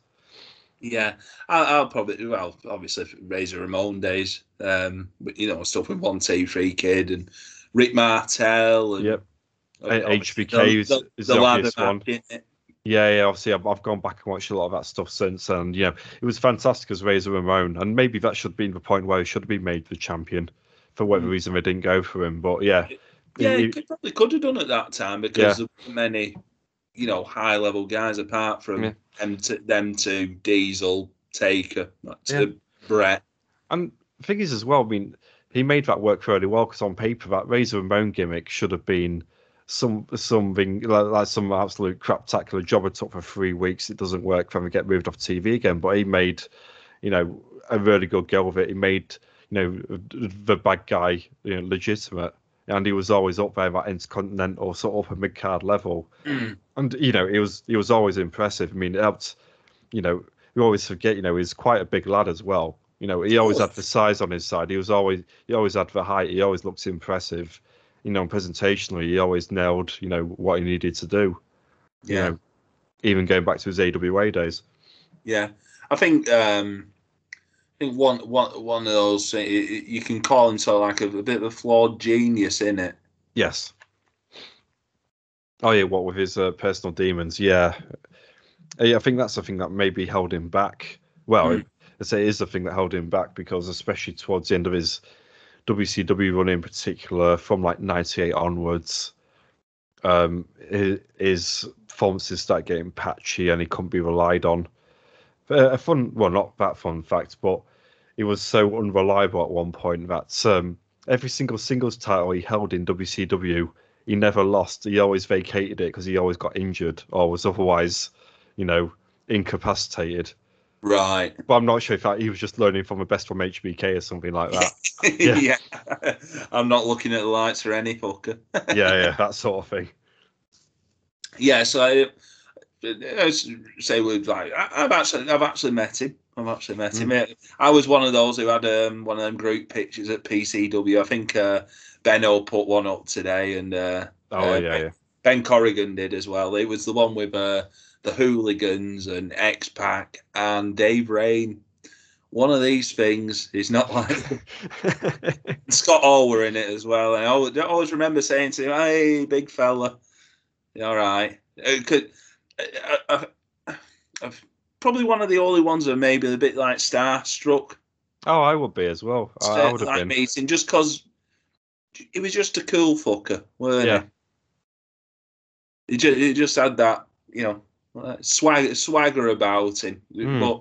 Yeah, I'll, I'll probably well, obviously Razor Ramon days, um, but you know stuff with one two three kid and Rick Martel and Yep. HBK is- is the ladder obvious one. match, isn't it? Yeah, yeah. Obviously, I've, I've gone back and watched a lot of that stuff since, and you know, it was fantastic as Razor Ramon, and maybe that should be the point where he should have been made the champion. For whatever Mm. reason, they didn't go for him, but yeah, Yeah, He- he could, probably could have done at that time because there weren't many, you know, high level guys apart from Yeah. them to them to Diesel, Taker, to Yeah. Bret. And the thing is, as well, I mean, he made that work fairly well because on paper, that Razor Ramon gimmick should have been some something like, like some absolute craptacular job it took for three weeks. It doesn't work. Then we get moved off TV again. But he made, you know, a really good go of it. He made, know, the bad guy, you know, legitimate. And he was always up there, that intercontinental sort of upper mid card level. Mm. And you know, he was he was always impressive. I mean, it helped. You know, we always forget. You know, he's quite a big lad as well. You know, he always had the size on his side. He was always he always had the height. He always looked impressive. You know, presentationally, he always nailed. You know what he needed to do. You Yeah. know, even going back to his AWA days. Yeah, I think um, think one one one of those uh, y- y- you can call him sort of like a, a bit of a flawed genius in it. Yes. Oh yeah, what with his uh, personal demons? Yeah, Yeah, I think that's the thing that maybe held him back. Well, Mm. I say it is the thing that held him back because, especially towards the end of his WCW run in particular, from like '98 onwards, um, his, his performances started getting patchy and he couldn't be relied on. Uh, A fun, well, not that fun fact, but he was so unreliable at one point that um, every single singles title he held in WCW, he never lost. He always vacated it because he always got injured or was otherwise, you know, incapacitated. Right. But I'm not sure if that, he was just learning from the best from HBK or something like that. (laughs) Yeah. yeah. (laughs) I'm not looking at the lights for any fucker. (laughs) yeah, yeah, that sort of thing. yeah, so I, I say with like I've actually I've actually met him. I've actually met him. I was one of those who had um, one of them group pictures at PCW. I think uh, Benno put one up today, and uh, Oh uh, yeah, yeah. Ben Corrigan did as well. It was the one with uh, the Hooligans and X Pac and Dave Rain. One of these things is not like (laughs) (laughs) Scott Hall were in it as well. And I always, I always remember saying to him, "Hey, big fella, you all right?" It could, I, I, I've, probably one of the only ones that maybe a bit like starstruck. oh, I would be as well. I, I would have been. meeting just because he was just a cool fucker, weren't Yeah. he? He just, he just had that, you know, uh, swag, swagger about him, Hmm. but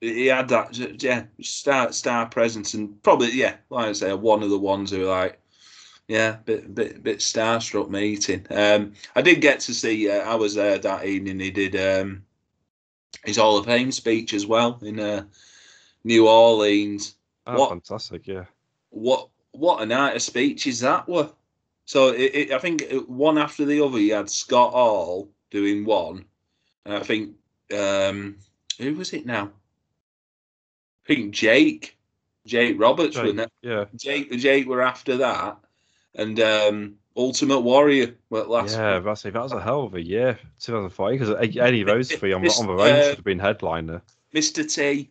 he had that, yeah, star star presence, and probably, yeah, like I say, one of the ones who are like, yeah, bit bit bit starstruck meeting. Um, I did get to see. Uh, I was there that evening. He did um, his Hall of Fame speech as well in uh, New Orleans Oh, what- fantastic, yeah. what what a night of speeches that were. So it, it, I think one after the other, you had Scott Hall doing one, and I think um, who was it now? I think Jake Jake Roberts, Jake, wasn't it? yeah, Jake, Jake were after that, and um, Ultimate Warrior were last. yeah. That's that was a hell of a year, 2005. Because any of those (laughs) three on, the- on the Mr. range uh, should have been headliner. Mr. T.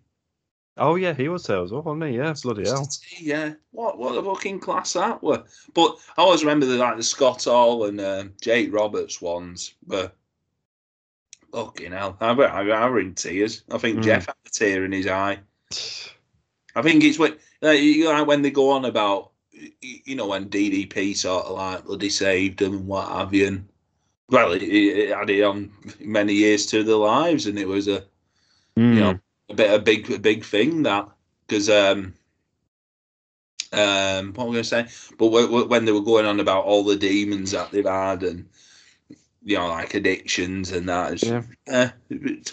Oh yeah, he was there as well, wasn't he? Yeah, bloody hell. T, yeah. What what a fucking class that were. But I always remember the like the Scott Hall and um, Jake Roberts ones. But fucking hell, I were, I were in tears. I think Mm. Jeff had a tear in his eye. I think it's when you know, when they go on about you know when DDP sort of like bloody saved them and what have you. And, well, it, it had it on many years to their lives, and it was a Mm. you know a bit a big a big thing that because um um what am I going to say? But w- w- when they were going on about all the demons that they've had and you know like addictions and that, Yeah. uh,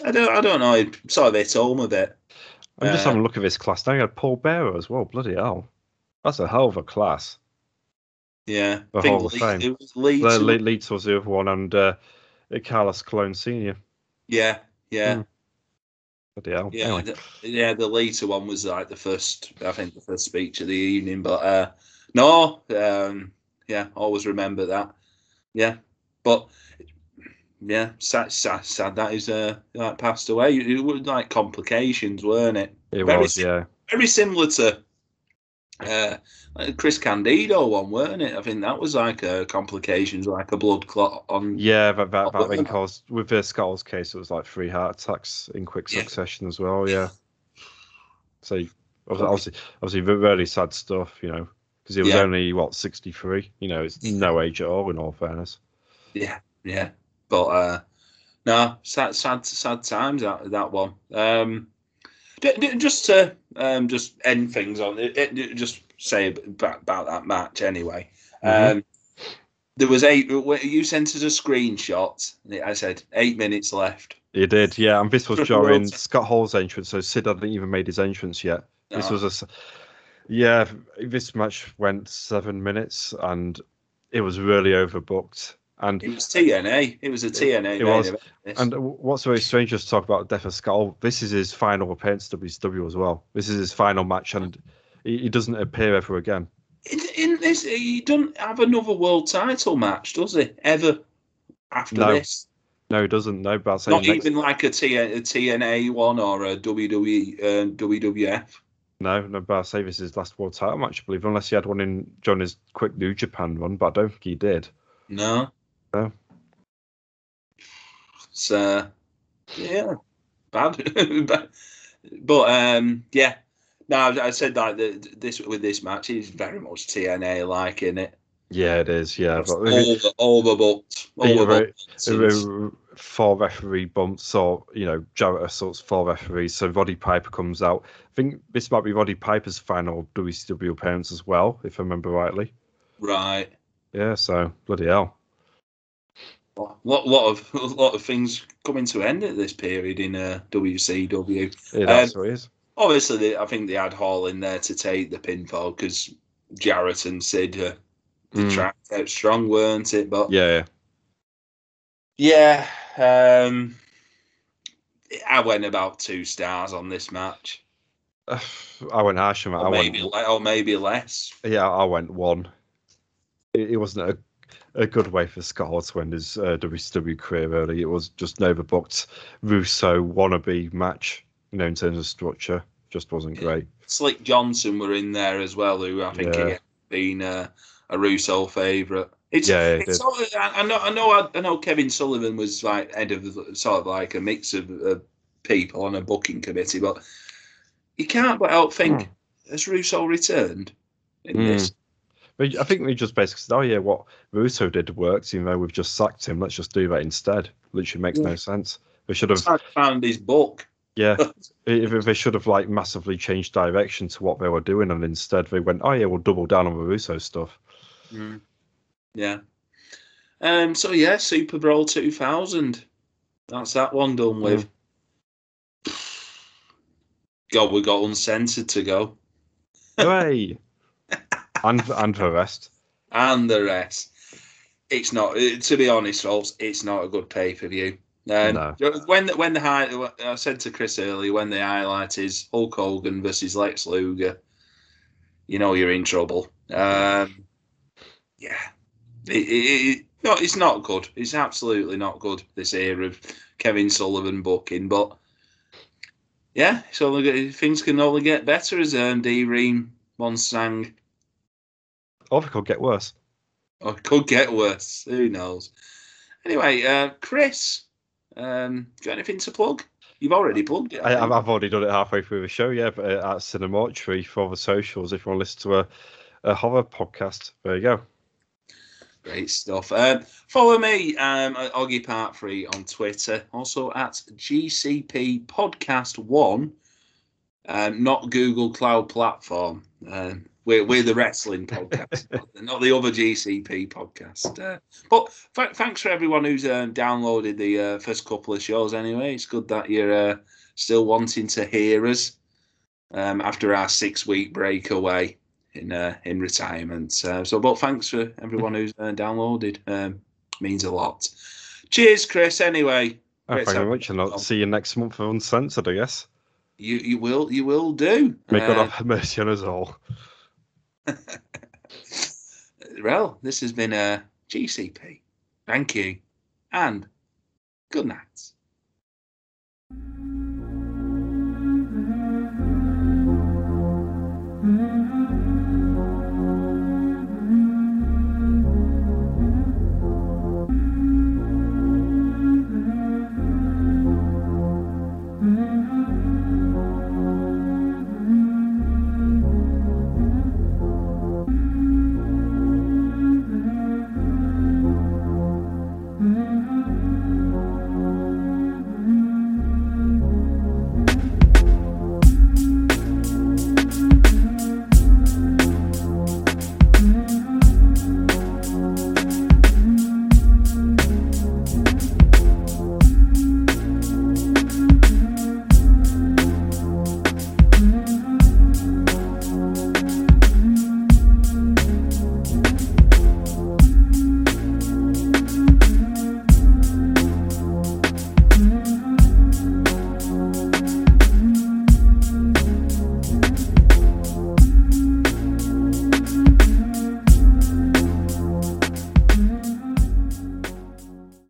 I don't I don't know. It sort of hit home a bit. I'm just Uh, having a look at this class now. You had Paul Bearer as well. Bloody hell, that's a hell of a class. Yeah, The Hall of Fame. It was Leeds. Le- Le- Leeds was the other one, and uh, Carlos Colon Senior. yeah, yeah. Mm. Yeah, Anyway. the, yeah. The later one was like the first, I think, the first speech of the evening. But uh, no, um, yeah, always remember that. Yeah, but yeah, sad, sad, sad that he's uh, like passed away. It, it was like complications, weren't it? It very was, sim- yeah. Very similar to uh, Chris Candido one, weren't it? I think that was like a complications, like a blood clot on. Yeah, that, that, that then caused, with the Skulls case, it was like three heart attacks in quick Yeah. succession as well, yeah. So, obviously, obviously, really sad stuff, you know, because he was Yeah. only, what, 63? You know, it's no age at all, in all fairness. Yeah, yeah. But uh no, sad sad sad times that that one. Um just to um just end things on it, it- just say about, about that match anyway. Mhm. Um there was eight you sent us a screenshot. I said eight minutes left. He did, yeah. And this was (laughs) during. Scott Hall's entrance, so Sid hadn't even made his entrance yet. This Oh, was a, yeah. This match went seven minutes, and it was really overbooked. And it was TNA. It was a TNA. it main was. and what's very strange is to talk about Death of Skull. This is his final appearance to WCW as well. This is his final match, and he, he doesn't appear ever again. in, in this, he doesn't have another world title match, does he? Ever after No. this? No, he doesn't. No, but I'll say Not next, even like a, T- a TNA one or a WWE, uh, WWF. no, no, but I'll say this is his last world title match, I believe, unless he had one in his quick New Japan run, but I don't think he did. No. So, yeah, bad. (laughs) but, um, yeah. No, I I said that the, this with this match is very much TNA like in it. Yeah, it is. Yeah, but Over, overbooked. Yeah, very- Overbooked. uh, four referee bumps or you know Jarrett assaults four referees so Roddy Piper comes out I think this might be Roddy Piper's final WCW appearance as well if I remember rightly Right. yeah so bloody hell Lot, lot of (laughs) lot of things coming to end at this period in uh, WCW. yeah, that's it is Obviously, they, I think they had Hall in there to take the pinfall because Jarrett and Sid uh, the Mm. track out strong, weren't it? But yeah yeah, um, I went about two stars on this match. (sighs) I went harsh on it. I or went maybe le- or maybe less. yeah I went one it, it wasn't a a good way for Scott to end his uh, WCW career early. It was just an overbooked Russo wannabe match you know in terms of structure just wasn't great Slick Johnson were in there as well, who I think Yeah. again been uh, a Russo favourite. It's, Yeah, it it's sort of, I, I know, I know, I, know. Kevin Sullivan was like head of sort of like a mix of uh, people on a booking committee, but you can't but help think has Russo returned in Hmm. this? But I think we just basically said, oh yeah, what Russo did worked, even though we've just sacked him. Let's just do that instead. Literally makes no sense. They should have, found his book. yeah, (laughs) if if they should have like massively changed direction to what they were doing, and instead they went, oh yeah, we'll double down on the Russo stuff. Yeah. Um. So yeah, Superbrawl two thousand. That's that one done with. God, we got uncensored to go, Hooray! (laughs) and and the rest. and the rest. It's not. uh, To be honest, folks, it's not a good pay per view. Um, No. When the, when the high, I said to Chris earlier when the highlight is Hulk Hogan versus Lex Luger. you know you're in trouble. Um, yeah, it, it, it, no, it's not good. It's absolutely not good. This era of Kevin Sullivan booking, but yeah, so things can only get better as um, D:Ream once sang. Or it could get worse. Or it could get worse. Who knows? Anyway, uh, Chris, um, got anything to plug? You've already plugged it. I, have already done it halfway through the show, yeah, but uh, at Cinemortuary for the socials if you want to listen to a, a horror podcast. There you go. Great stuff. Um, follow me, um, at Oggy Part 3 on Twitter. Also at GCP Podcast 1, um, not Google Cloud Platform. Um, we're, we're the wrestling podcast, (laughs) not the other GCP podcast. Uh, but th- thanks for everyone who's uh, downloaded the uh, first couple of shows anyway. It's good that you're uh, still wanting to hear us um, after our six week break away in uh, in retirement. Uh, so, but thanks for everyone who's uh, downloaded. Um, means a lot. Cheers, Chris. Anyway, oh, thank you very much, and I'll see you next month for Uncensored, I guess. You you will you will do. May God have mercy on us all. (laughs) well, this has been uh, a GCP. Thank you, and good night.